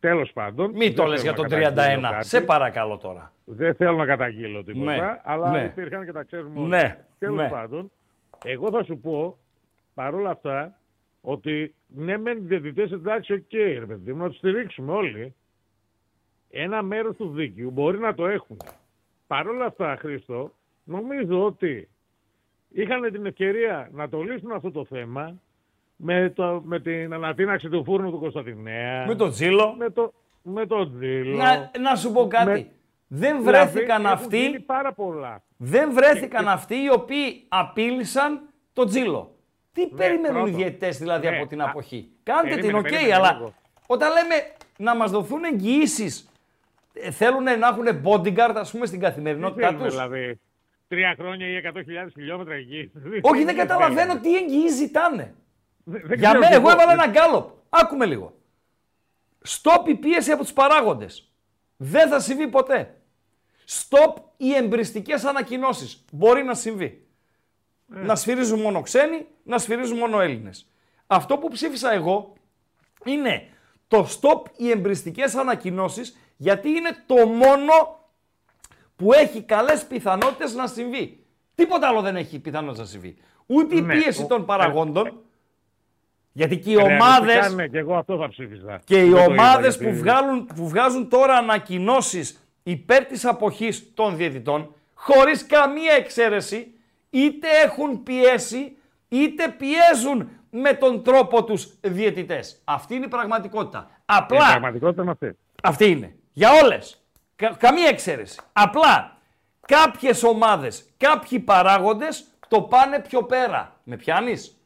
Τέλος πάντων. Μην το δεν λες θέλω για να τον καταγγείλω 31. κάτι. Σε παρακαλώ τώρα. Δεν θέλω να καταγγείλω τίποτα, Ναι, αλλά ναι. υπήρχαν και τα ξέρουμε όλοι. Ναι, Τέλος ναι. πάντων, εγώ θα σου πω παρόλα αυτά ότι ναι, μεν οι διαιτητές εντάξει, οκ, ρε παιδί μου, να τους στηρίξουμε όλοι. Ένα μέρος του δίκαιου μπορεί να το έχουν. Παρόλα αυτά, Χρήστο, νομίζω ότι είχαν την ευκαιρία να το λύσουν αυτό το θέμα με, το, με την ανατίναξη του φούρνου του Κωνσταντινέα. Με το τζίλο. Με το, με το Τζήλο. Να, να σου πω κάτι. Με- Δεν Δηλαδή, βρέθηκαν έχουν αυτοί, γίνει πάρα πολλά. δεν βρέθηκαν αυτοί οι οποίοι απείλησαν το Τζήλο. Τι περιμένουν οι πρώτον. διαιτητές δηλαδή Ναι, από την α, αποχή; Κάντε την, περίμενε, οκ, περίμενε αλλά λίγο. όταν λέμε να μας δοθούν εγγυήσεις, θέλουν να έχουν bodyguard, ας πούμε, στην Τι καθημερινότητά θέλουμε, τους; δηλαδή. Τρία χρόνια ή 100.000 χιλιόμετρα εκεί. Όχι, δεν καταλαβαίνω τι εγγυήσει ζητάνε. Δεν- δεν Για ξέρω μένα, κι εγώ έβαλα ένα γκάλωπ. Άκουμε λίγο. Stop η πίεση από τους παράγοντες. Δεν θα συμβεί ποτέ. Stop οι εμπριστικές ανακοινώσεις. Μπορεί να συμβεί. Να σφυρίζουν μόνο ξένοι, να σφυρίζουν μόνο Έλληνες. Αυτό που ψήφισα εγώ είναι το stop οι εμπριστικές ανακοινώσεις γιατί είναι το μόνο που έχει καλές πιθανότητες να συμβεί. Τίποτα άλλο δεν έχει πιθανότητα να συμβεί. Ούτε η Ναι, πίεση ο- των παραγόντων, γιατί και οι Ρεαλιστικά, ομάδες Ναι, και εγώ αυτό θα ψήφιζα. και οι Δεν το είπα, ομάδες γιατί- που, βγάλουν, που βγάζουν τώρα ανακοινώσεις υπέρ της αποχής των διαιτητών, χωρίς καμία εξαίρεση, είτε έχουν πιέσει, είτε πιέζουν με τον τρόπο τους διαιτητές. Αυτή είναι η πραγματικότητα. Η Απλά πραγματικότητα είναι αυτή. αυτή είναι. Για όλες. Κα- καμία εξαίρεση. Απλά κάποιες ομάδες, κάποιοι παράγοντες το πάνε πιο πέρα. Με πιάνεις;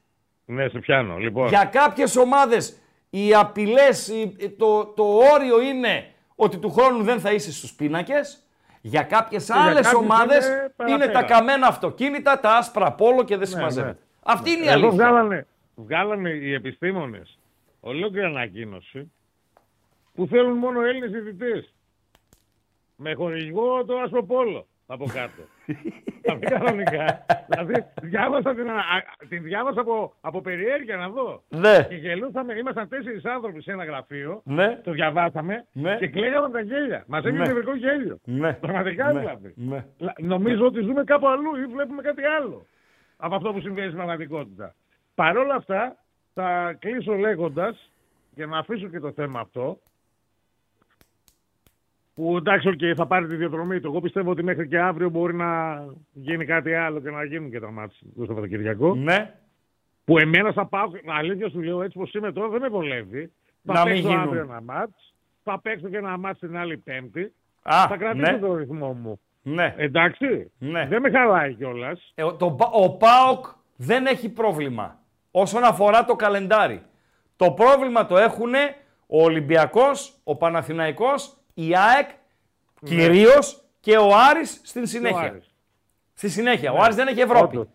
Ναι, σε πιάνω. Λοιπόν, Για κάποιες ομάδες οι απειλές, η- το, το όριο είναι ότι του χρόνου δεν θα είσαι στους πίνακες. Για κάποιες Και για άλλες κάποιους ομάδες είναι είναι, παραπέρα. τα καμένα αυτοκίνητα, τα άσπρα πόλο και δεν Ναι, συμμαζεύεται. ναι. Αυτή είναι η Εδώ αλήθεια. βγάλανε, βγάλανε οι επιστήμονες ολόκληρη ανακοίνωση που θέλουν μόνο Έλληνες διαιτητές. Με χορηγό το άσπρο πόλο από κάτω. [laughs] Αυτή κανονικά. δηλαδή, διάβασα την, ανα- α- την διάβασα από, από περιέργεια να δω. Ναι. Και γελούσαμε, ήμασταν τέσσερις άνθρωποι σε ένα γραφείο. Ναι. Το διαβάσαμε Ναι. και κλαίγαμε τα γέλια. Μας έγινε Ναι. νευρικό γέλιο. Ναι. Πραγματικά Ναι. δηλαδή. Ναι. Λα- Νομίζω ότι ζούμε κάπου αλλού ή βλέπουμε κάτι άλλο από αυτό που συμβαίνει στην πραγματικότητα. Παρ' όλα αυτά, θα κλείσω λέγοντας για να αφήσω και το θέμα αυτό. Που εντάξει, οκ, θα πάρει τη διαδρομή του. Εγώ πιστεύω ότι μέχρι και αύριο μπορεί να γίνει κάτι άλλο και να γίνουν και τα ματς το Σαββατοκύριακο. Ναι. Που εμένα θα πάω, αλήθεια σου λέω έτσι πως είμαι τώρα, δεν με βολεύει. Να Θα μην παίξω γίνουν. αύριο ένα ματς, θα παίξω και ένα μάτς την άλλη Πέμπτη. Α, θα κρατήσω ναι. το ρυθμό μου. Ναι. Εντάξει. Ναι. Δεν με χαλάει κιόλας. Ε, ο- το, Πα- ο ΠΑΟΚ δεν έχει πρόβλημα όσον αφορά το καλεντάρι. Το πρόβλημα το έχουν ο Ολυμπιακός, ο Παναθηναϊκός, η ΑΕΚ Ναι. κυρίως και ο Άρης στην συνέχεια. Άρης. Στη συνέχεια. Ο Ναι, Άρης δεν έχει Ευρώπη. όντως.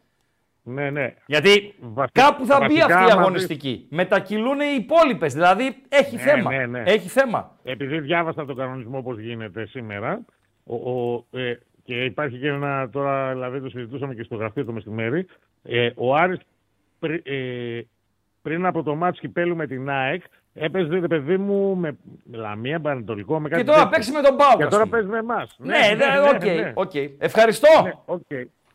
Ναι, ναι. Γιατί Βασι- κάπου θα μπει βασικά, αυτή η άμα δεις- αγωνιστική. Μετακυλούν οι υπόλοιπες. Δηλαδή έχει Ναι, θέμα. ναι, ναι. Έχει θέμα. Επειδή διάβασα τον κανονισμό όπως γίνεται σήμερα ο, ο, ε, και υπάρχει και ένα τώρα, δηλαδή το συζητούσαμε και στο γραφείο το μεσημέρι, ε, ο Άρης πρι- ε, πριν από το ματς κυπέλου με την ΑΕΚ έπαιζε, ρε παιδί μου, με Λαμία, Πανετολικό, με κάτι Και τώρα τέτοιο. παίξει με τον ΠΑΟΚ. Και ας τώρα πούμε. παίζει με εμάς. Ναι, ναι, OK, OK. Ευχαριστώ. Ναι, οκ.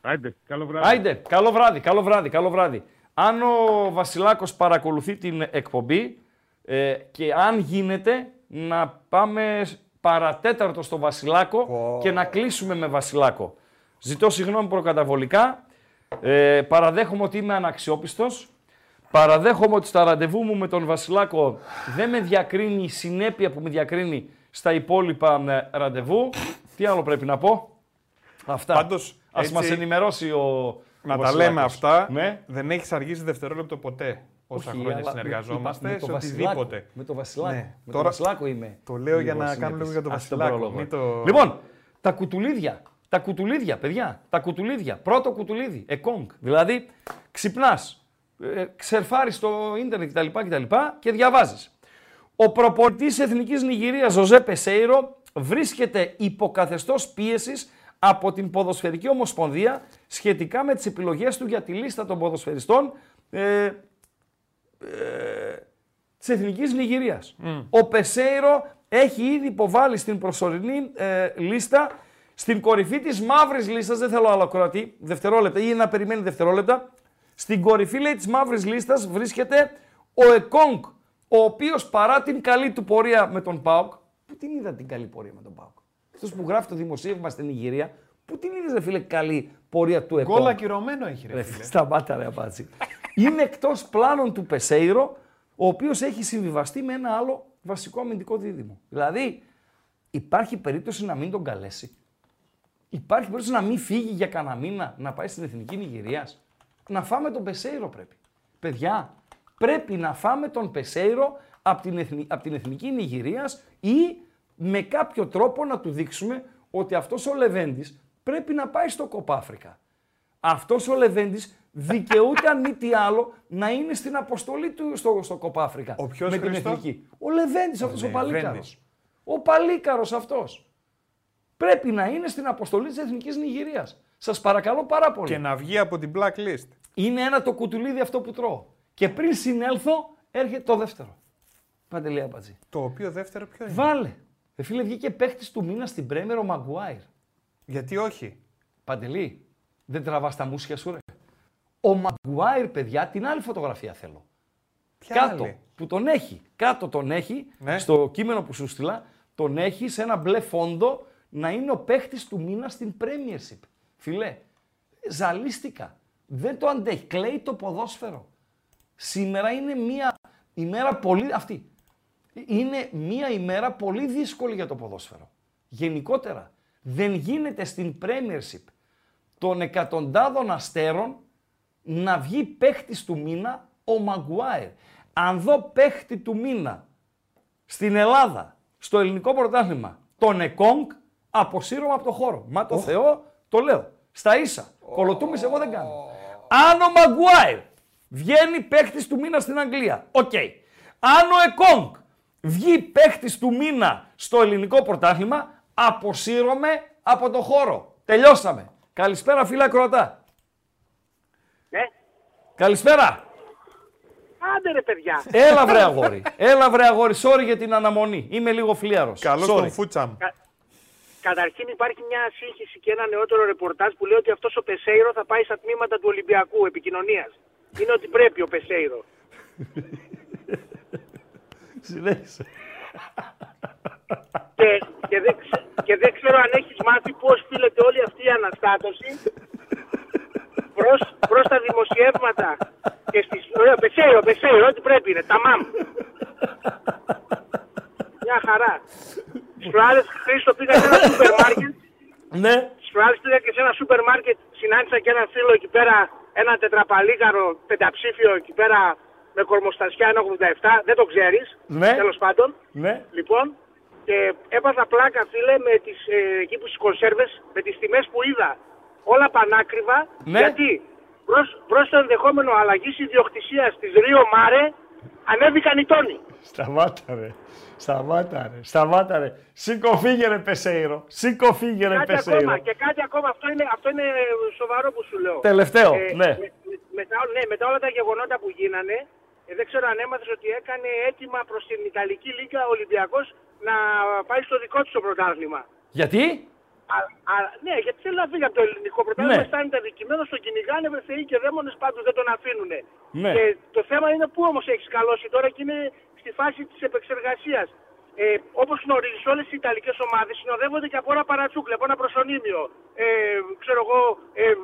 Άιντε, καλό βράδυ. Άιντε, καλό βράδυ, καλό βράδυ, καλό βράδυ. Αν ο Βασιλάκος παρακολουθεί την εκπομπή ε, και αν γίνεται να πάμε σ- παρά τέταρτο στο Βασιλάκο και να κλείσουμε με Βασιλάκο. Ζητώ συγγνώμη προκαταβολικά. Ε, παραδέχομαι ότι είμαι αναξιόπιστος. Παραδέχομαι ότι στα ραντεβού μου με τον Βασιλάκο δεν με διακρίνει η συνέπεια που με διακρίνει στα υπόλοιπα ε, ραντεβού. Τι άλλο πρέπει να πω; Αυτά. Πάντως, Ας έτσι, μας ενημερώσει ο Να ο τα Βασιλάκος. λέμε αυτά. Ναι. Δεν έχεις αργήσει δευτερόλεπτο ποτέ. Όσα Όχι, χρόνια αλλά συνεργαζόμαστε, με το σε Βασιλάκο, οτιδήποτε. Με το Βασιλάκο. Ναι. Με Τώρα- το Βασιλάκο είμαι. Το λέω για λίγο να κάνουμε λίγο συνέπειας. για το Ας τον Βασιλάκο. πρόλογο. Μην το... Λοιπόν, τα κουτουλίδια. Τα κουτουλίδια, παιδιά. Τα κουτουλίδια. Πρώτο κουτουλίδι. Εκόνγκ. Δηλαδή, ξυπνάς. Ε, ξερφάρεις στο ίντερνετ κτλ. κτλ και διαβάζεις. Ο προπονητής Εθνικής Νιγηρίας, Ζωζέ Πεσέιρο, βρίσκεται υποκαθεστώς πίεσης από την Ποδοσφαιρική Ομοσπονδία σχετικά με τις επιλογές του για τη λίστα των ποδοσφαιριστών ε, ε, της Εθνικής Νιγηρίας. Ο Πεσέιρο έχει ήδη υποβάλει στην προσωρινή ε, λίστα, στην κορυφή της μαύρης λίστας, δεν θέλω άλλο κρατή, δευτερόλεπτα ή να περιμένει δευτερόλεπτα, στην κορυφή λέει της μαύρης λίστας βρίσκεται ο Εκόνγκ, ο οποίος παρά την καλή του πορεία με τον ΠΑΟΚ, πού την είδα την καλή πορεία με τον ΠΑΟΚ. Αυτός που γράφει το δημοσίευμα στην Νιγηρία, πού την είδες ρε φίλε καλή πορεία του Εκόνγκ. Γκολ ακυρωμένο έχει ρε Ρε, φίλε. Σταμάτα ρε απάτσι. Είναι εκτός πλάνων του Πεσέιρο, ο οποίος έχει συμβιβαστεί με ένα άλλο βασικό αμυντικό δίδυμο. Δηλαδή, υπάρχει περίπτωση να μην τον καλέσει. Υπάρχει περίπτωση να μην φύγει για κανένα μήνα να πάει στην Εθνική Νιγηρίας. Να φάμε τον Πεσέιρο πρέπει. παιδιά, πρέπει να φάμε τον Πεσέιρο από την, εθνη- απ' την εθνική Νιγηρίας ή με κάποιο τρόπο να του δείξουμε ότι αυτός ο Λεβέντης πρέπει να πάει στο Κοπάφρικα. Αυτός ο Λεβέντης δικαιούται αν μη τι άλλο να είναι στην αποστολή του στο, στο Κοπάφρικα. Ο ποιος, με την Χριστό; εθνική. Ο Λεβέντης αυτός ο Λεβέντης. Παλίκαρος. Ο Παλίκαρος αυτός. Πρέπει να είναι στην αποστολή της Εθνικής Νιγηρίας. Σας παρακαλώ πάρα πολύ. Και να βγει από την blacklist. Είναι ένα το κουτουλίδι αυτό που τρώω. Και πριν συνέλθω, έρχεται το δεύτερο. Παντελή Αμπατζή. Το οποίο δεύτερο ποιο είναι; Βάλε. Ε, φίλε, βγήκε παίχτης του μήνα στην Πρέμερο Μαγκουάιρ. Γιατί όχι; Παντελή, δεν τραβάς τα μουσια σου, ρε. Ο Μαγκουάιρ, παιδιά, την άλλη φωτογραφία θέλω. Ποια κάτω, άλλη; που τον έχει. Κάτω τον έχει, Ναι. στο κείμενο που σου στείλα, τον έχει σε ένα μπλε φόντο να είναι ο παίχτης του μήνα στην Premiership. Φιλέ, ζαλίστηκα. Δεν το αντέχει. Κλαίει το ποδόσφαιρο. Σήμερα είναι μία ημέρα πολύ... Αυτή. Είναι μία ημέρα πολύ δύσκολη για το ποδόσφαιρο. Γενικότερα. Δεν γίνεται στην Premiership των εκατοντάδων αστέρων να βγει παίχτης του μήνα ο Μαγκουάιρ. Αν δω παίχτη του μήνα στην Ελλάδα, στο ελληνικό πρωτάθλημα, τον Εκόνγκ, αποσύρομαι από το χώρο. Μα το Θεό, το λέω. Στα ίσα. Κωλοτούμπες εγώ δεν κάνω. Αν ο Μαγκουάιρ βγαίνει παίχτης του μήνα στην Αγγλία, οκ. Αν ο Εκόνγκ βγει παίχτης του μήνα στο ελληνικό πρωτάθλημα, αποσύρωμαι από το χώρο. Τελειώσαμε. Καλησπέρα φίλα Κροατά. Ναι. Καλησπέρα. Άντε ρε παιδιά. Έλα βρε αγόρι. Έλα βρε αγόρι. Sorry για την αναμονή. Είμαι λίγο φλίαρος. Καλό Sorry. τον Φούτσαμ. Καταρχήν υπάρχει μια σύγχυση και ένα νεότερο ρεπορτάζ που λέει ότι αυτός ο Πεσέιρο θα πάει στα τμήματα του Ολυμπιακού επικοινωνίας. Είναι ότι πρέπει ο Πεσέιρο. Συνέχισε. και, και, δεν, ξε- και δεν ξέρω αν έχεις μάθει πώς οφείλεται όλη αυτή η αναστάτωση προς, προς τα δημοσιεύματα και στις... Ωραία, Πεσέιρο, Πεσέιρο, ό,τι πρέπει είναι, τα μάμ. Μια χαρά. Στις προάλλες, Χρήστο, πήγα σε ένα σούπερ μάρκετ Ναι. Στις προάλλες πήγα και σε ένα σούπερ μάρκετ, συνάντησα και ένα φίλο εκεί πέρα, ένα τετραπαλίκαρο πενταψήφιο εκεί πέρα με κορμοστασιά 1,87, δεν το ξέρεις, Ναι. τέλος πάντων. Ναι. Λοιπόν, και έπαθα πλάκα φίλε με τις, ε, εκεί που στις κονσέρβες, με τις τιμές που είδα. Όλα πανάκριβα, Ναι. γιατί; Προς, προς το ενδεχόμενο αλλαγής ιδιοκτησίας της Ρίο Μάρε ανέβηκαν οι τόνοι. Σταμάτα ρε. Σταμάτα ρε. Σταμάτα ρε. Σήκω φύγε ρε Πεσέιρο. Σήκω φύγε ρε Κάτι Πεσέιρο. ακόμα, και κάτι ακόμα, αυτό είναι, αυτό είναι σοβαρό που σου λέω. Τελευταίο, ναι. Με, με- μετά, ναι, μετά όλα τα γεγονότα που γίνανε, ε, δεν ξέρω αν έμαθες ότι έκανε έτοιμα προς την Ιταλική Λίγκα ο Ολυμπιακός να πάει στο δικό του το πρωτάθλημα. Γιατί; Α, α, ναι, γιατί θέλει να φύγει από το ελληνικό πρωτάθλημα, Ναι. αισθάνεται αδικημένο, τον κυνηγάνε με θεοί και δαίμονες πάντως δεν τον αφήνουν. Ναι. Και το θέμα είναι πού όμως έχεις σκαλώσει τώρα και είναι στη φάση της επεξεργασίας. Ε, όπως γνωρίζεις όλες οι Ιταλικές ομάδες συνοδεύονται και από ένα παρατσούκλι, από ένα προσωνύμιο. Ε, ξέρω εγώ, ε, ε,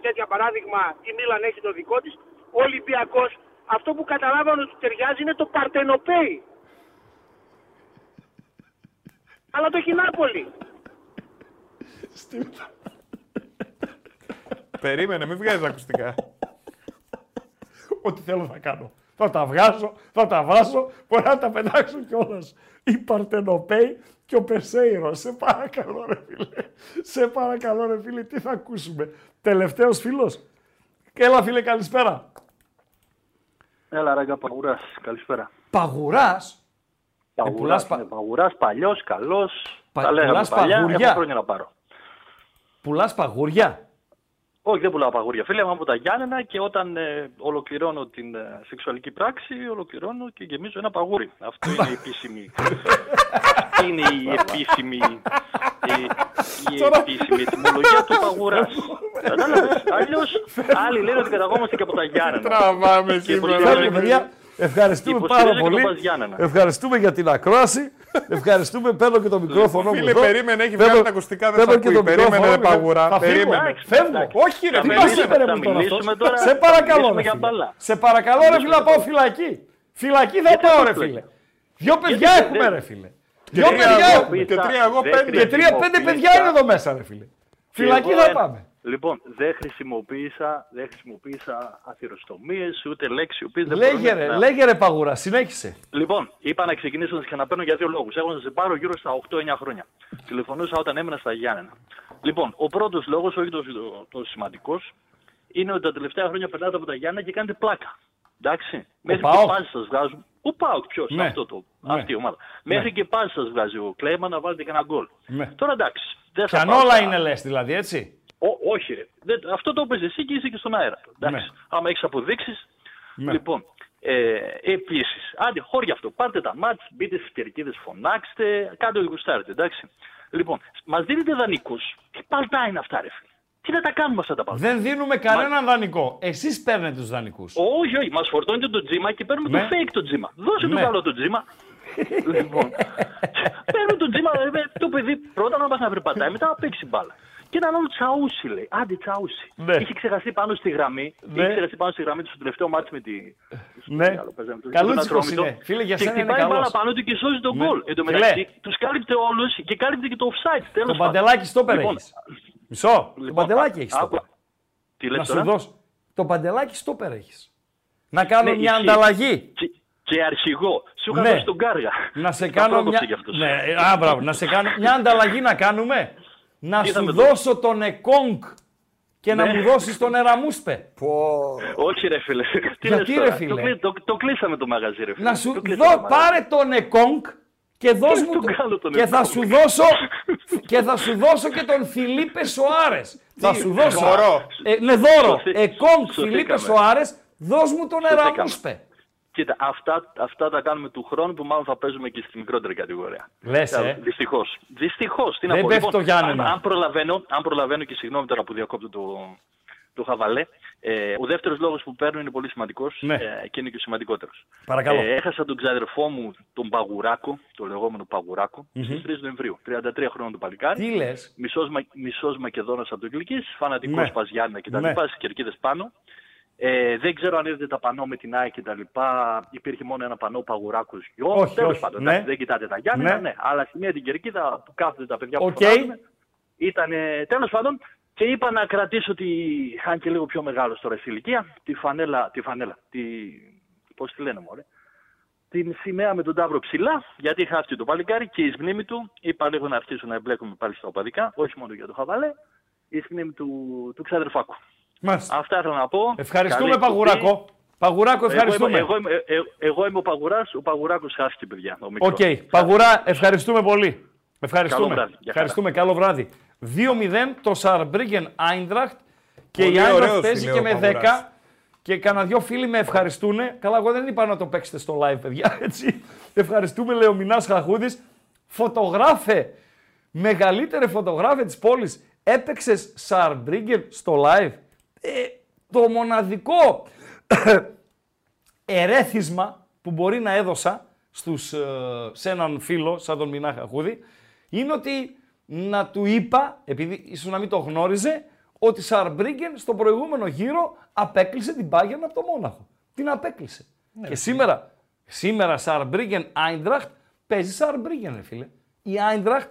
τέτοια παράδειγμα, η Μίλαν έχει το δικό της. Ο Ολυμπιακός, αυτό που καταλάβανε ότι ταιριάζει είναι το Παρτενοπέι. Αλλά το έχει η Νάπολη. Περίμενε, μην βγάζεις ακουστικά. Ό,τι θέλω θα κάνω. Θα τα βγάζω, θα τα βάζω, μπορεί να τα πετάξω κιόλας. Η Παρτενοπέη και ο Περσέιρος. Σε παρακαλώ, ρε φίλε. Σε παρακαλώ, ρε φίλε, τι θα ακούσουμε. Τελευταίος φίλος. Έλα, φίλε, καλησπέρα. Έλα, Ράγκα Παγουράς. Καλησπέρα. Παγουράς; Παγουράς, πουλάς πα- ναι, Παγουράς, παλιός, καλός. Πα- τα λέγαμε πουλάς παλιά, παγουριά. έχω χρόνια να πάρω. Πουλάς παγουριά. Όχι, δεν πουλάω παγουριά. Φίλε μου από τα Γιάννενα και όταν ε, ολοκληρώνω την ε, σεξουαλική πράξη, ολοκληρώνω και γεμίζω ένα παγούρι. Αυτό είναι η επίσημη. Αυτή [laughs] είναι η επίσημη. Η, η επίσημη ετοιμολογία του παγουρά. [laughs] Κατάλαβες; Αλλιώς άλλοι λένε ότι καταγόμαστε και από τα Γιάννενα. Τραβάμε Και σήμερα. υποστηρίζουν- παιδιά, ευχαριστούμε υποστηρίζω πάρα και τον πολύ. Πας Γιάννενα. Ευχαριστούμε για την ακρόαση. Ευχαριστούμε. Παίρνω και το μικρόφωνο μου. Φίλε, εδώ. περίμενε, έχει Παίρνω- βγάλει τα ακουστικά, δεν παίρνω σ' και ακούει. το Περίμενε, μικρόφωνο ρε μου. παγουρά, Θα φύγω. περίμενε. Φεύγω. Όχι, ρε, Τι περίμενε. μας είπε, ρε, Θα μου τώρα μιλήσουμε αυτός. τώρα- Σε παρακαλώ, μιλήσουμε ρε για φίλε. μπάλα. Σε παρακαλώ, ρε φίλε, να πάω φυλακή. Φυλακή θα Γιατί πάω, αυτό ρε το φίλε. λέει. Δυο παιδιά δεν- έχουμε, δεν- ρε φίλε. Και Δυο τρία παιδιά εγώ- έχουμε. Και τρία εγώ Δεν πέντε. Και τρία πέντε χρησιμοποιείς παιδιά τα- είναι εδώ μέσα, ρε φίλε. Φυλακή εγώ θα ένα. πάμε. Λοιπόν, δεν χρησιμοποίησα, δεν χρησιμοποίησα αθυροστομίες, ούτε λέξεις οι οποίες δεν Λέγε μπορούν ρε, να- λέγε ρε παγούρα, συνέχισε. Λοιπόν, είπα να ξεκινήσω να σε ξαναπαίρνω για δύο λόγους. Έχω να σε πάρω γύρω στα 8-9 χρόνια. Τηλεφωνούσα όταν έμενα στα Γιάννενα. Λοιπόν, ο πρώτος λόγος, όχι τόσο το, το σημαντικός, είναι ότι τα τελευταία χρόνια περνάτε από τα Γιάννενα και κάνετε πλάκα. Εντάξει. Μέχρι και ΠΑΟΚ. πάλι σας βγάζουν. Ο Πάοκ, ποιος, Ναι. αυτό το, Ναι. αυτή η ομάδα. Ναι. Μέχρι και πάλι σας βγάζει ο Κλέμα να βάλετε και ένα γκολ. Ναι. Τώρα εντάξει. Δεν Κι θα αν πάω όλα στα- είναι λες δηλαδή, έτσι. Ό, όχι, ρε. Δεν, αυτό το έπαιζε εσύ και είσαι και στον αέρα. Εντάξει. Ναι. Άμα έχεις αποδείξεις. Ναι. Λοιπόν, ε, επίσης, άντε, χώρια αυτό. Πάρτε τα μάτς, μπείτε στις κερκίδες, φωνάξτε, κάντε ό,τι γουστάρετε. Εντάξει. Λοιπόν, μας δίνετε δανεικούς. Τι παλτά είναι αυτά, ρε φίλε. Τι να τα κάνουμε αυτά τα παλτά; Δεν δίνουμε κανέναν δανεικό. Εσείς παίρνετε τους δανεικούς. Όχι, όχι. Μας φορτώνετε το τζίμα και παίρνουμε Ναι. το fake το τζίμα. Δώσε Ναι. το καλό το τζίμα. [laughs] λοιπόν, [laughs] παίρνουμε το τζίμα. ε, Το παιδί πρώτα να μα να περπατάει, μετά να παίξει μπάλα. Και έναν άλλο τσαούσι λέει. Άντε τσαούσι. Ναι. Είχε ξεχαστεί πάνω στη γραμμή. Ναι. Είχε ξεχαστεί πάνω στη γραμμή του στο τελευταίο μάτι με τη. Ναι. άλλο παίζαμε, το- Καλούτσικος τον Ατρόμητο. είναι. Φίλε, για και σένα είναι χτυπάει μπάλα καλός. πάνω του και σώζει τον Ναι. γκολ. Εν τω Φιλέ. μεταξύ, τους κάλυπτε όλους και κάλυπτε και το offside. Τέλος Το πάντων. παντελάκι στόπερ Λοιπόν, έχεις. Μισό. Το Λοιπόν, παντελάκι έχεις άκου. στόπερ. Τι λες Να σου τώρα; δώσω. Το παντελάκι στόπερ έχεις. Να κάνω Ναι, μια ισχύει. ανταλλαγή. Και, και αρχηγό. Σου είχα Ναι. δώσει τον Κάργα. Να σε Τα κάνω πρόκοψε μια... κι αυτός. Ναι, ε, α, μπράβο, να σε κάνω μια ανταλλαγή να κάνουμε. Να Τι θα σου με δώσω τον Εκόνγκ και να Ναι. μου δώσεις τον Εραμούσπε. Όχι ρε φίλε. Τι Γιατί, λες ρε, τώρα; φίλε; Το, κλεί- το, το κλείσαμε το μαγαζί ρε φίλε. Να σου Το κλείσαμε δω, το μαγαζί. πάρε τον Εκόνγκ και δώσ' μου τον το- κάνω τον και θα Εκόνγκ. σου δώσω και θα σου δώσω και τον Φιλίπε Σοάρες. θα σου δώσω. δώρο. Ε, ναι, δώρο. Σωθή- Εκόνγκ σωθήκαμε. Φιλίπε Σοάρες, δώσ' μου τον Σωθήκαμε. Εραμούσπε. Κοίτα, αυτά, αυτά τα κάνουμε του χρόνου που μάλλον θα παίζουμε και στη μικρότερη κατηγορία. Λες, ε. Δυστυχώς. Δυστυχώς. Τι να Δεν πω. πέφτει λοιπόν, το Γιάννενα. Αν, αν, προλαβαίνω, αν προλαβαίνω και συγγνώμη τώρα που διακόπτω το, το χαβαλέ. Ε, ο δεύτερος λόγος που παίρνω είναι πολύ σημαντικός Ναι. ε, και είναι και ο σημαντικότερος. Παρακαλώ. Ε, έχασα τον ξαδερφό μου, τον Παγουράκο, το λεγόμενο Παγουράκο, Μμμ. στις 3 Νοεμβρίου. 33 χρόνων το παλικάρι. Τι λες. Μισός, Μα... μισός Μακεδόνας από το Γλυκής, φανατικός Ναι. Παζιάννα και τα Ναι. λοιπά, στις κερκίδες πάνω. Ε, δεν ξέρω αν είδατε τα πανό με την ΑΕΚ και τα λοιπά. Υπήρχε μόνο ένα πανό Παγουράκος γιο. Όχι, Τέλος όχι. πάντων, Ναι. εντάξει, δεν κοιτάτε τα Γιάννενα, Ναι. ναι. Αλλά στη μία την κερκίδα που κάθονται τα παιδιά που Οκ. φωνάζουν, ήταν τέλος πάντων και είπα να κρατήσω τη, αν και λίγο πιο μεγάλο τώρα στη ηλικία, τη φανέλα, τη φανέλα, τη, πώς τη λένε μωρέ, την σημαία με τον ταύρο ψηλά, γιατί χάθηκε το παλικάρι και η μνήμη του, είπα λίγο να αρχίσω να εμπλέκομαι πάλι στα οπαδικά, όχι μόνο για το χαβαλέ, η μνήμη του, του ξαδερφάκου. Μάλιστα. Αυτά ήθελα να πω. Ευχαριστούμε Καλή Παγουράκο. εκπομπή. Παγουράκο, ευχαριστούμε. Εγώ, είμαι- εγώ, είμαι- ε- εγώ είμαι ο Παγουράς, ο Παγουράκος χάθηκε παιδιά. ο Οκ. μικρός. Παγουρά, ευχαριστούμε πολύ. Ευχαριστούμε. Καλό βράδυ. Γεια Ευχαριστούμε. Καλό βράδυ. 2-0 το Σααρμπρίκεν Άιντραχτ και Πολύ η Άιντραχτ ωραίος, παίζει λέει και ο με 10. Παγουράς. Και κανένα δυο φίλοι με ευχαριστούν. Καλά, εγώ δεν είπα να το παίξετε στο live, παιδιά. [laughs] Έτσι. Ευχαριστούμε, λέει ο Μινάς Χαχούδης. Φωτογράφε, μεγαλύτερε φωτογράφε της πόλης. Έπαιξες Σαρμπρίγκεν στο live. Ε, το μοναδικό [coughs] ερέθισμα που μπορεί να έδωσα στους, ε, σε έναν φίλο σαν τον Μινά Χαχούδη είναι ότι να του είπα, επειδή ίσως να μην το γνώριζε, ότι Σαρμπρίγκεν στο προηγούμενο γύρο απέκλεισε την Bayern από το Μόναχο. Την απέκλεισε. και σήμερα, σήμερα Σαρμπρίγκεν Άιντραχτ παίζει Σαρμπρίγκεν, ρε φίλε. Η Άιντραχτ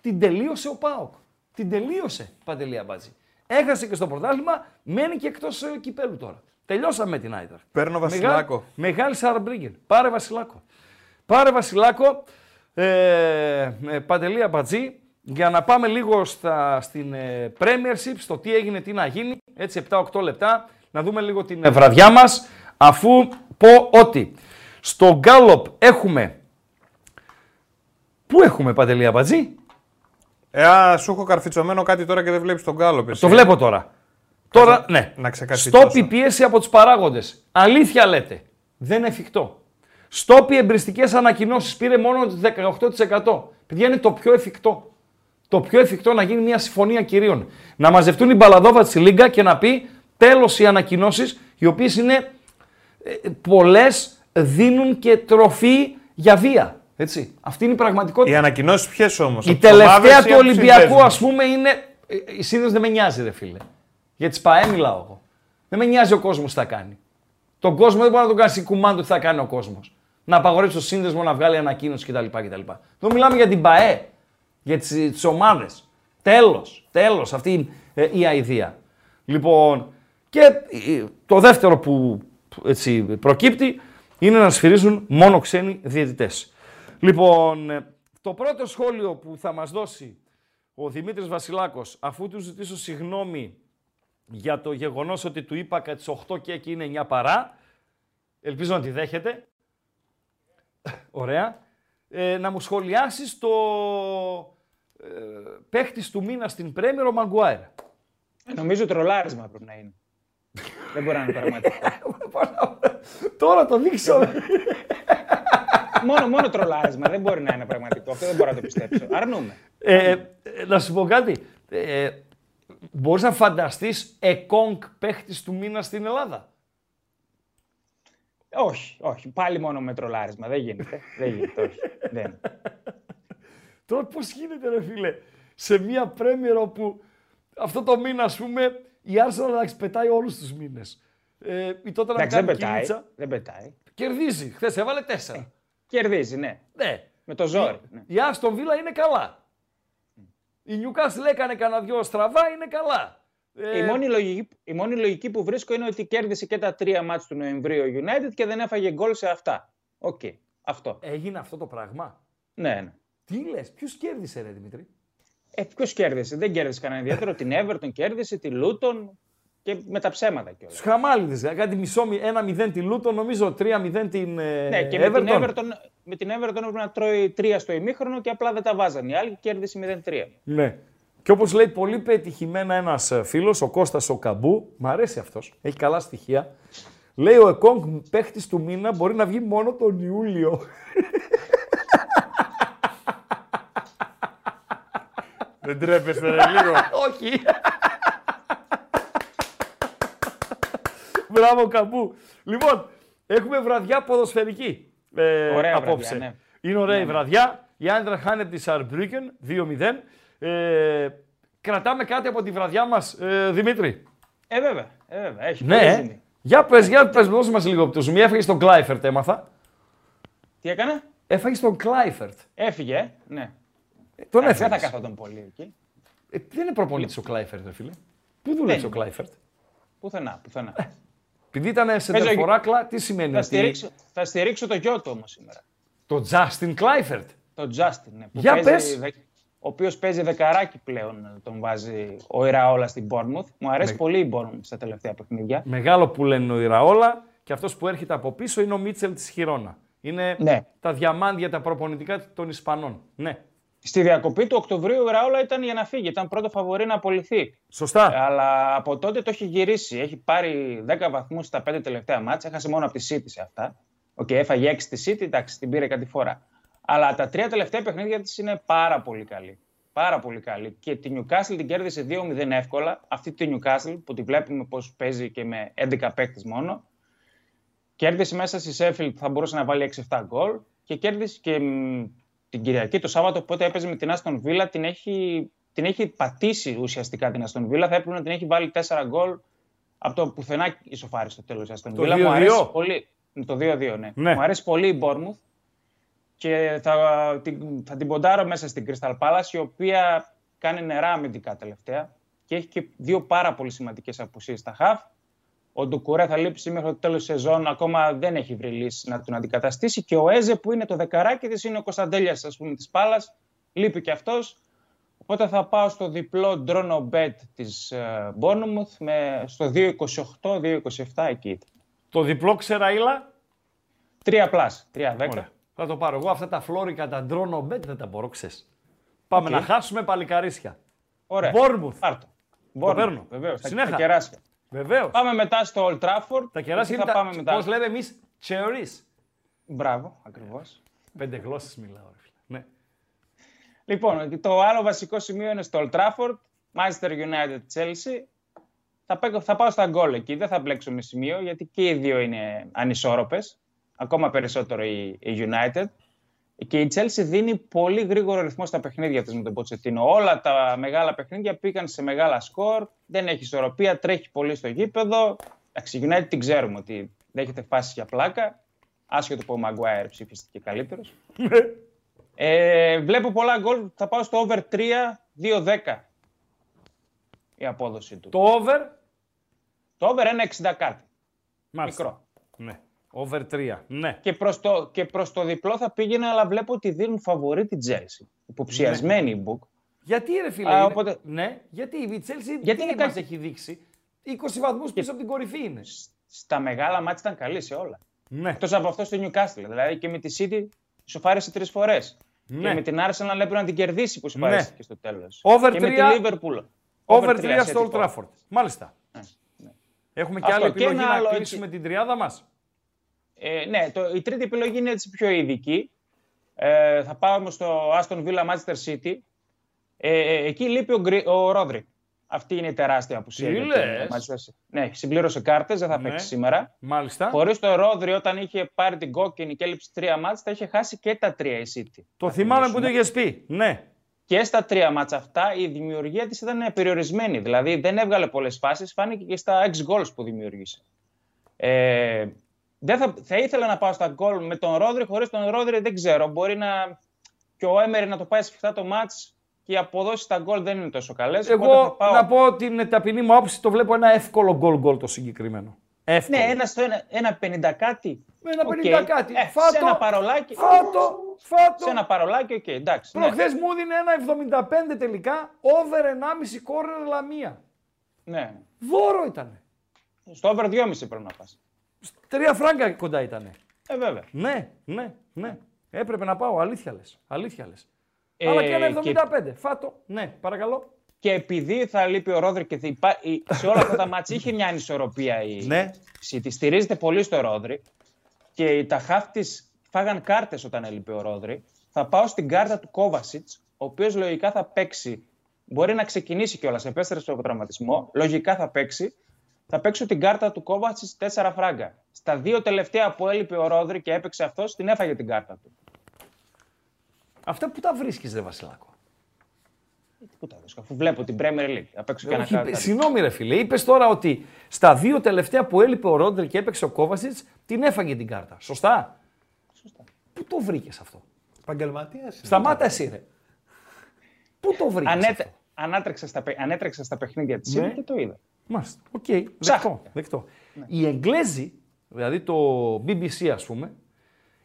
την τελείωσε ο Πάοκ. Την τελείωσε, Παντελή Αμπάτζη. Έχασε και στο πρωτάθλημα, μένει και εκτός ε, κυπέλου τώρα. Τελειώσαμε με την Άιντραχτ. Παίρνω Βασιλάκο. Μεγάλη, μεγάλη Σαρμπρίγκεν. Πάρε Βασιλάκο. Πάρε Βασιλάκο, ε, ε, Παντελή Αμπατζή, για να πάμε λίγο στα, στην ε, Premiership, στο τι έγινε, τι να γίνει, έτσι 7-8 λεπτά, να δούμε λίγο την ε, βραδιά μας, αφού πω ότι στο Γκάλοπ έχουμε... Πού έχουμε Παντελή Αμπατζή; Ε, α, σου έχω καρφιτσωμένο κάτι τώρα και δεν βλέπεις τον κάλο. Το βλέπω τώρα. Τώρα, ναι. Να ξεκαρφιτσώσω. Στόπι πίεση από τους παράγοντες. Αλήθεια λέτε. Δεν είναι εφικτό. Στόπι εμπριστικές ανακοινώσεις πήρε μόνο το 18%. Παιδιά είναι το πιο εφικτό. Το πιο εφικτό να γίνει μια συμφωνία κυρίων. Να μαζευτούν οι μπαλαδόβα τη Λίγκα και να πει τέλος οι ανακοινώσεις, οι οποίες είναι πολλές, δίνουν και τροφή για βία. Έτσι. Αυτή είναι η πραγματικότητα. Οι ανακοινώσεις ποιες όμως; Η τελευταία του Ολυμπιακού, ας πούμε, είναι. ε, Η σύνδεση δεν με νοιάζει, ρε φίλε. Για τις ΠαΕ μιλάω εγώ. Δεν με νοιάζει ο κόσμος τι θα κάνει. Τον κόσμο δεν μπορεί να τον κάνει κουμάντο τι θα κάνει ο κόσμος. Να απαγορεύσει το σύνδεσμο να βγάλει ανακοίνωση κτλ. κτλ. Εδώ μιλάμε για την ΠαΕ, για τις ομάδες. Τέλος, τέλος αυτή ε, η αηδία. Λοιπόν, και ε, το δεύτερο που έτσι, προκύπτει είναι να σφυρίζουν μόνο ξένοι διαιτητές. Λοιπόν, ε, το πρώτο σχόλιο που θα μας δώσει ο Δημήτρης Βασιλάκος, αφού του ζητήσω συγγνώμη για το γεγονός ότι του είπα κατά τις 8 και εκεί είναι 9 παρά, ελπίζω να τη δέχεται, ωραία, ε, να μου σχολιάσεις το ε, παίχτης του μήνα στην Πρέμιρο ο Μαγκουάιρ. Νομίζω τρολάρισμα πρέπει να είναι. Δεν μπορεί να είναι πραγματικό. [laughs] Τώρα το δείξω. Μόνο, μόνο τρολάρισμα. Δεν μπορεί να είναι πραγματικό. Αυτό δεν μπορώ να το πιστέψω. Αρνούμε. Ε, ε, να σου πω κάτι. Ε, μπορείς να φανταστείς εκόνκ παίχτης του μήνα στην Ελλάδα; Όχι, όχι. Πάλι μόνο με τρολάρισμα. Δεν γίνεται. Δεν γίνεται, όχι. Δεν. Τώρα πώς γίνεται ρε φίλε, σε μια πρέμιερο που αυτό το μήνα ας πούμε η Arsenal εντάξει, πετάει όλους τους μήνες. Ε, η τότε να Εντάξει, δεν κάνει πετάει. κίνητσα, Δεν πετάει. κερδίζει. Χθες έβαλε τέσσερα. Κερδίζει, ναι. Ναι. Με το ζόρι. ναι. Η Άστον Βίλα είναι καλά. Η Newcastle έκανε κανένα δυο στραβά, είναι καλά. Ε, Η, μόνη λογική, η μόνη λογική που βρίσκω είναι ότι κέρδισε και τα τρία μάτς του Νοεμβρίου ο United και δεν έφαγε γκολ σε αυτά. Οκ. Αυτό. Έγινε αυτό το πράγμα; Ναι, ναι. Τι λες, ποιος κέρδισε ρε Δημήτρη; Ε, Ποιος κέρδισε, δεν κέρδισε κανένα ιδιαίτερο. την Everton κέρδισε, τη Luton και με τα ψέματα κιόλας. Στους χαμάλιδες, ε, κάτι μισό, μη- ένα 0 τη Luton, νομίζω 3-0 την ε, Ναι, και με την, Everton, με την Everton έπρεπε να τρώει τρία στο ημίχρονο και απλά δεν τα βάζαν οι άλλοι και κέρδισε 0-3. Ναι. Και όπως λέει πολύ πετυχημένα ένας ε, φίλος, ο Κώστας ο Καμπού, μ' αρέσει αυτός, έχει καλά στοιχεία, λέει ο Εκόνγκ παίχτης του μήνα μπορεί να βγει μόνο τον Ιούλιο. Δεν τρέπεστε ρε, λίγο. [laughs] Όχι. Μπράβο Καμπού. Λοιπόν, έχουμε βραδιά ποδοσφαιρική ε, Ωραία απόψε. βραδιά, Είναι ωραία Ναι, η ναι. βραδιά. Η Άντρα χάνεται της Σαρμπρίκεν 2-0. Ε, κρατάμε κάτι από τη βραδιά μας, ε, Δημήτρη; Ε, βέβαια. Ε, βέβαια. Έχει πολύ Ναι. ζουμί. Για πες, για πες, δώσε μας λίγο από το ζουμί. Έφαγες τον Κλάιφερτ, έμαθα. Τι έκανε; Έφαγες τον Κλάιφερτ. Έφυγε, ε. ναι. Τον Εντάξει, Δεν θα έφαγες. καθόταν πολύ εκεί. Ε, δεν είναι προπονητής ο Κλάιφερτ, ρε φίλε. Πού δούλεψε ο είναι. Κλάιφερτ; Πουθενά, πουθενά. Επειδή ήταν σε Παίζω- τερφοράκλα, τι σημαίνει θα, ότι... στηρίξω, θα στηρίξω το γιο του όμως σήμερα. Το Justin Κλάιφερτ. Το Justin, ναι. Που Για παίζει πες. δε- ο οποίος παίζει δεκαράκι πλέον, τον βάζει ο Ιραόλα στην Bournemouth. Μου αρέσει Ναι. πολύ η Bournemouth στα τελευταία παιχνίδια. Μεγάλο που λένε ο Ιραόλα και αυτός που έρχεται από πίσω είναι ο Μίτσελ της Χιρόνα. Είναι Ναι. τα διαμάντια, τα προπονητικά των Ισπανών. Ναι. Στη διακοπή του Οκτωβρίου ο Ιραόλα ήταν για να φύγει. Ήταν πρώτο φαβορή να απολυθεί. Σωστά. Αλλά από τότε το έχει γυρίσει. Έχει πάρει 10 βαθμούς στα 5 τελευταία ματς. Έχασε μόνο από τη City σε αυτά. Οκ, έφαγε 6 στη City, εντάξει, την πήρε κάτι φορά. Αλλά τα τρία τελευταία παιχνίδια της είναι πάρα πολύ καλή. Πάρα πολύ καλή. Και τη Newcastle την κέρδισε 2-0 εύκολα. Αυτή τη Newcastle που τη βλέπουμε πώς παίζει και με 11 παίκτες μόνο. Κέρδισε μέσα στη Sheffield, θα μπορούσε να βάλει 6-7 γκολ. Και κέρδισε και μ, την Κυριακή, το Σάββατο, πότε έπαιζε με την Aston Villa, την έχει, την έχει πατήσει ουσιαστικά την Aston Villa. Θα έπρεπε να την έχει βάλει 4 γκολ από το πουθενά ισοφάρι στο τέλος. Aston Το Villa 2-2. μου αρέσει πολύ. Το 2-2, ναι. Ναι. Μου αρέσει πολύ η Bournemouth και θα την, θα την ποντάρω μέσα στην Crystal Palace, η οποία κάνει νερά αμυντικά τελευταία και έχει και δύο πάρα πολύ σημαντικές απουσίες στα χαφ. Ο Ντουκουρέ θα λείψει μέχρι το τέλος της σεζόν, ακόμα δεν έχει βρει λύση να τον αντικαταστήσει και ο Έζε που είναι το δεκαράκι της, είναι ο Κωνσταντέλιας ας πούμε της Πάλας, λείπει και αυτός. Οπότε θα πάω στο διπλό drone bet της ε, Bournemouth με, στο 2.28-2.27 εκεί. Το διπλό ξεραίλα. 3 πλάς, 3-10. Ωραία. Θα το πάρω εγώ. Αυτά τα φλόρικα, τα ντρόνο μπέτ δεν τα μπορώ, ξέρεις. Πάμε Οκ. να χάσουμε παλικαρίσια. Ωραία. Bournemouth. Πάρ' το. Το Bournemouth, παίρνω. Βεβαίως, τα, Συνέχα. τα κεράσια. Βεβαίως. Πάμε μετά στο Old Trafford. Τα κεράσια Εκεί είναι θα πάμε τα... μετά. Πώς λέμε εμείς, cherries. Μπράβο, ακριβώς. Πέντε γλώσσες μιλάω, ρε φίλε. Ναι. Λοιπόν, το άλλο βασικό σημείο είναι στο Old Trafford, Manchester United Chelsea. Θα, παί- θα πάω στα γκολ εκεί, δεν θα μπλέξω με σημείο, γιατί και οι δύο είναι ανισόρροπες. Ακόμα περισσότερο η, η United. Και η Chelsea δίνει πολύ γρήγορο ρυθμό στα παιχνίδια της με τον Ποτσετίνο. Όλα τα μεγάλα παιχνίδια πήγαν σε μεγάλα σκορ, δεν έχει ισορροπία, τρέχει πολύ στο γήπεδο. Εντάξει, η United την ξέρουμε ότι δέχεται φάσεις για πλάκα. Άσχετο που ο Maguire ψήφιστηκε καλύτερος. [laughs] Ε, βλέπω πολλά γκολ. Θα πάω στο over 3, 2-10 η απόδοση του. Το over; Το over είναι 60 κάτι. Μάλιστα. Μικρό. Ναι. Over 3. Ναι. Και προς, το, και προς το διπλό θα πήγαινε, αλλά βλέπω ότι δίνουν φαβορή την Τζέλση. Υποψιασμένη η Book. Γιατί ρε φίλε. Α, είναι- οπότε- Ναι, γιατί η Chelsea Γιατί τι είναι μας κάτι- έχει δείξει; 20 βαθμούς πίσω από την κορυφή είναι. Στα μεγάλα μάτια ήταν καλή σε όλα. Ναι. Εκτός από αυτό στο Newcastle. Δηλαδή και με τη City σοφάρισε τρεις φορές. Ναι. Και με την Arsenal έπρεπε να την κερδίσει που σοφάρισε Ναι. και στο τέλος. Over και με 3 τη Liverpool. Over 3 3 στο Old Trafford. Μάλιστα. Έχουμε και Αυτό. άλλη Και επιλογή ένα να άλλο κλείσουμε την τριάδα μας. Ε, ναι, το, η τρίτη επιλογή είναι έτσι πιο ειδική. Ε, θα πάμε στο Aston Villa Manchester City. Ε, ε, εκεί λείπει ο, Γκρι- ο Ρόδρυ. Αυτή είναι η τεράστια απουσία. Τι για το λες; Manchester City. Ναι, συμπλήρωσε κάρτες, δεν θα Ναι. παίξει σήμερα. Μάλιστα. Χωρίς το Ρόδρυ, όταν είχε πάρει την κόκκινη και έλειψε τρία μάτς, θα είχε χάσει και τα τρία η City. Το θυμάμαι που το είχες πει. Ναι. Και στα τρία ματς αυτά η δημιουργία της ήταν περιορισμένη. Δηλαδή δεν έβγαλε πολλές φάσεις, φάνηκε και στα 6 goals που δημιούργησε. Ε, δεν θα, θα ήθελα να πάω στα γκολ με τον Ρόδρι, χωρίς τον Ρόδρι δεν ξέρω. Μπορεί να. και ο Έμερι να το πάει σφιχτά το ματς και οι αποδόσεις στα γκολ δεν είναι τόσο καλές. Εγώ να πω την ταπεινή μου άποψη, το βλέπω ένα εύκολο γκολ γκολ το συγκεκριμένο. Εύκολο. Ναι, ένα στο ένα, ένα 50 κάτι. Με ένα Οκ. 50 κάτι. Ε, Φά' το, σε ένα παρολάκι. Φά' το, φά' το. Σε ένα παρολάκι, οκ, εντάξει. ναι. Προχθές μου έδινε ένα 75 τελικά, over 1,5 κόρνερ λαμία. Ναι. Δώρο ήτανε. Στο over 2,5 πρέπει να πας. Τρία φράγκα κοντά ήτανε. Ε, βέβαια. Ναι, ναι, ναι. Έπρεπε να πάω, αλήθεια λες. Αλήθεια λες. Ε, Αλλά και ένα και- 75. Φάτο. Ναι, παρακαλώ. Και επειδή θα λείπει ο Ρόδρυ και θα υπά... η- σε όλα αυτά τα μάτια είχε μια ανισορροπία η Ναι. City. Στηρίζεται πολύ στο Ρόδρυ και τα χαφ της φάγαν κάρτες όταν έλειπε ο Ρόδρυ. Θα πάω στην κάρτα του Κόβασιτς, ο οποίος λογικά θα παίξει. Μπορεί να ξεκινήσει κιόλας, επέστρεψε από τραυματισμό. Λογικά θα παίξει. Θα παίξω την κάρτα του Κόβασιτ 4 φράγκα. Στα δύο τελευταία που έλειπε ο Ρόδρυ και έπαιξε αυτός, την έφαγε την κάρτα του. Αυτά που τα βρίσκεις ρε Βασιλάκο. Πού τα βρίσκω, αφού βλέπω την Premier League. Θα παίξω και ένα Όχι, κάρτα. Συγγνώμη, ρε φίλε. Είπες τώρα ότι στα δύο τελευταία που έλειπε ο Ρόντρε και έπαιξε ο Κόβασιτ, την έφαγε την κάρτα. Σωστά; Σωστά. Πού το βρήκες αυτό; Επαγγελματία. Σταμάτα εσύ, ρε. Πού το βρήκες. Ανέτε... Ανάτρεξα στα, παι- ανέτρεξα στα παιχνίδια της Ναι. και το είδα. Μάλιστα. Οκ. Δεκτό. δεκτό. Οι Εγγλέζοι, δηλαδή το BBC ας πούμε,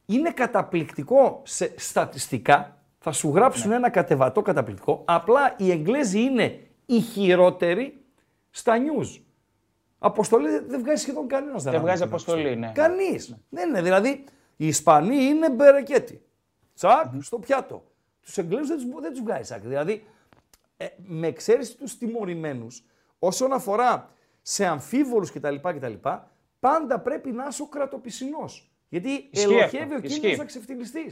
είναι καταπληκτικό σε στατιστικά. Θα σου γράψουν ένα κατεβατό καταπληκτικό. Απλά οι Εγγλέζοι είναι οι χειρότεροι στα news. Αποστολή δεν- δεν βγάζει σχεδόν κανένας. Δεν βγάζει αποστολή, ναι. Κανείς. Δεν είναι. Δηλαδή οι Ισπανοί είναι μπερεκέτι. Τσακ στο πιάτο. Τους Εγγλέζους δεν τους δεν τους βγάζει τσακ. Δηλαδή ε, με εξαίρεση τους τιμωρημένους, όσον αφορά σε αμφίβολους κτλ, κτλ. Πάντα πρέπει να είσαι ο κρατοπισινός. Γιατί Ισχύει ελοχεύει αυτό, ο κίνδυνος ισχύει. να ξεφτυλιστεί.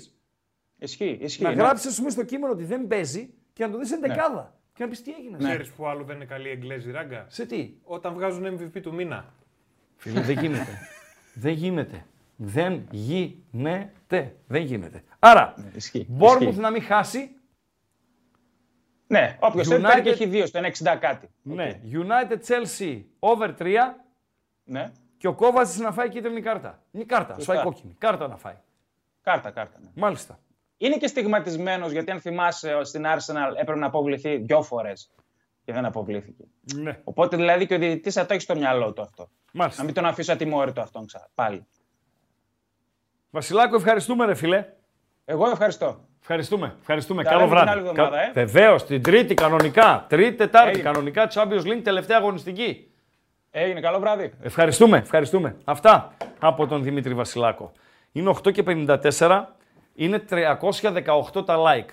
Ισχύει, ισχύει. Να ναι. γράψεις, ας πούμε, στο κείμενο ότι δεν παίζει και να το δεις εντεκάδα. Και να πεις τι έγινε. Ξέρεις που άλλο δεν είναι καλή Εγγλέζη ράγκα; Σε τι; Όταν βγάζουν MVP του μήνα. Φίλε, δεν γίνεται. δεν γίνεται. Δεν γίνεται. Δεν γίνεται. Άρα, ισχύει, Bournemouth ισχύει. να μην χάσει. Ναι, όποιος θέλει United- παίρνει και έχει δύο στο 1,60 κάτι. Ναι. United Chelsea over 3 Ναι. και ο Κόβατς να φάει κίτρινη κάρτα. Ή κάρτα, σου Σωστά. φάει κόκκινη. Κάρτα να φάει. Κάρτα, κάρτα. Ναι. Μάλιστα. Είναι και στιγματισμένος γιατί αν θυμάσαι στην Arsenal έπρεπε να αποβληθεί δυο φορές και δεν αποβλήθηκε. Ναι. Οπότε δηλαδή και ο διαιτητής θα το έχει στο μυαλό του αυτό. Μάλιστα. Να μην τον αφήσω ατιμόρυτο αυτόν ξα... πάλι. Βασιλάκο, ευχαριστούμε ρε φίλε. Εγώ ευχαριστώ. Ευχαριστούμε. Ευχαριστούμε. Τα Καλό λέμε την βράδυ. άλλη εβδομάδα, ε. Βεβαίως, την Τρίτη κανονικά. Τρίτη, Τετάρτη Έγινε. κανονικά. Champions League, τελευταία αγωνιστική. Έγινε, καλό βράδυ. Ευχαριστούμε, ευχαριστούμε. Αυτά από τον Δημήτρη Βασιλάκο. Είναι 8 και 54, είναι 318 τα like.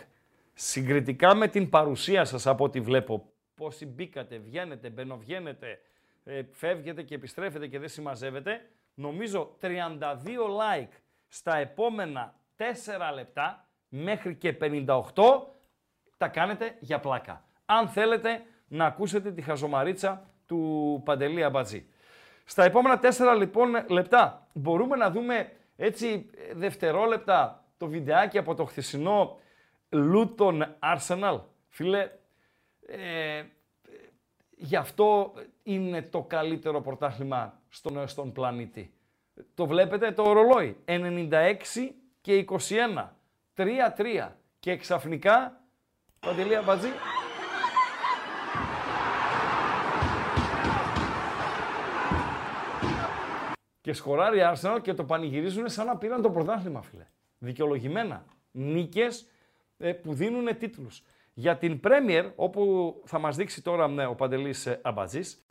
Συγκριτικά με την παρουσία σας από ό,τι βλέπω, πόσοι μπήκατε, βγαίνετε, μπαινοβγαίνετε, ε, φεύγετε και επιστρέφετε και δεν συμμαζεύετε, νομίζω 32 like στα επόμενα 4 λεπτά μέχρι και 58 τα κάνετε για πλάκα. Αν θέλετε να ακούσετε τη χαζομαρίτσα του Παντελή Αμπατζή. Στα επόμενα τέσσερα λοιπόν λεπτά μπορούμε να δούμε έτσι ε, δευτερόλεπτα το βιντεάκι από το χθεσινό Luton Arsenal. Φίλε, ε, γι' αυτό είναι το καλύτερο πρωτάθλημα στον, στον πλανήτη. Το βλέπετε το ρολόι. 96 και 21. 3-3. Και ξαφνικά, Παντελή Αμπατζή, Και σκοράρει Arsenal και το πανηγυρίζουν σαν να πήραν το πρωτάθλημα, φίλε. Δικαιολογημένα. Νίκες ε, που δίνουν τίτλους. Για την Premier, όπου θα μας δείξει τώρα ναι, ο Παντελής ε, Αμπατζής,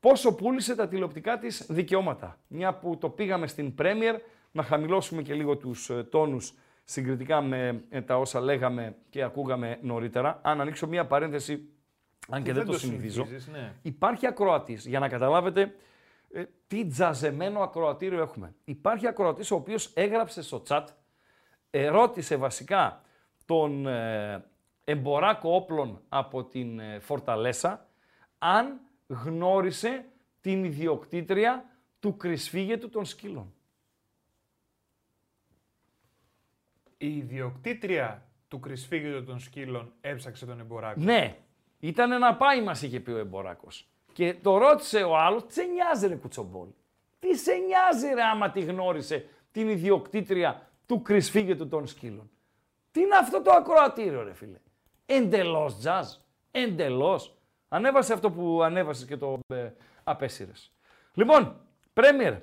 πόσο πούλησε τα τηλεοπτικά της δικαιώματα. Μια που το πήγαμε στην Premier, να χαμηλώσουμε και λίγο τους ε, τόνους συγκριτικά με ε, τα όσα λέγαμε και ακούγαμε νωρίτερα. Αν ανοίξω μία παρένθεση, αν και, δεν, το συνηθίζω, ναι. υπάρχει ακροατής, για να καταλάβετε ε, τι τζαζεμένο ακροατήριο έχουμε. Υπάρχει ακροατής ο οποίος έγραψε στο chat, ερώτησε βασικά τον ε, εμποράκο όπλων από την ε, Φορταλέσα, αν γνώρισε την ιδιοκτήτρια του κρυσφύγετου των σκύλων. Η ιδιοκτήτρια του κρυσφύγητου των σκύλων έψαξε τον εμποράκος. Ναι, ήταν να πάει, μας είχε πει ο εμποράκος. Και το ρώτησε ο άλλος, τι σε νοιάζει ρε κουτσομπόλ. Τι σε νοιάζει ρε άμα τη γνώρισε την ιδιοκτήτρια του κρυσφύγετου των σκύλων; Τι είναι αυτό το ακροατήριο ρε φίλε; Εντελώς τζαζ. Εντελώς. Ανέβασε αυτό που ανέβασε και το ε, απέσυρες. Λοιπόν, Πρέμιερ.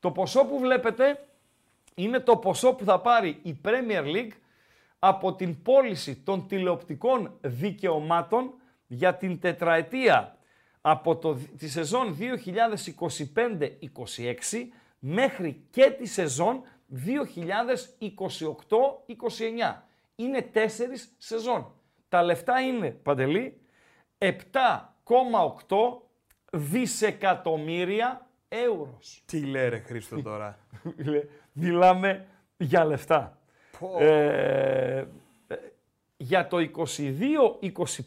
Το ποσό που βλέπετε είναι το ποσό που θα πάρει η Premier League από την πώληση των τηλεοπτικών δικαιωμάτων για την τετραετία από το, τη σεζόν 2025-26 μέχρι και τη σεζόν 2028-29. Είναι τέσσερις σεζόν. Τα λεφτά είναι, Παντελή, 7,8 δισεκατομμύρια ευρώ. Τι λέει ρε Χρήστο τώρα; [laughs] Μιλάμε για λεφτά. Ε, για το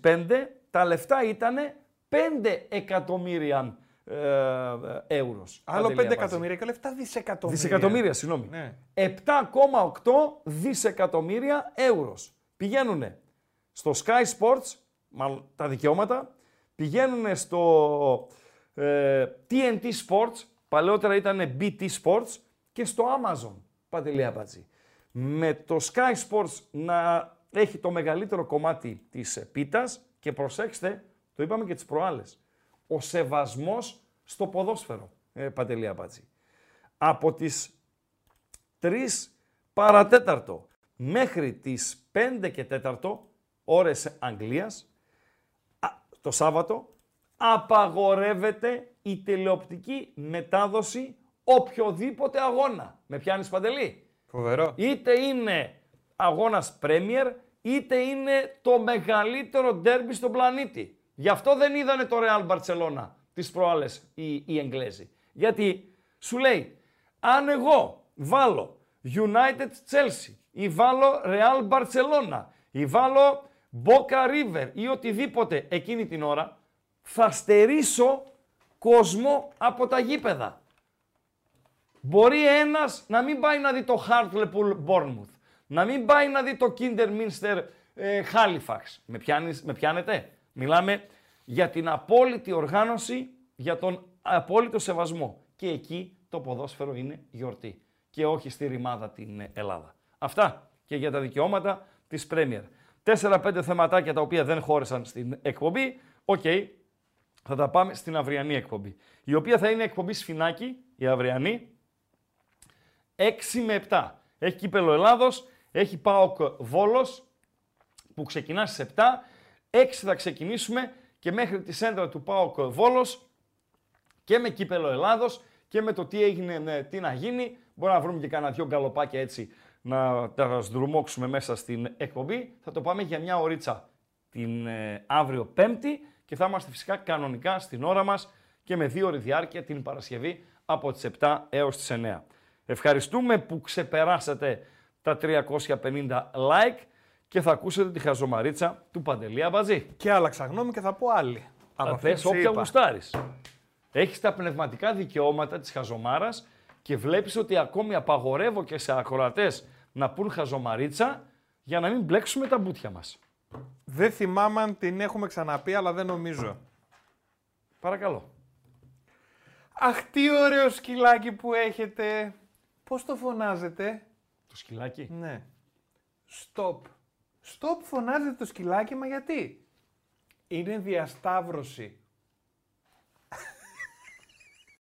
22-25 τα λεφτά ήταν 5 εκατομμύρια ε, ευρώ. Άλλο 5 εκατομμύρια και λεφτά δισεκατομμύρια. Δισεκατομμύρια, συγγνώμη. Ναι. 7,8 δισεκατομμύρια ευρώ. Πηγαίνουν στο Sky Sports, μάλλον τα δικαιώματα, πηγαίνουν στο ε, TNT Sports, παλαιότερα ήταν BT Sports, και στο Amazon, Παντελή Αμπατζή. Με το Sky Sports να έχει το μεγαλύτερο κομμάτι της πίτας και προσέξτε, το είπαμε και τις προάλλες, ο σεβασμός στο ποδόσφαιρο, ε, Παντελή Αμπατζή. Από τις 3 παρατέταρτο μέχρι τις 5 και 4 ώρες Αγγλίας, το Σάββατο, απαγορεύεται η τηλεοπτική μετάδοση οποιοδήποτε αγώνα. Με πιάνεις Παντελή; Φοβερό. Είτε είναι αγώνας Premier, είτε είναι το μεγαλύτερο ντέρμπι στον πλανήτη. Γι' αυτό δεν είδανε το Real Barcelona τις προάλλες οι, οι Εγγλέζοι. Γιατί σου λέει, αν εγώ βάλω United Chelsea ή βάλω Real Barcelona ή βάλω Boca River ή οτιδήποτε εκείνη την ώρα, θα στερήσω κόσμο από τα γήπεδα. Μπορεί ένας να μην πάει να δει το Hartlepool Bournemouth, να μην πάει να δει το Kinderminster ε, Halifax. Με, πιάνεις, με πιάνετε; Μιλάμε για την απόλυτη οργάνωση, για τον απόλυτο σεβασμό. Και εκεί το ποδόσφαιρο είναι γιορτή και όχι στη ρημάδα την Ελλάδα. Αυτά και για τα δικαιώματα της Premier. 4-5 θεματάκια τα οποία δεν χώρεσαν στην εκπομπή. Οκ, θα τα πάμε στην αυριανή εκπομπή. Η οποία θα είναι εκπομπή σφινάκι, η αυριανή, 6 με 7. Έχει κύπελλο Ελλάδος, έχει ΠΑΟΚ Βόλος που ξεκινά στις 7. 6 θα ξεκινήσουμε και μέχρι τη σέντρα του ΠΑΟΚ Βόλος και με κύπελο Ελλάδος και με το τι έγινε, ναι, τι να γίνει. Μπορεί να βρούμε και κανένα δυο γκαλοπάκια έτσι να τα σδρουμώξουμε μέσα στην εκπομπή. Θα το πάμε για μια ωρίτσα την ε, αύριο Πέμπτη και θα είμαστε φυσικά κανονικά στην ώρα μας και με δύο ώρη διάρκεια την Παρασκευή από τις 7 έως τις 9. Ευχαριστούμε που ξεπεράσατε τα 350 like και θα ακούσετε τη χαζομαρίτσα του Παντελή Αμπατζή. Και άλλαξα γνώμη και θα πω άλλη. Θα πες όποια γουστάρεις. Έχεις τα πνευματικά δικαιώματα της χαζομάρας και βλέπεις ότι ακόμη απαγορεύω και σε ακροατές να πούν χαζομαρίτσα για να μην μπλέξουμε τα μπούτια μας. Δεν θυμάμαι αν την έχουμε ξαναπεί, αλλά δεν νομίζω. Παρακαλώ. Αχ, τι ωραίο σκυλάκι που έχετε. Πώς το φωνάζετε; Το σκυλάκι; Ναι. Stop. Stop φωνάζετε το σκυλάκι, μα γιατί; Είναι διασταύρωση